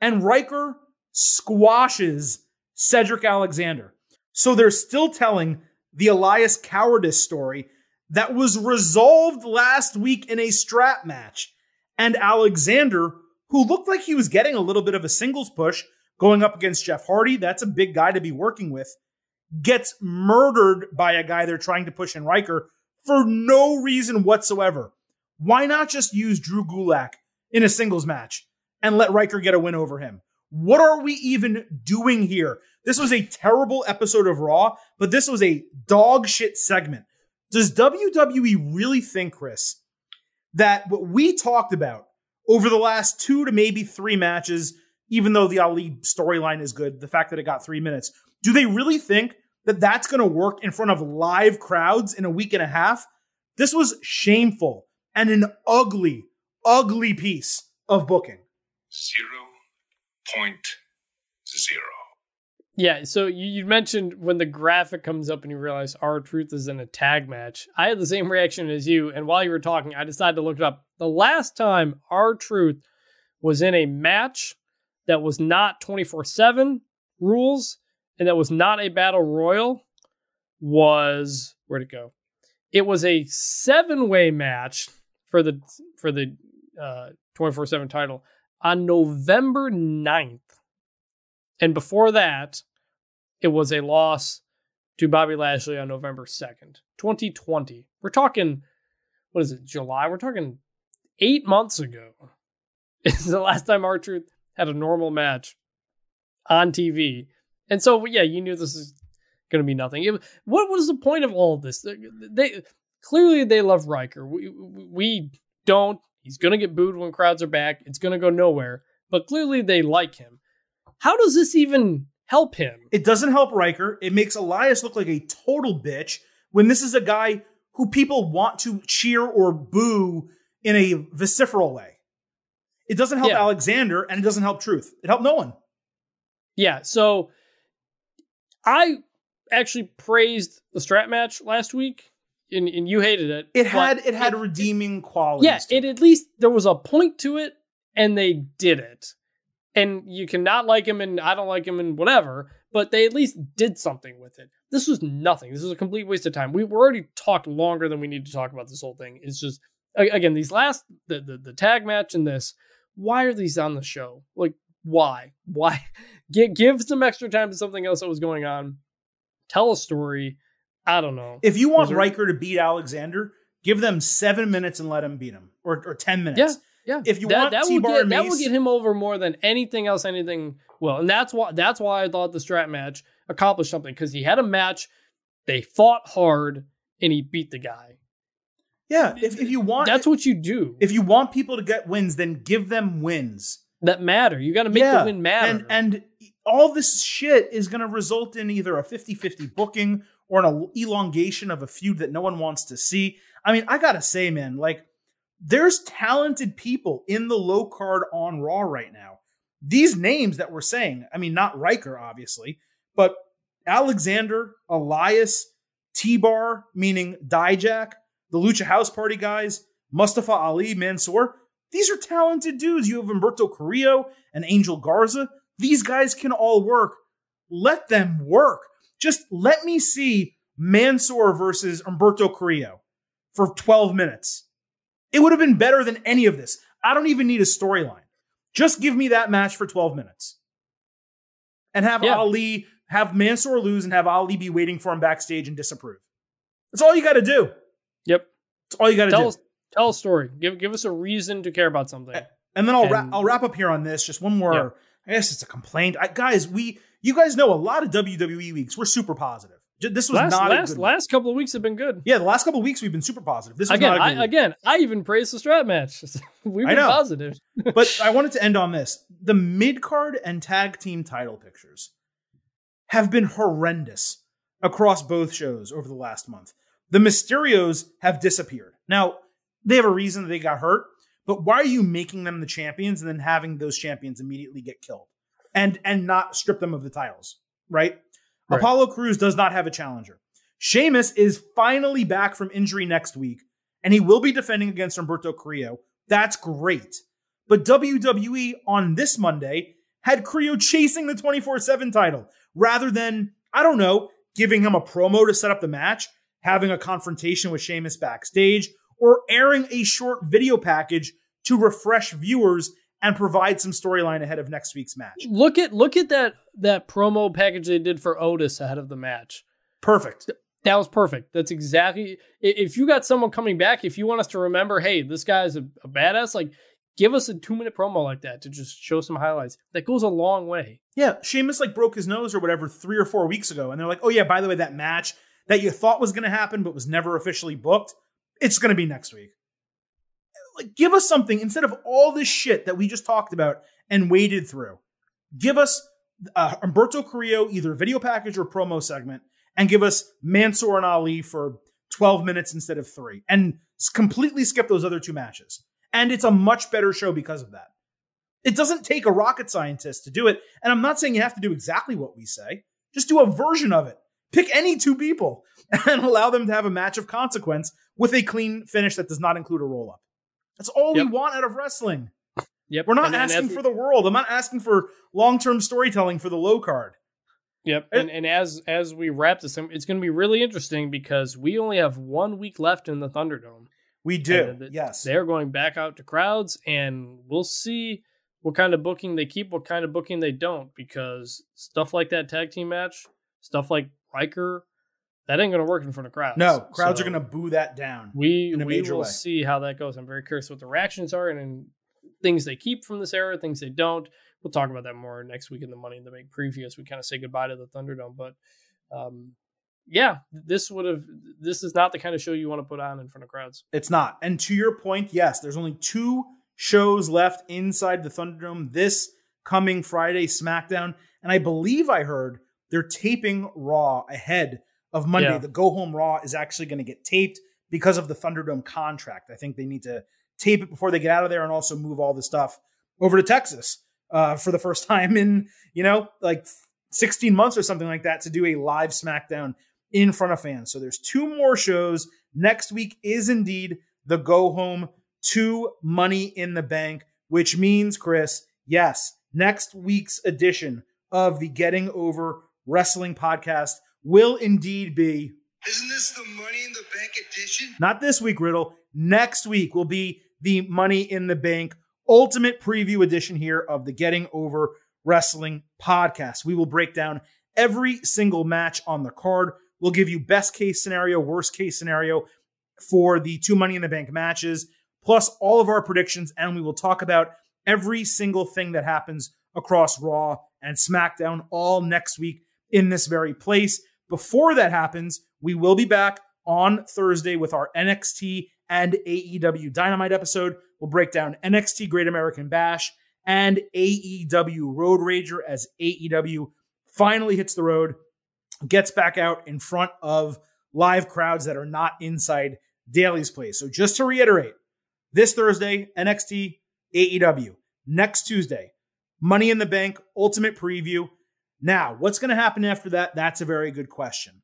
and Ryker squashes Cedric Alexander. So they're still telling the Elias cowardice story that was resolved last week in a strap match. And Alexander, who looked like he was getting a little bit of a singles push going up against Jeff Hardy, that's a big guy to be working with, gets murdered by a guy they're trying to push in Ryker for no reason whatsoever. Why not just use Drew Gulak in a singles match and let Ryker get a win over him? What are we even doing here? This was a terrible episode of Raw, but this was a dog shit segment. Does WWE really think, Chris, that what we talked about over the last two to maybe three matches, even though the Ali storyline is good, the fact that it got three minutes, do they really think that that's going to work in front of live crowds in a week and a half? This was shameful and an ugly, ugly piece of booking. Zero point zero. Yeah, so you, you mentioned when the graphic comes up and you realize R-Truth is in a tag match. I had the same reaction as you, and while you were talking, I decided to look it up. The last time R-Truth was in a match that was not 24 7 rules and that was not a battle royal was where'd it go? It was a seven way match for the for the uh 24 7 title on November 9th. And before that, it was a loss to Bobby Lashley on November 2nd, 2020. We're talking, what is it, July? We're talking eight months ago. Is the last time R-Truth had a normal match on TV. And so, yeah, you knew this is going to be nothing. It, what was the point of all of this? They clearly they love Ryker. We we don't. He's going to get booed when crowds are back. It's going to go nowhere. But clearly they like him. How does this even help him? It doesn't help Ryker. It makes Elias look like a total bitch when this is a guy who people want to cheer or boo in a vociferal way. It doesn't help Yeah. Alexander and it doesn't help Truth. It helped no one. Yeah, so I actually praised the strap match last week, and, and you hated it. It had it had redeeming qualities. yeah, it at least there was a point to it, and they did it. And you cannot like him, and I don't like him, and whatever. But they at least did something with it. This was nothing. This was a complete waste of time. We we already talked longer than we need to talk about this whole thing. It's just again these last the the, the tag match and this. Why are these on the show? Like why? Why? Give give some extra time to something else that was going on. Tell a story. I don't know. If you want there- Ryker to beat Alexander, give them seven minutes and let him beat him, or, or ten minutes. Yeah. Yeah, if you that, want that will T-Bar get, and that will get him over more than anything else. Anything well, and that's why that's why I thought the strap match accomplished something because he had a match. They fought hard and he beat the guy. Yeah, if, if you want, That's what you do. if you want people to get wins, then give them wins. that matter. You got to make yeah, the win matter. And and all this shit is going to result in either a 50-50 booking or an elongation of a feud that no one wants to see. I mean, I got to say, man, like there's talented people in the low card on Raw right now. These names that we're saying, I mean, not Ryker, obviously, but Alexander, Elias, T-Bar, meaning Dijak, the Lucha House Party guys, Mustafa Ali, Mansoor. These are talented dudes. You have Umberto Carrillo and Angel Garza. These guys can all work. Let them work. Just let me see Mansoor versus Umberto Carrillo for 12 minutes. It would have been better than any of this. I don't even need a storyline. Just give me that match for 12 minutes. And have Yeah. Ali, have Mansoor lose and have Ali be waiting for him backstage and disapprove. That's all you got to do. yep. That's all you got to Tell do. us tell a story. Give give us a reason to care about something. And then I'll wrap And- I'll wrap up here on this. Just one more. Yeah. I guess it's a complaint. I, guys, we you guys know a lot of WWE weeks. We're super positive. This was Last not a last last couple of weeks have been good. Yeah, the last couple of weeks we've been super positive. This was Again, not I, again, I even praised the strap match. We've been positive. but I wanted to end on this. The mid card and tag team title pictures have been horrendous across both shows over the last month. The Mysterios have disappeared. Now, they have a reason that they got hurt, but why are you making them the champions and then having those champions immediately get killed and and not strip them of the titles, right? Right. Apollo Crews does not have a challenger. Sheamus is finally back from injury next week, and he will be defending against Humberto Carrillo. That's great. But WWE on this Monday had Creo chasing the 24 7 title rather than, I don't know, giving him a promo to set up the match. having a confrontation with Sheamus backstage, or airing a short video package to refresh viewers and provide some storyline ahead of next week's match. Look at look at that that promo package they did for Otis ahead of the match. Perfect. That was perfect. That's exactly if you got someone coming back, if you want us to remember, hey, this guy's a, a badass, like give us a two minute promo like that to just show some highlights. That goes a long way. Yeah, Sheamus like broke his nose or whatever three or four weeks ago, and they're like, "Oh yeah, by the way, that match that you thought was going to happen but was never officially booked, it's going to be next week." Like, give us something instead of all this shit that we just talked about and waded through. Give us uh, Humberto Carrillo either video package or promo segment, and give us Mansoor and Ali for twelve minutes instead of three, and completely skip those other two matches. And it's a much better show because of that. It doesn't take a rocket scientist to do it. And I'm not saying you have to do exactly what we say, just do a version of it. Pick any two people and allow them to have a match of consequence with a clean finish that does not include a roll up. That's all Yep. we want out of wrestling. Yep. We're not And- and asking as- for the world. I'm not asking for long term storytelling for the low card. Yep. And and as as we wrap this, it's going to be really interesting because we only have one week left in the Thunderdome. We do. And th- yes. They're going back out to crowds, and we'll see what kind of booking they keep, what kind of booking they don't, because stuff like that tag team match, stuff like Ryker, that ain't going to work in front of crowds. No, crowds So are going to boo that down. We we major will way. see how that goes. I'm very curious what the reactions are and, and things they keep from this era, things they don't. We'll talk about that more next week in the Money in the Bank preview as we kind of say goodbye to the Thunderdome. But um, yeah, this would have this is not the kind of show you want to put on in front of crowds. It's not. And to your point, yes, there's only two shows left inside the Thunderdome this coming Friday, SmackDown. And I believe I heard they're taping Raw ahead of Monday. Yeah. The Go Home Raw is actually going to get taped because of the Thunderdome contract. I think they need to tape it before they get out of there and also move all the stuff over to Texas uh, for the first time in, you know, like 16 months or something like that to do a live SmackDown in front of fans. So there's two more shows. Next week is indeed the go home to Money in the Bank, which means, Chris, yes, next week's edition of the Getting Over Wrestling podcast will indeed be Isn't this the Money in the Bank edition? not this week, Riddle. Next week will be the Money in the Bank ultimate preview edition here of the Getting Over Wrestling podcast. We will break down every single match on the card. We'll give you best case scenario, worst case scenario for the two Money in the Bank matches, plus all of our predictions. And we will talk about every single thing that happens across Raw and SmackDown all next week in this very place. Before that happens, we will be back on Thursday with our NXT and AEW Dynamite episode. We'll break down NXT Great American Bash and AEW Road Rager as AEW finally hits the road, gets back out in front of live crowds that are not inside Daily's place. So just to reiterate, this Thursday, NXT, AEW. Next Tuesday, Money in the Bank, Ultimate Preview. Now, what's going to happen after that? That's a very good question.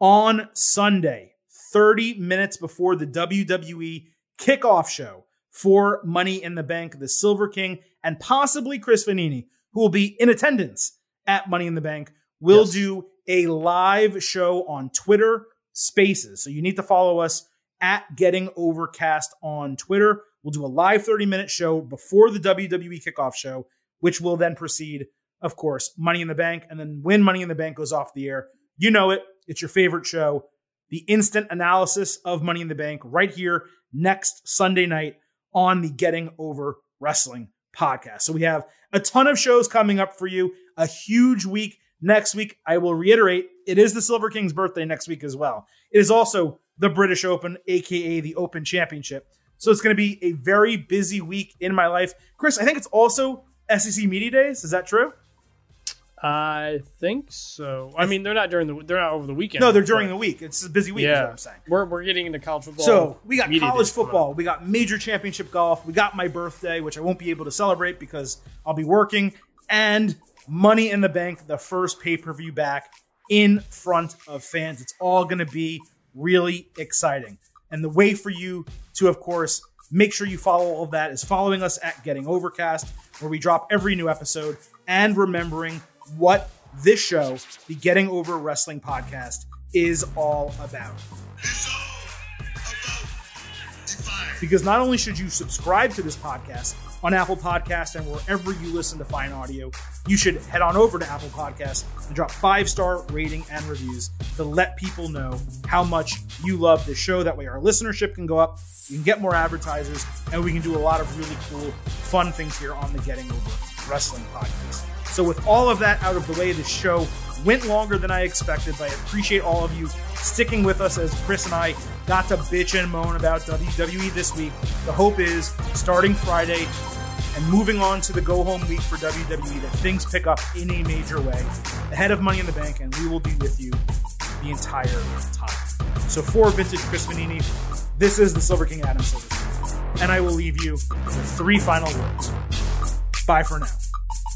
On Sunday, 30 minutes before the WWE kickoff show for Money in the Bank, the Silver King and possibly Chris Vannini, who will be in attendance at Money in the Bank, will Yes. do a live show on Twitter Spaces. So you need to follow us at Getting Overcast on Twitter. We'll do a live 30 minute show before the WWE kickoff show, which will then proceed, of course, Money in the Bank. And then when Money in the Bank goes off the air, you know it. It's your favorite show. The instant analysis of Money in the Bank right here next Sunday night on the Getting Over Wrestling podcast. So we have a ton of shows coming up for you, a huge week next week. I will reiterate, it is the Silver King's birthday next week as well. It is also the British Open, aka the Open Championship. So it's going to be a very busy week in my life. Chris, I think it's also SEC Media Days. Is that true? I think so. I mean, they're not during the they're not over the weekend. No, they're during the week. It's a busy week, is yeah. what I'm saying. We're we're getting into college football. So we got college football, we got major championship golf, we got my birthday, which I won't be able to celebrate because I'll be working, and Money in the Bank, the first pay per view back in front of fans. It's all going to be really exciting. And the way for you to, of course, make sure you follow all of that is following us at Getting Overcast, where we drop every new episode, and remembering what this show, the Getting Over Wrestling podcast, is all about. It's all about Defy. Because not only should you subscribe to this podcast on Apple Podcast and wherever you listen to fine audio, you should head on over to Apple Podcast and drop five star rating and reviews to let people know how much you love the show. That way, our listenership can go up, you can get more advertisers, and we can do a lot of really cool, fun things here on the Getting Over Wrestling podcast. So, with all of that out of the way, the show went longer than I expected, but I appreciate all of you sticking with us as Chris and I got to bitch and moan about WWE this week. The hope is starting Friday and moving on to the go home week for WWE that things pick up in a major way ahead of Money in the Bank, and we will be with you the entire time. So, for Vintage Chris Vannini, this is the Silver King Adam Silver, and I will leave you with three final words. Bye for now.